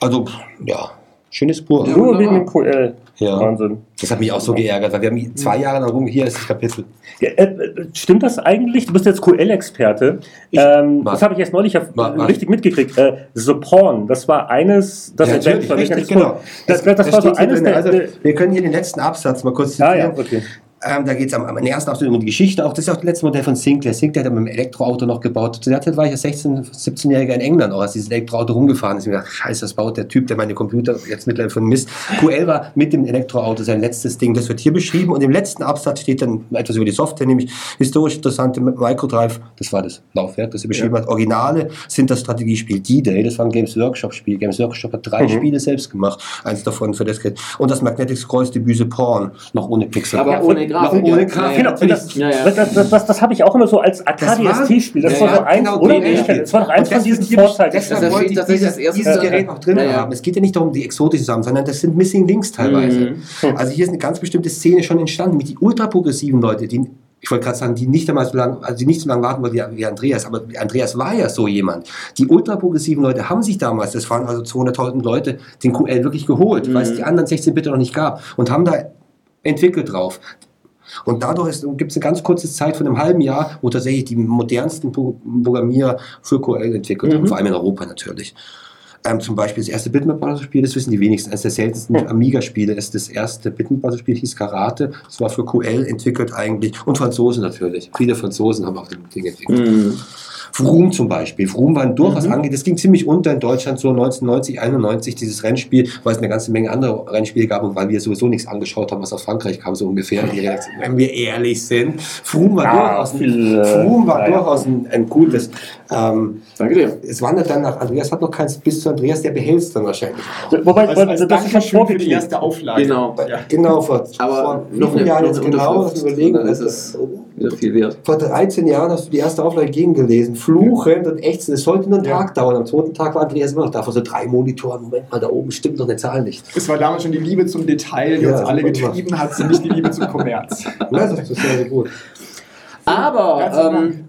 Also, ja, schönes Buch. Ja. Nur wegen dem QL. Ja. Wahnsinn. Das hat mich auch so geärgert, weil wir haben zwei Jahre lang rum, hier ist das Kapitel. Ja, äh, stimmt das eigentlich? Du bist jetzt QL-Experte. Ähm, Was? das habe ich erst neulich? Was? richtig mitgekriegt. Äh, The Porn, das war eines, das Ja, ich richtig, das genau. Das, das, das war so eines drin. der. also, der wir können hier den letzten Absatz mal kurz ah, zitieren. ja, okay. Ähm, da geht es am, am ersten Abschnitt um die Geschichte. Auch das ist auch das letzte Modell von Sinclair. Sinclair hat ja mit dem Elektroauto noch gebaut. Zu der Zeit war ich ja 16, 17-Jähriger in England, auch als dieses Elektroauto rumgefahren ist. Ich mir gedacht, scheiße, das baut der Typ, der meine Computer jetzt mittlerweile von Mist. QL war mit dem Elektroauto sein letztes Ding. Das wird hier beschrieben. Und im letzten Absatz steht dann etwas über die Software, nämlich historisch interessante Microdrive. Das war das Laufwerk, das er beschrieben hat. Originale sind das Strategiespiel D-Day. Das war ein Games Workshop-Spiel. Games Workshop hat drei Mhm. Spiele selbst gemacht. Eins davon für das Gerät. Und das Magnetic Scrolls Debüse Porn. Noch ohne Pixel. Aber ohne Grafik. Noch ohne. Grafik. Genau, das, Ja, ja. das, das, das, das habe ich auch immer so als Atari Das war- ST-Spiel. Das Ja, war ja, so eins, genau, oder? Das war doch eins von diesen Vorzeiten. Deshalb Das wollte ich dieses, dieses Gerät noch drin Ja, ja. haben. Es geht ja nicht darum, die exotisch zu haben, sondern das sind Missing Links teilweise. Mhm. Also hier ist eine ganz bestimmte Szene schon entstanden, mit die ultraprogressiven Leute, die ich wollte gerade sagen, die nicht einmal so lange, also die nicht so lange warten wollten wie, wie Andreas, aber Andreas war ja so jemand. Die ultraprogressiven Leute haben sich damals, das waren also 200.000 Leute, den QL wirklich geholt, weil es die anderen 16 Bitte noch nicht gab und haben da entwickelt drauf. Und dadurch gibt es eine ganz kurze Zeit von einem halben Jahr, wo tatsächlich die modernsten Pro- Programmierer für QL entwickelt haben, vor allem in Europa natürlich. Ähm, zum Beispiel das erste Bitmap-Browser-Spiel, das wissen die wenigsten, eines der seltensten Amiga-Spiele ist das erste Bitmap-Browser-Spiel, hieß Karate. Das war für QL entwickelt eigentlich und Franzosen natürlich. Viele Franzosen haben auch das Ding entwickelt. Mhm. Vroom zum Beispiel. Vroom war durchaus ange... Das ging ziemlich unter in Deutschland, so 1990, 91, dieses Rennspiel, weil es eine ganze Menge andere Rennspiele gab und weil wir sowieso nichts angeschaut haben, was aus Frankreich kam, so ungefähr. Die Reaktion, wenn wir ehrlich sind. Vroom war Ah, durchaus, ein, viel, äh, Vroom war ja, ja. durchaus ein, ein gutes. Ähm, Danke dir. es wandert dann nach Andreas, hat noch keins bis zu Andreas, der behält es dann wahrscheinlich. Wobei, Als, als das ist schon für die erste Auflage. Genau. Ja. Genau, vor, Aber vor noch eine, Jahren jetzt genau, lass überlegen. dann ist es wieder viel wert. Vor 13 Jahren hast du die erste Auflage gegengelesen. Fluchend und ächzend. Es sollte nur einen Ja. Tag dauern. Am zweiten Tag war Andreas immer noch da. Vor so drei Monitoren. Moment mal, da oben stimmt doch eine Zahl nicht. Es war damals schon die Liebe zum Detail, die Ja, uns alle getrieben hat, und nicht die Liebe zum Kommerz. Ja, das ist sehr, sehr gut. Aber Herzlichen ähm,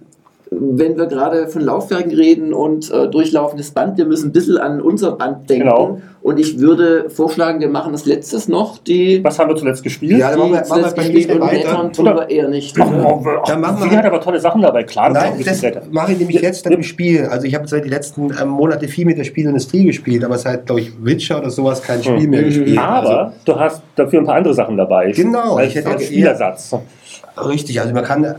wenn wir gerade von Laufwerken reden und äh, durchlaufendes Band, wir müssen ein bisschen an unser Band denken. Genau. Und ich würde vorschlagen, wir machen das letztes noch, die, Was haben wir zuletzt gespielt? Ja, dann machen wir, machen wir nächsten und weiter. Tun wir eher nicht. Ach, oh, Dann machen wir- Sie hat aber tolle Sachen dabei, klar. das Nein, ein das bisschen mache ich nämlich jetzt dann im Spiel. Also ich habe zwar die letzten ähm, Monate viel mit der Spielindustrie gespielt, aber seit, glaube ich, Witcher oder sowas kein Spiel mehr gespielt. Aber du hast dafür ein paar andere Sachen dabei. Genau, Als, ich hätte- als Spielersatz. Also, richtig, also man kann...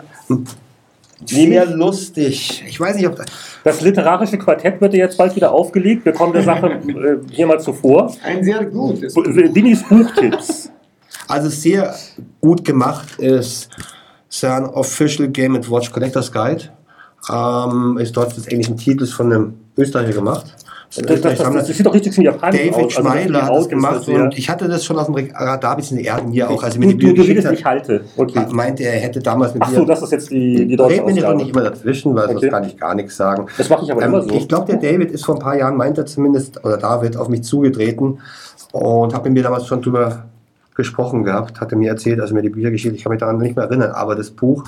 Sehr lustig. Ich weiß nicht, ob das... Das literarische Quartett wird jetzt bald wieder aufgelegt. Wir kommen der Sache äh, hier mal zuvor. Ein sehr gutes. Dinis Buchtipps. Also sehr gut gemacht ist sein Official Game Watch Collector's Guide. Ähm, ist dort des englischen Titels von einem Österreicher gemacht. Das, das, das, das sieht doch richtig schön japanisch David aus. Also, Schmeidler die hat das gemacht und ich hatte das schon auf dem Radar bis in die Erden hier auch, als er mir du, die du, Bücher du redest nicht halte. Okay. Meinte er, hätte damals mit Ach so, das ist jetzt die, die deutsche Red mir doch nicht immer dazwischen, weil Okay. sonst kann ich gar nichts sagen. Das mache ich aber Ähm, immer so. Ich glaube, der David ist vor ein paar Jahren, meint er zumindest, oder David, auf mich zugetreten und habe mir damals schon drüber gesprochen gehabt, hatte mir erzählt, also mir die Bücher geschickt, ich kann mich daran nicht mehr erinnern, aber das Buch,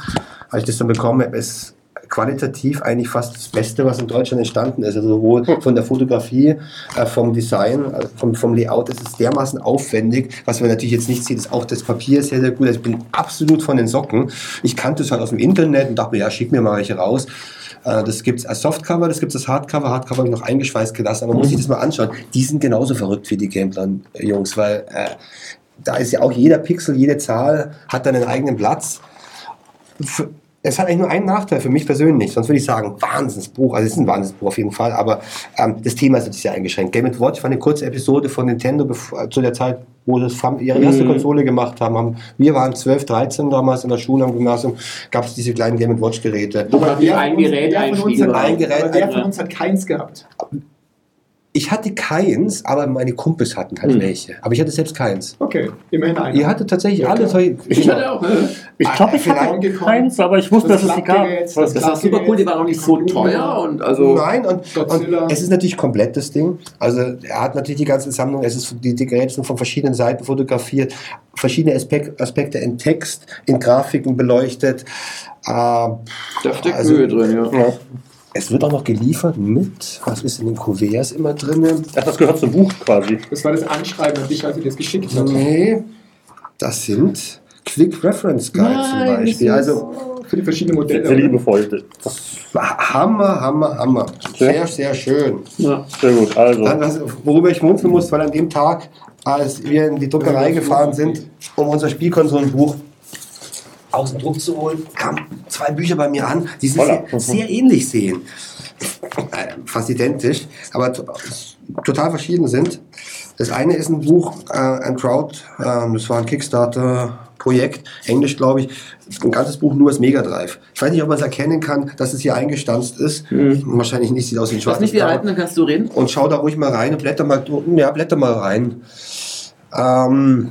als ich das dann bekommen habe, ist qualitativ eigentlich fast das Beste, was in Deutschland entstanden ist. Also sowohl von der Fotografie, äh, vom Design, äh, vom, vom Layout. Es ist dermaßen aufwendig. Was man natürlich jetzt nicht sieht, ist auch das Papier sehr, sehr gut. Also ich bin absolut von den Socken. Ich kannte es halt aus dem Internet und dachte mir, ja, schick mir mal welche raus. Äh, Das gibt es als Softcover, das gibt es als Hardcover. Hardcover habe ich noch eingeschweißt gelassen, aber man muss sich das mal anschauen. Die sind genauso verrückt wie die Gameplan-Jungs, weil äh, da ist ja auch jeder Pixel, jede Zahl hat dann einen eigenen Platz. Für, es hat eigentlich nur einen Nachteil für mich persönlich, sonst würde ich sagen, Wahnsinnsbuch, also es ist ein Wahnsinnsbuch auf jeden Fall, aber ähm, das Thema ist natürlich sehr eingeschränkt. Game Watch war eine kurze Episode von Nintendo bevor, zu der Zeit, wo sie das Fam- ihre erste Mhm. Konsole gemacht haben. haben. Wir waren 12, 13 damals in der Schule am Gymnasium, gab es diese kleinen Game Watch Geräte. Wo man wie Wer ein Gerät uns einspielen hat- war. Ein Gerät, aber wer von uns hat keins gehabt? Ich hatte keins, aber meine Kumpels hatten halt Mhm. welche. Aber ich hatte selbst keins. Okay, immerhin einer. Ihr hattet tatsächlich Ja, alle solche. Ich hatte auch. ne? Ich glaube, ich hatte keins, aber ich wusste, Das dass es die gab. Klappgerät, Was- Das war super cool, die waren auch nicht so teuer und also. Nein, und, und es ist natürlich komplett das Ding. Also er hat natürlich die ganze Sammlung, es ist die, die Geräte sind von verschiedenen Seiten fotografiert, verschiedene Aspek Aspekte in Text, in Grafiken beleuchtet. Äh, Da steckt Also- Mühe drin, ja. Ja. Es wird auch noch geliefert mit, was ist in den Kuverts immer drin? Ach, das gehört zum Buch quasi. Das war das Anschreiben an dich, als ich das geschickt habe. Nee, das sind Quick Reference Guides zum Beispiel. Also Für die verschiedenen Modelle. Sehr liebevoll. Das Hammer, Hammer, Hammer. Sehr, sehr schön. ja. sehr gut. Also, Dann, was, worüber ich schmunzeln muss, weil an dem Tag, als wir in die Druckerei gefahren sind, um unser Spielkonsolenbuch aus dem Druck zu holen, kamen zwei Bücher bei mir an, die sich sehr, sehr ähnlich sehen. Äh, Fast identisch, aber to- total verschieden sind. Das eine ist ein Buch, äh, ein Crowd, äh, das war ein Kickstarter-Projekt, Englisch glaube ich, ein ganzes Buch nur als Mega Drive. Ich weiß nicht, ob man es erkennen kann, dass es hier eingestanzt ist. Wahrscheinlich nicht, sieht aus wie ein schwarzes nicht wie Cover halten, dann kannst du reden. und schau da ruhig mal rein und blätter mal, ja, blätter mal rein. Ähm,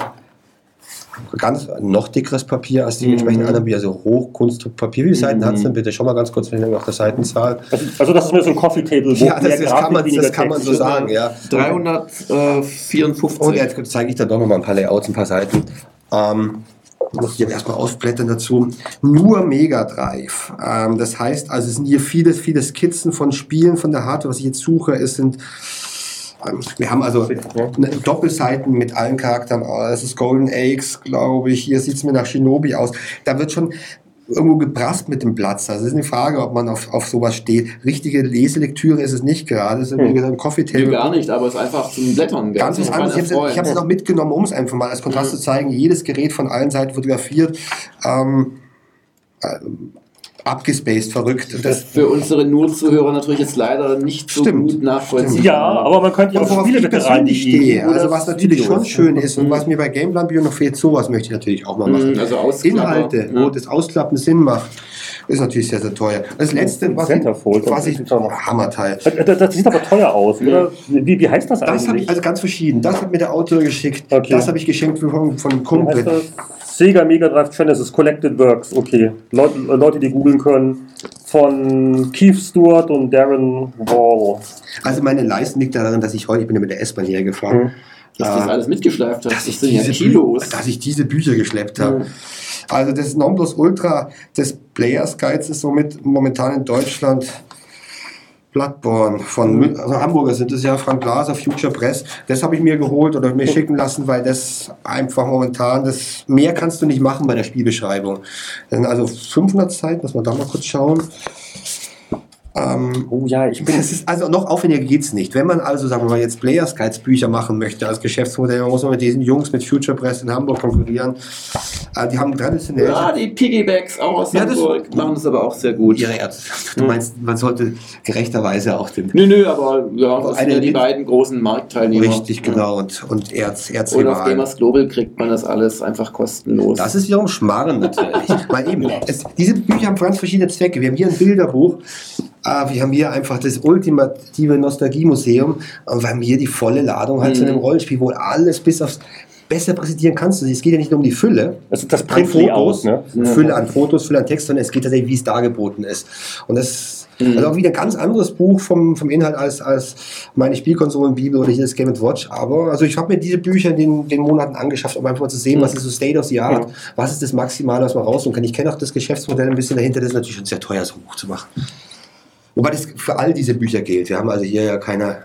ganz noch dickeres Papier als die entsprechenden anderen Bücher, also Hochkunstpapier. Wie viele Seiten hat es denn bitte? Schau mal ganz kurz auf der Seitenzahl. also, also das ist mir so ein Coffee Table. Ja, das, das, kann, man, das kann man so sagen, ja. 354. Und jetzt zeige ich da doch noch mal ein paar Layouts, ein paar Seiten. Ähm, muss ich erstmal aufblättern dazu. Nur Mega Drive. Ähm, das heißt, also es sind hier viele, viele Skizzen von Spielen von der Hardware. Was ich jetzt suche, es sind wir haben also eine Doppelseiten mit allen Charakteren. Oh, Das ist Golden Eggs, glaube ich. Hier sieht es mir nach Shinobi aus. Da wird schon irgendwo geprasst mit dem Platz. Also es ist eine Frage, ob man auf, auf sowas steht. Richtige Leselektüre ist es nicht gerade. Es ist gesagt ein Coffee Nee, Table. gar nicht, aber es ist einfach zum Blättern. Ganz was anderes. Ich habe es noch mitgenommen, um es einfach mal als Kontrast zu zeigen. Jedes Gerät von allen Seiten fotografiert. Ähm, äh, abgespaced, verrückt. Und Das Das, für unsere Nur-Zuhörer natürlich jetzt leider nicht so Stimmt. gut nachvollziehen. Ja, aber man könnte ja auch worauf ich persönlich stehe. Also was natürlich Videos. schon schön ist und was mir bei Gameplan Bio noch fehlt, sowas möchte ich natürlich auch mal machen. Mhm, Also. Inhalte, Ja. wo das Ausklappen Sinn macht, ist natürlich sehr, sehr teuer. Das letzte, was ich, Centerfold, was ich Hammerteil. Das, das, sieht aber teuer aus, oder? Wie, wie heißt das Das habe eigentlich? ich also ganz verschieden. Das hat mir der Autor geschickt. Okay. Das habe ich geschenkt von, von einem Wie Kumpel. Sega Mega Drive Genesis Collected Works, okay. Leute, Leute, die googeln können. Von Keith Stewart und Darren Wall. Also meine Leistung liegt darin, dass ich heute, ich bin ja mit der S-Bahn hierher gefahren, Mhm. Dass du das äh, alles mitgeschleift hast. dass, ich das sind ja diese Kilos. Dass ich diese Bücher geschleppt habe. Mhm. Also das Nonplusultra des Players Guides ist somit momentan in Deutschland Bloodborne von Mü- also Hamburger sind es ja, Frank Glaser, Future Press. Das habe ich mir geholt oder mir schicken lassen, weil das einfach momentan, das mehr kannst du nicht machen bei der Spielbeschreibung. Also 500 Seiten, muss man da mal kurz schauen. Ähm, Oh ja, ich bin. das ist also noch aufwendiger geht's nicht. Wenn man also, sagen wir mal, jetzt Players Guides Bücher machen möchte als Geschäftsmodell, dann muss man mit diesen Jungs mit Future Press in Hamburg konkurrieren. Äh, die haben traditionell Ja, die Piggybacks auch aus Ja, das- Hamburg machen das aber auch sehr gut. ihre Ärzte. Du meinst, man sollte gerechterweise auch den Nö, nö, aber ja, das sind ja die beiden großen Marktteilnehmer. richtig genau und und Erz Und auf. Gamers Global kriegt man das alles einfach kostenlos. Das ist wiederum Schmarren natürlich. Weil eben, es, diese Bücher haben ganz verschiedene Zwecke. Wir haben hier ein Bilderbuch, äh, wir haben hier einfach das ultimative Nostalgiemuseum und wir haben hier die volle Ladung halt zu Mhm. einem Rollenspiel, wo alles bis aufs besser präsentieren kannst du. Es geht ja nicht nur um die Fülle, Das ist das an Print-Layout, Fotos, ne? Fülle an Fotos, Fülle an Text, sondern es geht tatsächlich, wie es dargeboten ist. Und das Mhm. Also auch wieder ein ganz anderes Buch vom, vom Inhalt als, als meine Spielkonsolenbibel oder hier das Game Watch. Aber also ich habe mir diese Bücher in den, den Monaten angeschafft, um einfach mal zu sehen, Mhm. was ist so State of the Art, was ist das Maximale, was man rausholen kann. Ich kenne auch das Geschäftsmodell ein bisschen dahinter, das ist natürlich schon sehr teuer, so ein Buch zu machen. Wobei das für all diese Bücher gilt. Wir haben also hier ja keine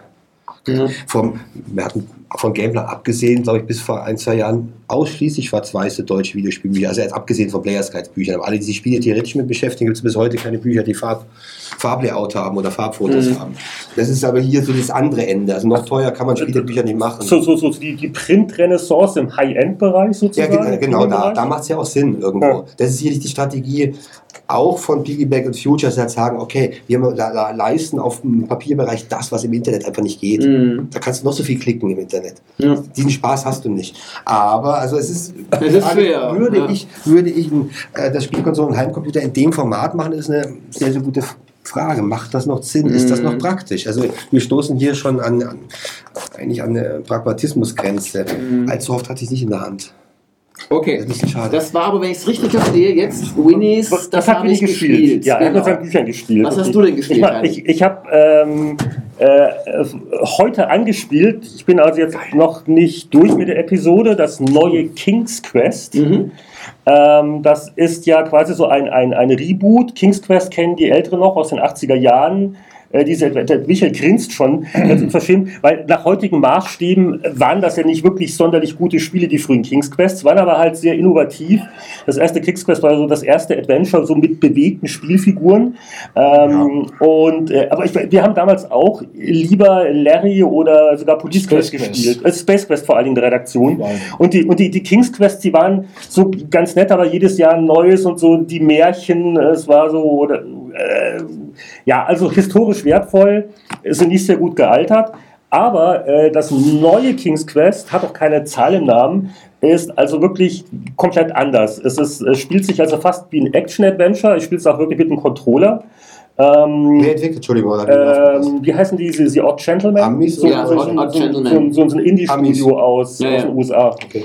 vom, wir hatten von Gameplay abgesehen, glaube ich, bis vor ein, zwei Jahren ausschließlich schwarz-weiße deutsche Videospielbücher. Also jetzt abgesehen von Players Guides Büchern. Aber alle, die sich Spiele theoretisch mit beschäftigen, gibt es bis heute keine Bücher, die Farb, Farblayout haben oder Farbfotos Mhm. haben. Das ist aber hier so das andere Ende. Also noch teuer kann man Spielebücher nicht machen. So, so, so die, die Print-Renaissance im High-End-Bereich Ja, sozusagen. genau, genau da, da macht es ja auch Sinn irgendwo. Ja. Das ist sicherlich die Strategie auch von Piggyback und Futures, die halt sagen, okay, wir le- le- leisten auf dem Papierbereich das, was im Internet einfach nicht geht. Mhm. Da kannst du noch so viel klicken im Internet. Ja. Diesen Spaß hast du nicht. Aber also es ist, Es ist schwer, würde ja. ich, würde ich äh, das Spielkonsolen und Heimcomputer in dem Format machen, ist eine sehr, sehr gute Frage. Macht das noch Sinn? Ist das Mhm. noch praktisch? Also wir stoßen hier schon an, an eigentlich an eine Pragmatismusgrenze. Mhm. Allzu oft hatte ich es nicht in der Hand. Okay. Das ist ein bisschen schade. Das war aber, wenn ich es richtig verstehe, jetzt Winnie's, Das, das hat habe Winnie ich gespielt. Ja, er Genau. seinen Büchern gespielt. Was hast du denn gespielt, Ich, ich, ich habe ähm, äh, heute angespielt. Ich bin also jetzt noch nicht durch mit der Episode. Das neue King's Quest. Mhm. Ähm, das ist ja quasi so ein, ein, ein Reboot. King's Quest kennen die Älteren noch aus den 80er Jahren. Äh, diese, der Michael grinst schon, unverschämt, weil nach heutigen Maßstäben waren das ja nicht wirklich sonderlich gute Spiele, die frühen King's Quests, waren aber halt sehr innovativ. Das erste King's Quest war so das erste Adventure, so mit bewegten Spielfiguren. Ähm, und, äh, aber ich, wir haben damals auch lieber Larry oder sogar Police Quest Space Quest. gespielt. Äh, Space Quest vor allen Dingen in der Redaktion. Ja. Und die, und die, die King's Quests, die waren so ganz nett, aber jedes Jahr ein neues und so die Märchen, äh, es war so, oder, äh, ja, also historisch wertvoll, sind nicht sehr gut gealtert. Aber äh, das neue King's Quest hat auch keine Zahl im Namen, ist also wirklich komplett anders. Es ist, es spielt sich also fast wie ein Action-Adventure. Ich spiele es auch wirklich mit einem Controller. Ähm, Wer entwickelt, Entschuldigung, oder? ähm, wie heißen die, die Odd Gentlemen? Amis so, Ja, so, Odd- Odd so, Gentlemen. so, ein Indie-Studio aus, Ja, aus ja. den USA. okay.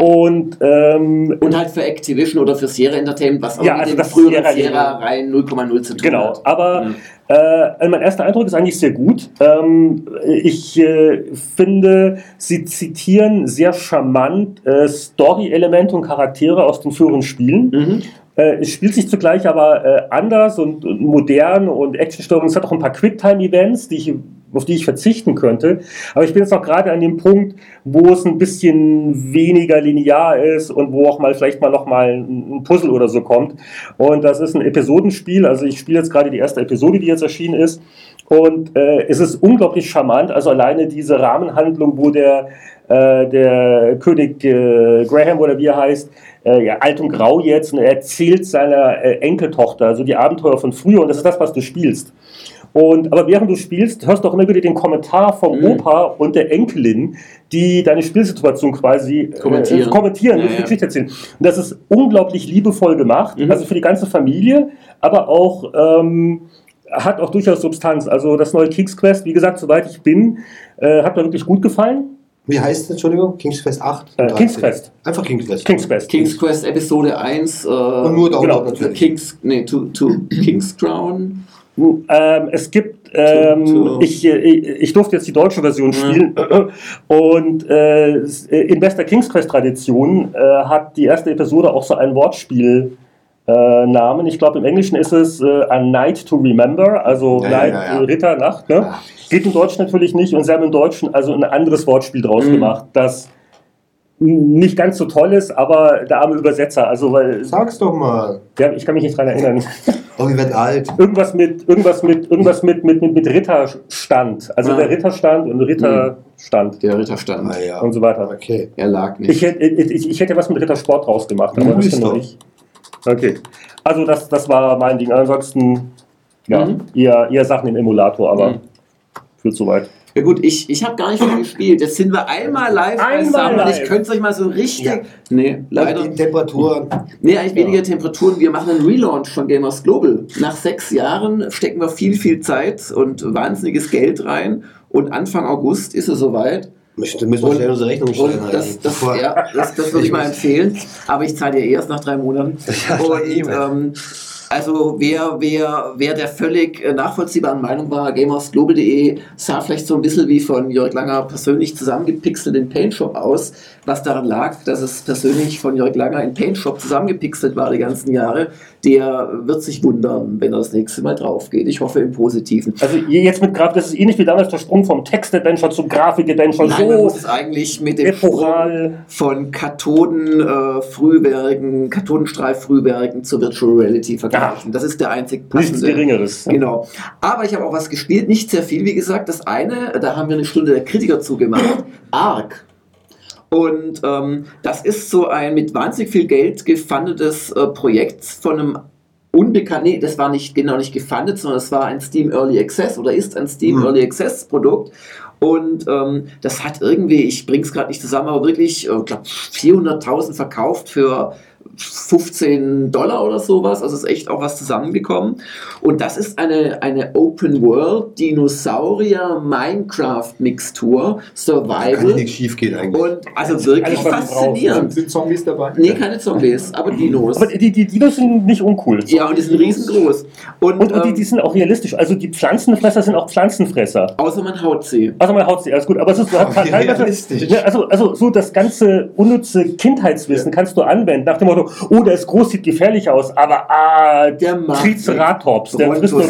Und ähm, Und halt für Activision oder für Sierra Entertainment, was auch Ja, mit also dem das früheren Sierra- rein 0,0 zu tun Genau, hat. aber Mhm. äh, also mein erster Eindruck ist eigentlich sehr gut. Ähm, ich äh, finde, sie zitieren sehr charmant äh, Story-Elemente und Charaktere aus den früheren Spielen. Mhm. Äh, es spielt sich zugleich aber äh, anders und, und modern und Actionsteuerung. Es hat auch ein paar Quicktime-Events, die ich, auf die ich verzichten könnte. Aber ich bin jetzt auch gerade an dem Punkt, wo es ein bisschen weniger linear ist und wo auch mal vielleicht mal noch mal ein ein Puzzle oder so kommt. Und das ist ein Episodenspiel. Also ich spiele jetzt gerade die erste Episode, die jetzt erschienen ist. Und äh, es ist unglaublich charmant. Also alleine diese Rahmenhandlung, wo der, äh, der König äh, Graham oder wie er heißt, äh, ja, alt und grau jetzt, und er erzählt seiner äh, Enkeltochter, also die Abenteuer von früher. Und das ist das, was du spielst. Und, aber während du spielst, hörst du auch immer wieder den Kommentar vom Mhm. Opa und der Enkelin, die deine Spielsituation quasi Kommentieren. äh, kommentieren Ja, und die ja. Geschichte erzählen. Und das ist unglaublich liebevoll gemacht, Mhm. also für die ganze Familie, aber auch ähm, hat auch durchaus Substanz. Also das neue King's Quest, wie gesagt, soweit ich bin, äh, hat mir wirklich gut gefallen. Wie heißt es, Entschuldigung? King's Quest 8? Äh, 13? King's Quest. Einfach King's Quest. King's Quest. King's Quest Episode 1. Äh, Und nur Download genau. natürlich. King's, nee, to, to King's Crown. Ähm, es gibt, ähm, to- ich, äh, ich durfte jetzt die deutsche Version spielen und äh, in bester King's Quest Tradition äh, hat die erste Episode auch so ein Wortspiel. Äh, Namen. Ich glaube, im Englischen ist es äh, A Night to Remember, also Ja, ja, Night, ja, ja. äh, Ritter, Nacht. Ne? Ja. Geht im Deutschen natürlich nicht und sie haben im Deutschen also ein anderes Wortspiel draus Mhm. gemacht, das nicht ganz so toll ist, aber der arme Übersetzer, also weil Sag's doch mal. ja, ich kann mich nicht dran erinnern. Oh, ihr werdet alt. Irgendwas mit, irgendwas mit, irgendwas mit, mit, mit, mit Ritterstand. Also Ah. der Ritterstand und Ritterstand Der Ritterstand. Ah, ja. und so weiter. Okay. Er lag nicht. Ich hätte, ich, ich hätte was mit Rittersport draus gemacht, aber das doch. ich. Okay. Also das, das war mein Ding. Ansonsten, ja, Mhm. eher, eher Sachen im Emulator, aber Mhm. führt zu weit. Ja gut, ich, ich habe gar nicht viel gespielt. Jetzt sind wir einmal live Einmal live. Ich könnte es euch mal so richtig... Ja. Nee, leider. Die Temperaturen. Nee, eigentlich weniger Temperaturen. Wir machen einen Relaunch von Gamers Global. Nach sechs Jahren stecken wir viel, viel Zeit und wahnsinniges Geld rein. Und Anfang August ist es soweit. Müssen müssen wir schnell unsere Rechnung stellen. Das, das, ja, das, das würde ich mal empfehlen. Aber ich zahle ja erst nach drei Monaten. Ja, Und eben. ähm, Also wer, wer, wer der völlig äh, nachvollziehbaren Meinung war, gamersglobal.de sah vielleicht so ein bisschen wie von Jörg Langer persönlich zusammengepixelt in Paint Shop aus, was daran lag, dass es persönlich von Jörg Langer in Paint Shop zusammengepixelt war die ganzen Jahre. Der wird sich wundern, wenn er das nächste Mal drauf geht. Ich hoffe im Positiven. Also jetzt mit Graf, das ist ähnlich wie damals der Sprung vom Text-Adventure zum Grafik-Adventure. Nein, man So muss es eigentlich mit dem epochal. Sprung von Kathoden-Frühwerken, Kathodenstrahl-Frühwerken zur Virtual Reality vergleichen. Das ist der einzig Nichts passende. Geringeres. Genau. Aber ich habe auch was gespielt, nicht sehr viel, wie gesagt. Das eine, da haben wir eine Stunde der Kritiker zugemacht, Ark. Und ähm, das ist so ein mit wahnsinnig viel Geld gefundetes äh, Projekt von einem unbekannten, nee, das war nicht genau nicht gefundet, sondern es war ein Steam Early Access oder ist ein Steam Hm. Early Access Produkt. Und ähm, das hat irgendwie, ich bring's gerade nicht zusammen, aber wirklich, ich glaube, 400.000 verkauft für 15 Dollar oder sowas. Also ist echt auch was zusammengekommen. Und das ist eine, eine Open World Dinosaurier Minecraft Mixtur, Kann Survival. nichts schief gehen eigentlich. Und also wirklich brauchst. faszinierend. Sind Zombies dabei? Nee, keine Zombies, aber Dinos. Aber die, die Dinos sind nicht uncool. Ja, und die sind riesengroß. Und, Und, und die, ähm, die sind auch realistisch. Also die Pflanzenfresser sind auch Pflanzenfresser. außer man haut sie. Also man haut sie, alles gut. Aber es ist halt Okay, teilweise. realistisch. Ja, also, also so das ganze unnütze Kindheitswissen kannst du anwenden, nach dem Motto, oh, der ist groß, sieht gefährlich aus, aber ah, Der macht Triceratops, der frisst nur.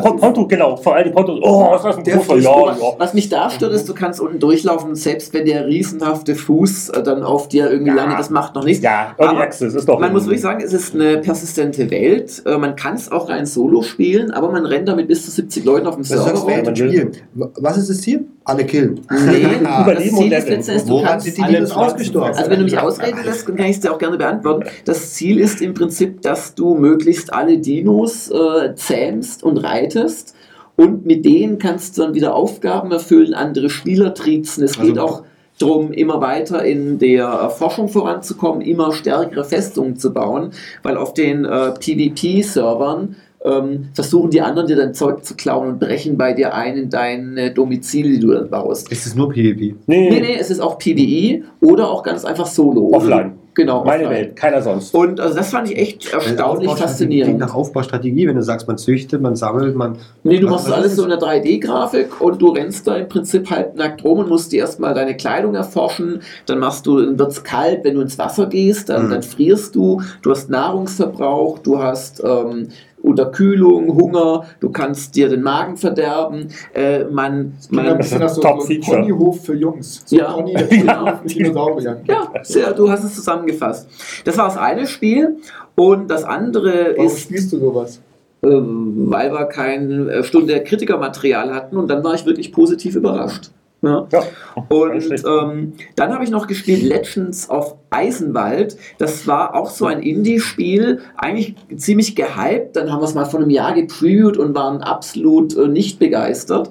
Pon- Ponto, genau, vor allem Ponto, oh, ist das ein Der großer, ja, ja. Was mich da stört, ist, du kannst unten durchlaufen, selbst wenn der riesenhafte Fuß äh, dann auf dir irgendwie Ja. landet, das macht noch nichts. Ja, Early Aber Access ist doch. Man muss wirklich sagen, es ist eine persistente Welt. Äh, Man kann es auch rein solo spielen, aber man rennt damit bis zu 70 Leuten auf dem Das ist Server das rum. Was ist das Ziel? Alle killen. Nee, das Überleben und Ziel ist Leveln. letztendlich, du kannst sind die alle ausgestorben? Also wenn du mich ausreden lässt, dann kann ich es dir auch gerne beantworten. Das Ziel ist im Prinzip, dass du möglichst alle Dinos äh, zähmst und reitest und mit denen kannst du dann wieder Aufgaben erfüllen, andere Spieler triezen. Es geht Also- auch darum, immer weiter in der äh, Forschung voranzukommen, immer stärkere Festungen zu bauen, weil auf den äh, PvP-Servern ähm, versuchen die anderen dir dein Zeug zu klauen und brechen bei dir ein in deine Domizile, die du dann baust. Ist es nur PvP? Nee, Nee, nee, es ist auch PvE oder auch ganz einfach Solo. Offline. Genau, meine offline. Welt, keiner sonst. Und also das fand ich echt erstaunlich faszinierend. Klingt nach Aufbaustrategie, wenn du sagst, man züchtet, man sammelt, man. Nee, du Was- machst was alles so in der 3D-Grafik und du rennst da im Prinzip halbnackt rum und musst dir erstmal deine Kleidung erforschen. Dann machst du, dann wird's kalt, wenn du ins Wasser gehst, dann, Mhm. dann frierst du. Du hast Nahrungsverbrauch, du hast ähm, Unterkühlung, Hunger, du kannst dir den Magen verderben. Äh, man, man, bisschen das so, Top so ein. Ponyhof für Jungs. So Ja. ein Pony, mit Dinosauriern. ja, sehr, du hast es zusammengefasst. Das war das eine Spiel und das andere Warum ist spielst du sowas? ähm, weil wir keine äh, Stunde Kritikermaterial hatten und dann war ich wirklich positiv überrascht. Ja. Ja, Und ähm, dann habe ich noch gespielt Legends of Eisenwald. Das war auch so ein Indie-Spiel, eigentlich ziemlich gehypt. Dann haben wir es mal vor einem Jahr gepreviewt und waren absolut äh, nicht begeistert.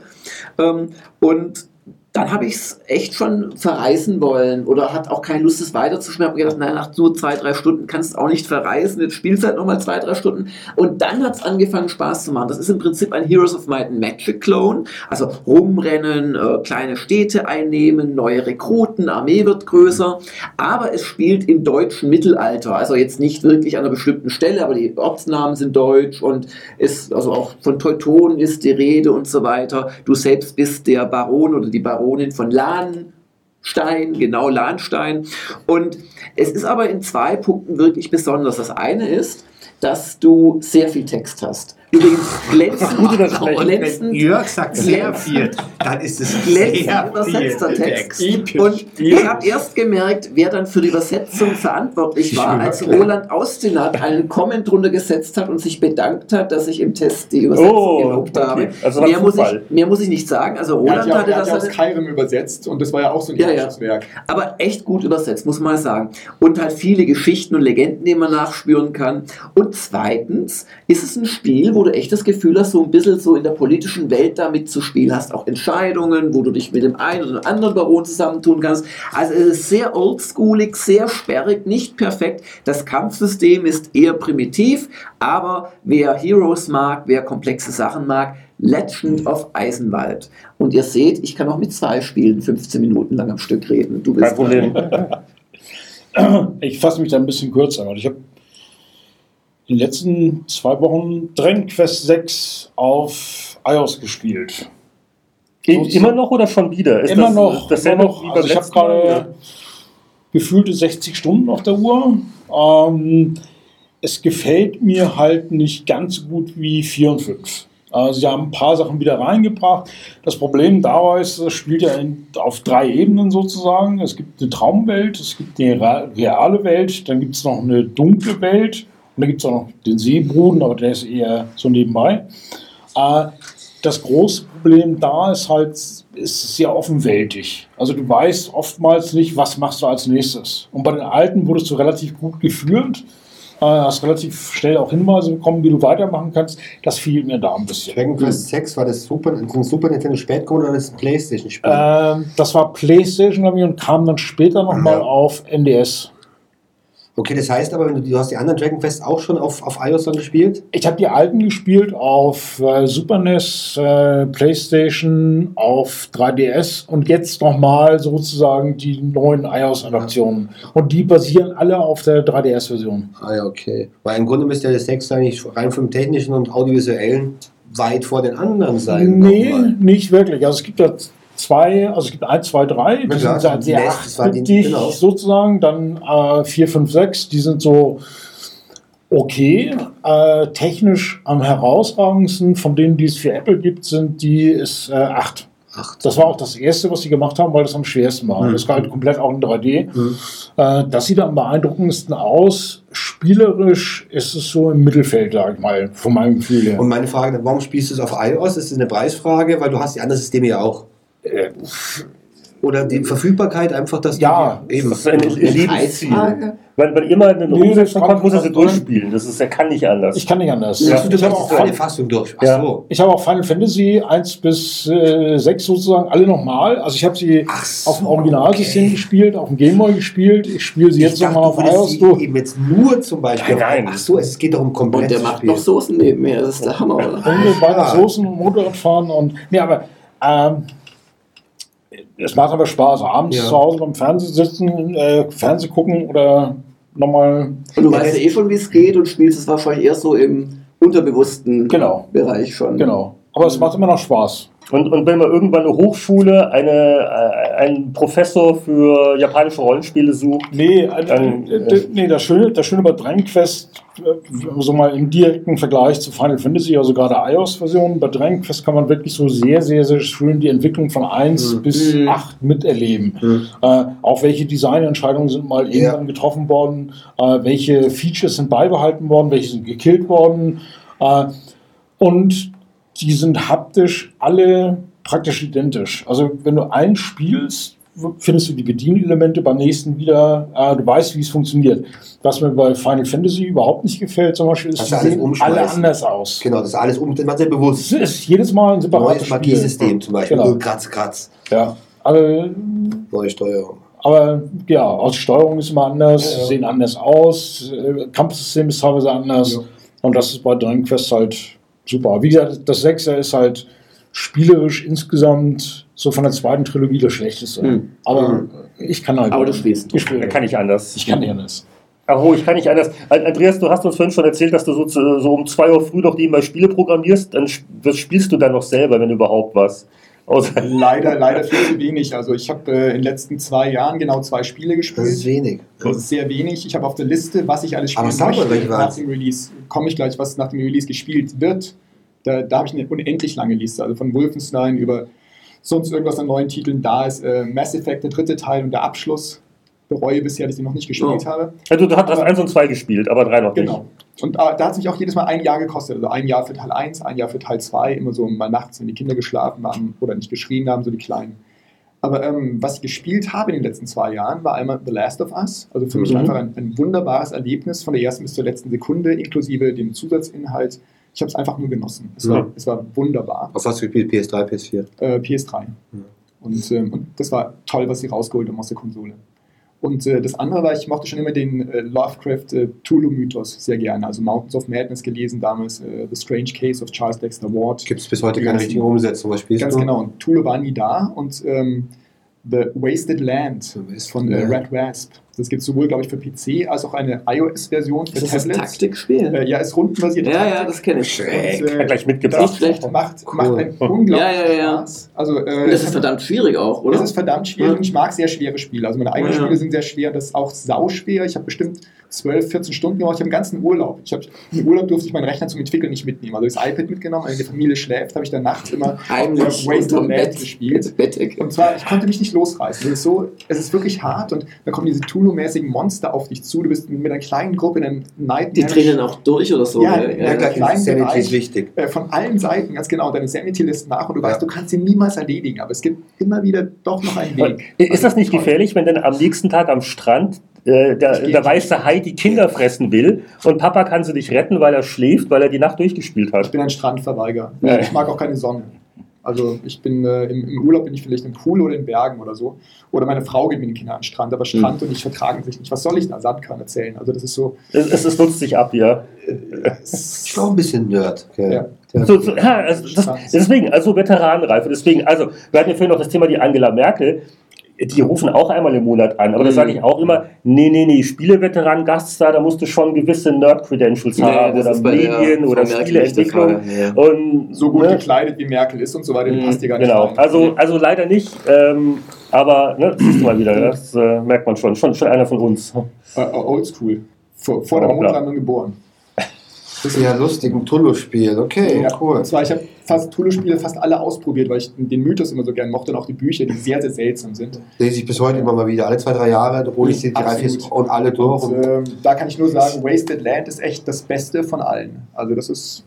Ähm, und dann habe ich es echt schon verreisen wollen oder hat auch keine Lust, es weiterzuspielen. Habe gedacht, naja, nach nur zwei, drei Stunden kannst du auch nicht verreisen. Jetzt spielst du halt nochmal zwei, drei Stunden. Und dann hat es angefangen, Spaß zu machen. Das ist im Prinzip ein Heroes of Might Magic Clone. Also rumrennen, äh, kleine Städte einnehmen, neue Rekruten, Armee wird größer. Aber es spielt im deutschen Mittelalter. Also jetzt nicht wirklich an einer bestimmten Stelle, aber die Ortsnamen sind deutsch und ist, also auch von Teutonen ist die Rede und so weiter. Du selbst bist der Baron oder die Baronin von Lahnstein, genau Lahnstein. Und es ist aber in zwei Punkten wirklich besonders. Das eine ist, dass du sehr viel Text hast. Übrigens glänzend, Gut übersprechen. glänzend, Jörg sagt sehr viel, dann ist es übersetzter Text. Und ich habe erst gemerkt, wer dann für die Übersetzung verantwortlich war, als Roland Austinat einen Comment drunter gesetzt hat und sich bedankt hat, dass ich im Test die Übersetzung Oh, gelobt okay. habe. Also mehr, muss ich, mehr muss ich nicht sagen. Also Roland ja, hatte er hat das ja aus Skyrim übersetzt und das war ja auch so ein Ja, ja. Werk. aber echt gut übersetzt, muss man mal sagen. Und halt viele Geschichten und Legenden, die man nachspüren kann. Und zweitens ist es ein Spiel, wo du echt das Gefühl hast, so ein bisschen so in der politischen Welt da mitzuspielen hast. Auch Entscheidungen, wo du dich mit dem einen oder anderen Baron zusammentun kannst. Also es ist sehr oldschoolig, sehr sperrig, nicht perfekt. Das Kampfsystem ist eher primitiv, aber wer Heroes mag, wer komplexe Sachen mag, Legend of Eisenwald. Und ihr seht, ich kann auch mit zwei Spielen 15 Minuten lang am Stück reden. Du Kein bist Problem. Ich fasse mich da ein bisschen kürzer, weil ich habe die letzten zwei Wochen Dragon Quest 6 auf iOS gespielt. Geht immer noch oder schon wieder? Ist immer das, noch. dasselbe immer noch. wie Also ich habe gerade gefühlte 60 Stunden auf der Uhr. Ähm, es gefällt mir halt nicht ganz so gut wie 4 und 5. Also sie haben ein paar Sachen wieder reingebracht. Das Problem dabei ist, es spielt ja in, auf drei Ebenen sozusagen. Es gibt eine Traumwelt, es gibt eine rea- reale Welt, dann gibt es noch eine dunkle Welt und dann gibt es auch noch den Seebruden, aber der ist eher so nebenbei. Äh, das große Problem da ist halt, ist sehr offenwältig. Also du weißt oftmals nicht, was machst du als nächstes. Und bei den alten wurdest du relativ gut geführt, äh, hast relativ schnell auch Hinweise bekommen, wie du weitermachen kannst. Das fiel mir da ein bisschen. Dragon Quest 6 war das Super, ein Super Nintendo Spätcode oder das Playstation-Spiel? Ähm, das war PlayStation, ich, und kam dann später nochmal Ja. auf NDS. Okay, das heißt aber, wenn du, du hast die anderen Dragon Quest auch schon auf, auf iOS dann gespielt? Ich habe die alten gespielt auf äh, Super NES, äh, PlayStation, auf 3DS und jetzt nochmal sozusagen die neuen iOS-Adaptionen. Und die basieren alle auf der 3DS-Version. Ah ja, okay. Weil im Grunde müsste ja das 6 eigentlich rein vom technischen und audiovisuellen weit vor den anderen sein. Nee, nicht wirklich. Also es gibt da zwei, also es gibt 1, 2, 3, die Ja, sind sehr war die- achtig genau. sozusagen. Dann äh, 4, 5, 6, die sind so okay. Äh, technisch am herausragendsten von denen, die es für Apple gibt, sind die ist äh, 8. Acht. Das war auch das erste, was sie gemacht haben, weil das am schwersten war. Mhm. Das war halt komplett auch in 3D. Mhm. Äh, das sieht am beeindruckendsten aus. Spielerisch ist es so im Mittelfeld, sag ich mal, von meinem Gefühl her. Und meine Frage, warum spielst du es auf iOS? Ist das eine Preisfrage? Weil du hast die anderen Systeme ja auch. Äh, Oder die Verfügbarkeit einfach, dass Ja, du eben. Das ist ein Lebensziel. Preisfrage? Wenn, wenn mal eine Nee, Umsetzung das kommt, muss er sie kann- durchspielen. Das ist, er kann nicht anders. ich kann nicht anders. Ja, du ich habe hast auch, eine Fassung durch. Ach Ja. so. ich habe auch Final Fantasy 1 bis äh, 6 sozusagen alle nochmal. Also ich habe sie so, auf dem Originalsystem okay. gespielt, auf dem Gameboy gespielt. Ich spiele sie jetzt Ich dachte, nochmal auf iOS sie durch. eben jetzt nur zum Beispiel. Nein, nein. Ach so, es geht darum komplett Und der macht noch Soßen neben mir, das ist der Hammer, oder? Und mit beiden Ja. Soßen und Motorrad fahren und. Nee, aber ähm, es macht aber Spaß. Abends Ja. zu Hause beim Fernsehen sitzen, äh, Fernsehen gucken oder nochmal. Und du weißt ja eh schon, wie es geht und spielst es wahrscheinlich erst so im unterbewussten Genau. Bereich schon. Genau. Aber es macht immer noch Spaß. Und, und wenn man irgendwann eine Hochschule, eine, äh, einen Professor für japanische Rollenspiele sucht, Nee, äh, Dann, äh, d- nee das, Schöne, das Schöne bei Dragon Quest, äh, so mal im direkten Vergleich zu Final Fantasy, also gerade iOS-Version, bei Dragon Quest kann man wirklich so sehr, sehr, sehr schön die Entwicklung von 1 Mhm. bis Mhm. 8 miterleben. Mhm. Äh, auch welche Designentscheidungen sind mal Ja. irgendwann getroffen worden, äh, welche Features sind beibehalten worden, welche sind gekillt worden. Äh, und die sind haptisch alle praktisch identisch. Also wenn du einen spielst, findest du die Bedienelemente beim nächsten wieder, äh, du weißt, wie es funktioniert. Was mir bei Final Fantasy überhaupt nicht gefällt, zum Beispiel, ist, Dass alles sehen alle anders aus. Genau, das ist alles um, macht sehr bewusst. Es ist jedes Mal ein separates Neues. Magiesystem zum Beispiel. Genau. Kratz, Kratz. Ja. Also, Neue Steuerung. aber ja, auch die Steuerung ist immer anders, Ja, ja. sehen anders aus, äh, Kampfsystem ist teilweise anders. Ja. Und das ist bei Dragon Quest halt super. Wie gesagt, das Sechser ist halt spielerisch insgesamt so von der zweiten Trilogie das schlechteste. Hm. Aber ich kann halt. Aber du spielst. Ich spiele. kann nicht anders. Ich kann nicht anders. Ach, oh, ich kann nicht anders. An- Andreas, du hast uns vorhin schon erzählt, dass du so, so um 2 Uhr früh noch nebenbei Spiele programmierst. Dann was spielst du dann noch selber, wenn überhaupt was? Leider, leider viel zu wenig. Also ich habe äh, in den letzten zwei Jahren genau zwei Spiele Das ist gespielt. wenig. Das ist sehr wenig. Ich habe auf der Liste, was ich alles Aber spielen sag mal, möchte, nach dem Release. Komme ich gleich, was nach dem Release gespielt wird. Da, da habe ich eine unendlich lange Liste. Also von Wolfenstein über sonst irgendwas an neuen Titeln. Da ist äh, Mass Effect, der dritte Teil und der Abschluss. Bereue bisher, dass ich noch nicht gespielt Oh. habe. also du hast 1 und 2 gespielt, aber 3 noch Genau. Und äh, da hat es mich auch jedes Mal ein Jahr gekostet. Also ein Jahr für Teil 1, ein Jahr für Teil 2, immer so mal nachts, wenn die Kinder geschlafen haben oder nicht geschrien haben, so die Kleinen. Aber ähm, was ich gespielt habe in den letzten zwei Jahren, war einmal The Last of Us. Also für mich Mhm. einfach ein, ein wunderbares Erlebnis von der ersten bis zur letzten Sekunde, inklusive dem Zusatzinhalt. Ich habe es einfach nur genossen. Es, war, Mhm. es war wunderbar. Auf was für PS3, PS4? Äh, PS3. Mhm. Und, ähm, und das war toll, was sie rausgeholt haben aus der Konsole. Und äh, das andere war, ich mochte schon immer den äh, Lovecraft äh, sehr gerne. Also Mountains of Madness gelesen damals, äh, The Strange Case of Charles Dexter Ward. Gibt es bis heute keine richtige Umsetzung. Was spielst Ganz du? genau. Und Tulu war nie da. Und ähm, The Wasted Land von äh. Red Wasp. Das gibt es sowohl, glaube ich, für PC als auch eine iOS-Version für Ist das das Tablets. Taktikspiel? Äh, ja, ist rundenbasiert. Ja, ja, das kenne ich. Und, Hat gleich mitgebracht. Das Nicht schlecht. macht, Cool. macht einen unglaublichen Ja, ja, ja. Spaß. Also, äh, Und das ist verdammt schwierig auch, oder? Das ist verdammt schwierig Ja. und ich mag sehr schwere Spiele. Also meine eigenen Ja. Spiele sind sehr schwer, das ist auch sauschwer. Ich habe bestimmt 12, 14 Stunden gemacht. Ich habe einen ganzen Urlaub. Ich hab, Im Urlaub durfte ich meinen Rechner zum Entwickeln nicht mitnehmen. Also das iPad mitgenommen, wenn die Familie schläft, habe ich dann nachts immer Heimlich Wasted unterm Land Bett, gespielt. Bettdecke. Und zwar, ich konnte mich nicht losreißen. Es ist, so, es ist wirklich hart und dann kommen diese Tulu-mäßigen Monster auf dich zu. Du bist mit einer kleinen Gruppe in einem Night Die drehen dann auch durch oder so. Ja, gell? ja, klar. kleinen Sanity Bereich. ist wichtig. äh, von allen Seiten, ganz genau, deine Sanity lässt nach und du Ja. weißt, du kannst sie niemals erledigen, aber es gibt immer wieder doch noch einen Und Weg. Ist das nicht gefährlich, wenn dann am nächsten Tag am Strand äh, der, der weiße Hai die Kinder fressen will und Papa kann sie nicht retten, weil er schläft, weil er die Nacht durchgespielt Ich hat? bin ein Strandverweigerer. Ja. Ich mag auch keine Sonne. Also ich bin äh, im, im Urlaub bin ich vielleicht im Pool oder in Bergen oder so. Oder meine Frau geht mit den Kindern an den Strand, aber Strand und ich vertragen sich nicht. Was soll ich da Sandkörn erzählen? Also das ist so. Es, es, es nutzt sich ab, ja. Ich war auch ein bisschen Nerd. Ja. Ja. So, so, ja also das, deswegen, also Veteranenreife. Deswegen, also, wir hatten ja vorhin noch das Thema die Angela Merkel. Die rufen auch einmal im Monat an, aber das Mhm. sage ich auch immer, nee, nee, nee, Spieleveteran, Gaststar, da musst du schon gewisse Nerd-Credentials Nee, haben das oder der Medien oder der Spieleentwicklung. Ja. Und So gut ne, gekleidet wie Merkel ist und so weiter, Mhm, passt dir gar nicht Genau, rein. also, also leider nicht, ähm, aber ne, siehst du mal wieder, das äh, merkt man schon, schon, schon einer von uns. Äh, oldschool. Vor, vor der Oh, klar. Mondlandung geboren. Das ist ja lustig, ein Tullo-Spiel. Okay, Ja. cool. Und zwar, ich habe fast Tulu-Spiele fast alle ausprobiert, weil ich den Mythos immer so gern mochte und auch die Bücher, die sehr, sehr seltsam sind. Lese ich bis heute immer mal wieder. Alle zwei, drei Jahre da hole ich die drei, vier und alle durch. Und, Und ähm, da kann ich nur sagen, Wasted Land ist echt das Beste von allen. Also das ist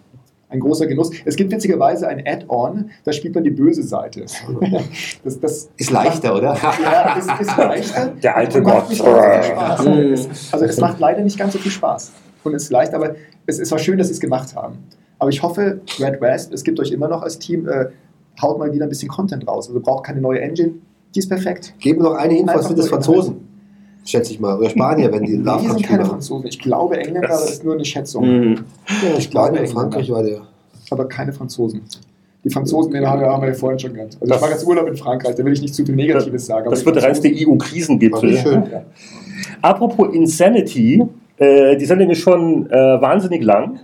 ein großer Genuss. Es gibt witzigerweise ein Add-on, da spielt man die böse Seite. Das, das ist leichter, oder? Ja, ist, ist leichter. Der alte macht Gott. so. Mhm. Also es macht leider nicht ganz so viel Spaß. Und es ist leicht, aber es, es war schön, dass sie es gemacht haben. Aber ich hoffe, Red West, es gibt euch immer noch als Team, äh, haut mal wieder ein bisschen Content raus. Also braucht keine neue Engine. Die ist perfekt. Geben wir noch eine Info, was Einfach sind das Franzosen? Schätze ich mal. Oder Spanier, wenn die Die sind Lovecraft keine haben. Franzosen. Ich glaube Engländer, aber das ist nur eine Schätzung. Mhm. Ja, Ich glaube, Spanien, Frankreich war der. aber keine Franzosen. Die Franzosen, den haben wir, ja vorhin schon gehabt. Also ich Das- mache jetzt Urlaub in Frankreich, da will ich nicht zu viel Negatives sagen. aber Das wird der reinste War EU-Krisengipfel. Ja. Apropos Insanity, äh, die Sendung ist schon äh, wahnsinnig lang.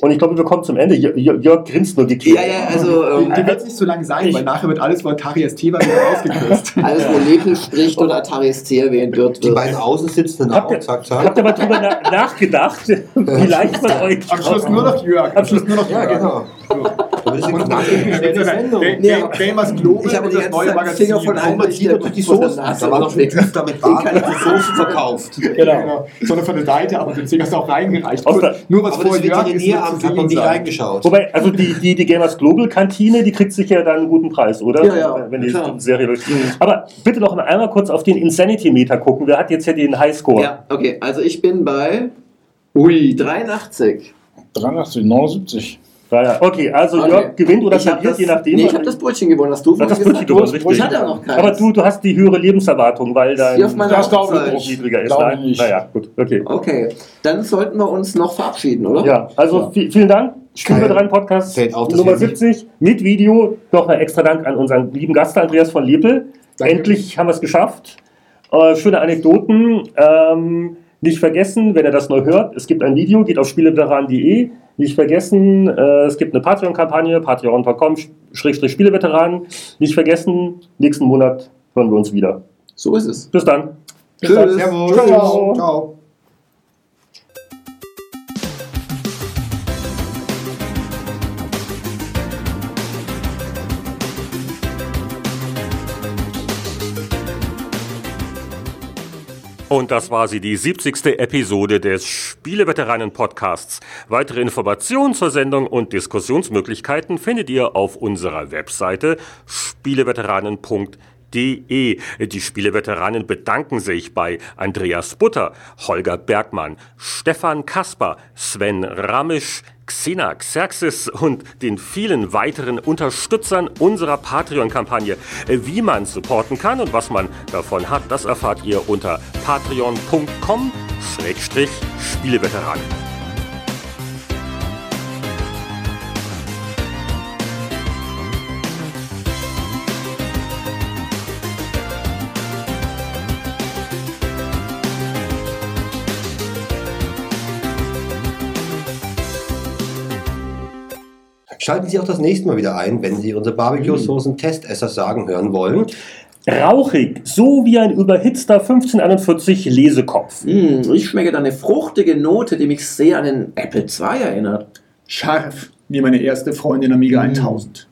Und ich glaube, wir kommen zum Ende. Jörg, Jörg grinst nur geklärt. Ja, ja, also Die, ähm, die wird nicht so lang sein, weil nachher wird alles Voltari ST wieder ausgekürzt. alles, wo Lepel spricht oder Atari ST erwähnt wird, Die beiden Außensitzenden Habt auch, ihr, zack, habt zack. ihr mal drüber na nachgedacht, wie leicht man euch. Am Schluss nur noch Jörg. Am Schluss nur noch Ja, Jörg. genau. Ist Gamers Global Ich habe das neue Magazin. Finger von er durch die Soßen. Da war noch schon Düfter mit Bart, Den kann die Soßen verkauft. Genau. Genau. Sondern von der Seite, aber den hast du auch reingereicht. Nur, was Aber das vor Jörg ist, hat noch sehen nicht reingeschaut. Wobei, also die, die, die Gamers Global Kantine, die kriegt sich ja dann einen guten Preis, oder? Ja, ja, Wenn die klar. Serie durch. Aber bitte noch mal einmal kurz auf den Insanity-Meter gucken. Wer hat jetzt hier den Highscore? Ja, okay, also ich bin bei. Ui, 83. 83, 79. Ja, ja. Okay, also Okay. Jörg gewinnt oder verliert, das- je nachdem. Nee, ich habe das Brötchen gewonnen, hast du das vorhin Brötchen gewonnen, richtig. Ich hatte ja noch keins. Aber du, du hast die höhere Lebenserwartung, weil dein Das ich niedriger ist. Glaube Nein? Naja, gut, okay. Okay, dann sollten wir uns noch verabschieden, oder? Ja, also Ja. vi- vielen Dank. Spielveteran Podcast Fällt auf, Nummer wir nicht- 70 mit Video. Nochmal extra Dank an unseren lieben Gast Andreas von Lepel. Danke. Endlich haben wir es geschafft. Äh, schöne Anekdoten. Ähm, nicht vergessen, wenn ihr das neu hört, es gibt ein Video, geht auf spieleveteran.de. Nicht vergessen, äh, es gibt eine Patreon-Kampagne, patreon.com-spieleveteranen. Nicht vergessen, nächsten Monat hören wir uns wieder. So ist es. Bis dann. Tschüss. Servus. Ciao. Ciao. Und das war sie, die 70. Episode des Spieleveteranen-Podcasts. Weitere Informationen zur Sendung und Diskussionsmöglichkeiten findet ihr auf unserer Webseite spieleveteranen.de. Die Spieleveteranen bedanken sich bei Andreas Butter, Holger Bergmann, Stefan Kasper, Sven Ramisch, Xena Xerxes und den vielen weiteren Unterstützern unserer Patreon-Kampagne. Wie man supporten kann und was man davon hat, das erfahrt ihr unter patreon.com-spieleveteranen. Schalten Sie auch das nächste Mal wieder ein, wenn Sie unsere Barbecue-Soßen-Testesser sagen hören wollen. Rauchig, so wie ein überhitzter 1541 Lesekopf. Hm, ich schmecke da eine fruchtige Note, die mich sehr an den Apple II erinnert. Scharf, wie meine erste Freundin Amiga 1000.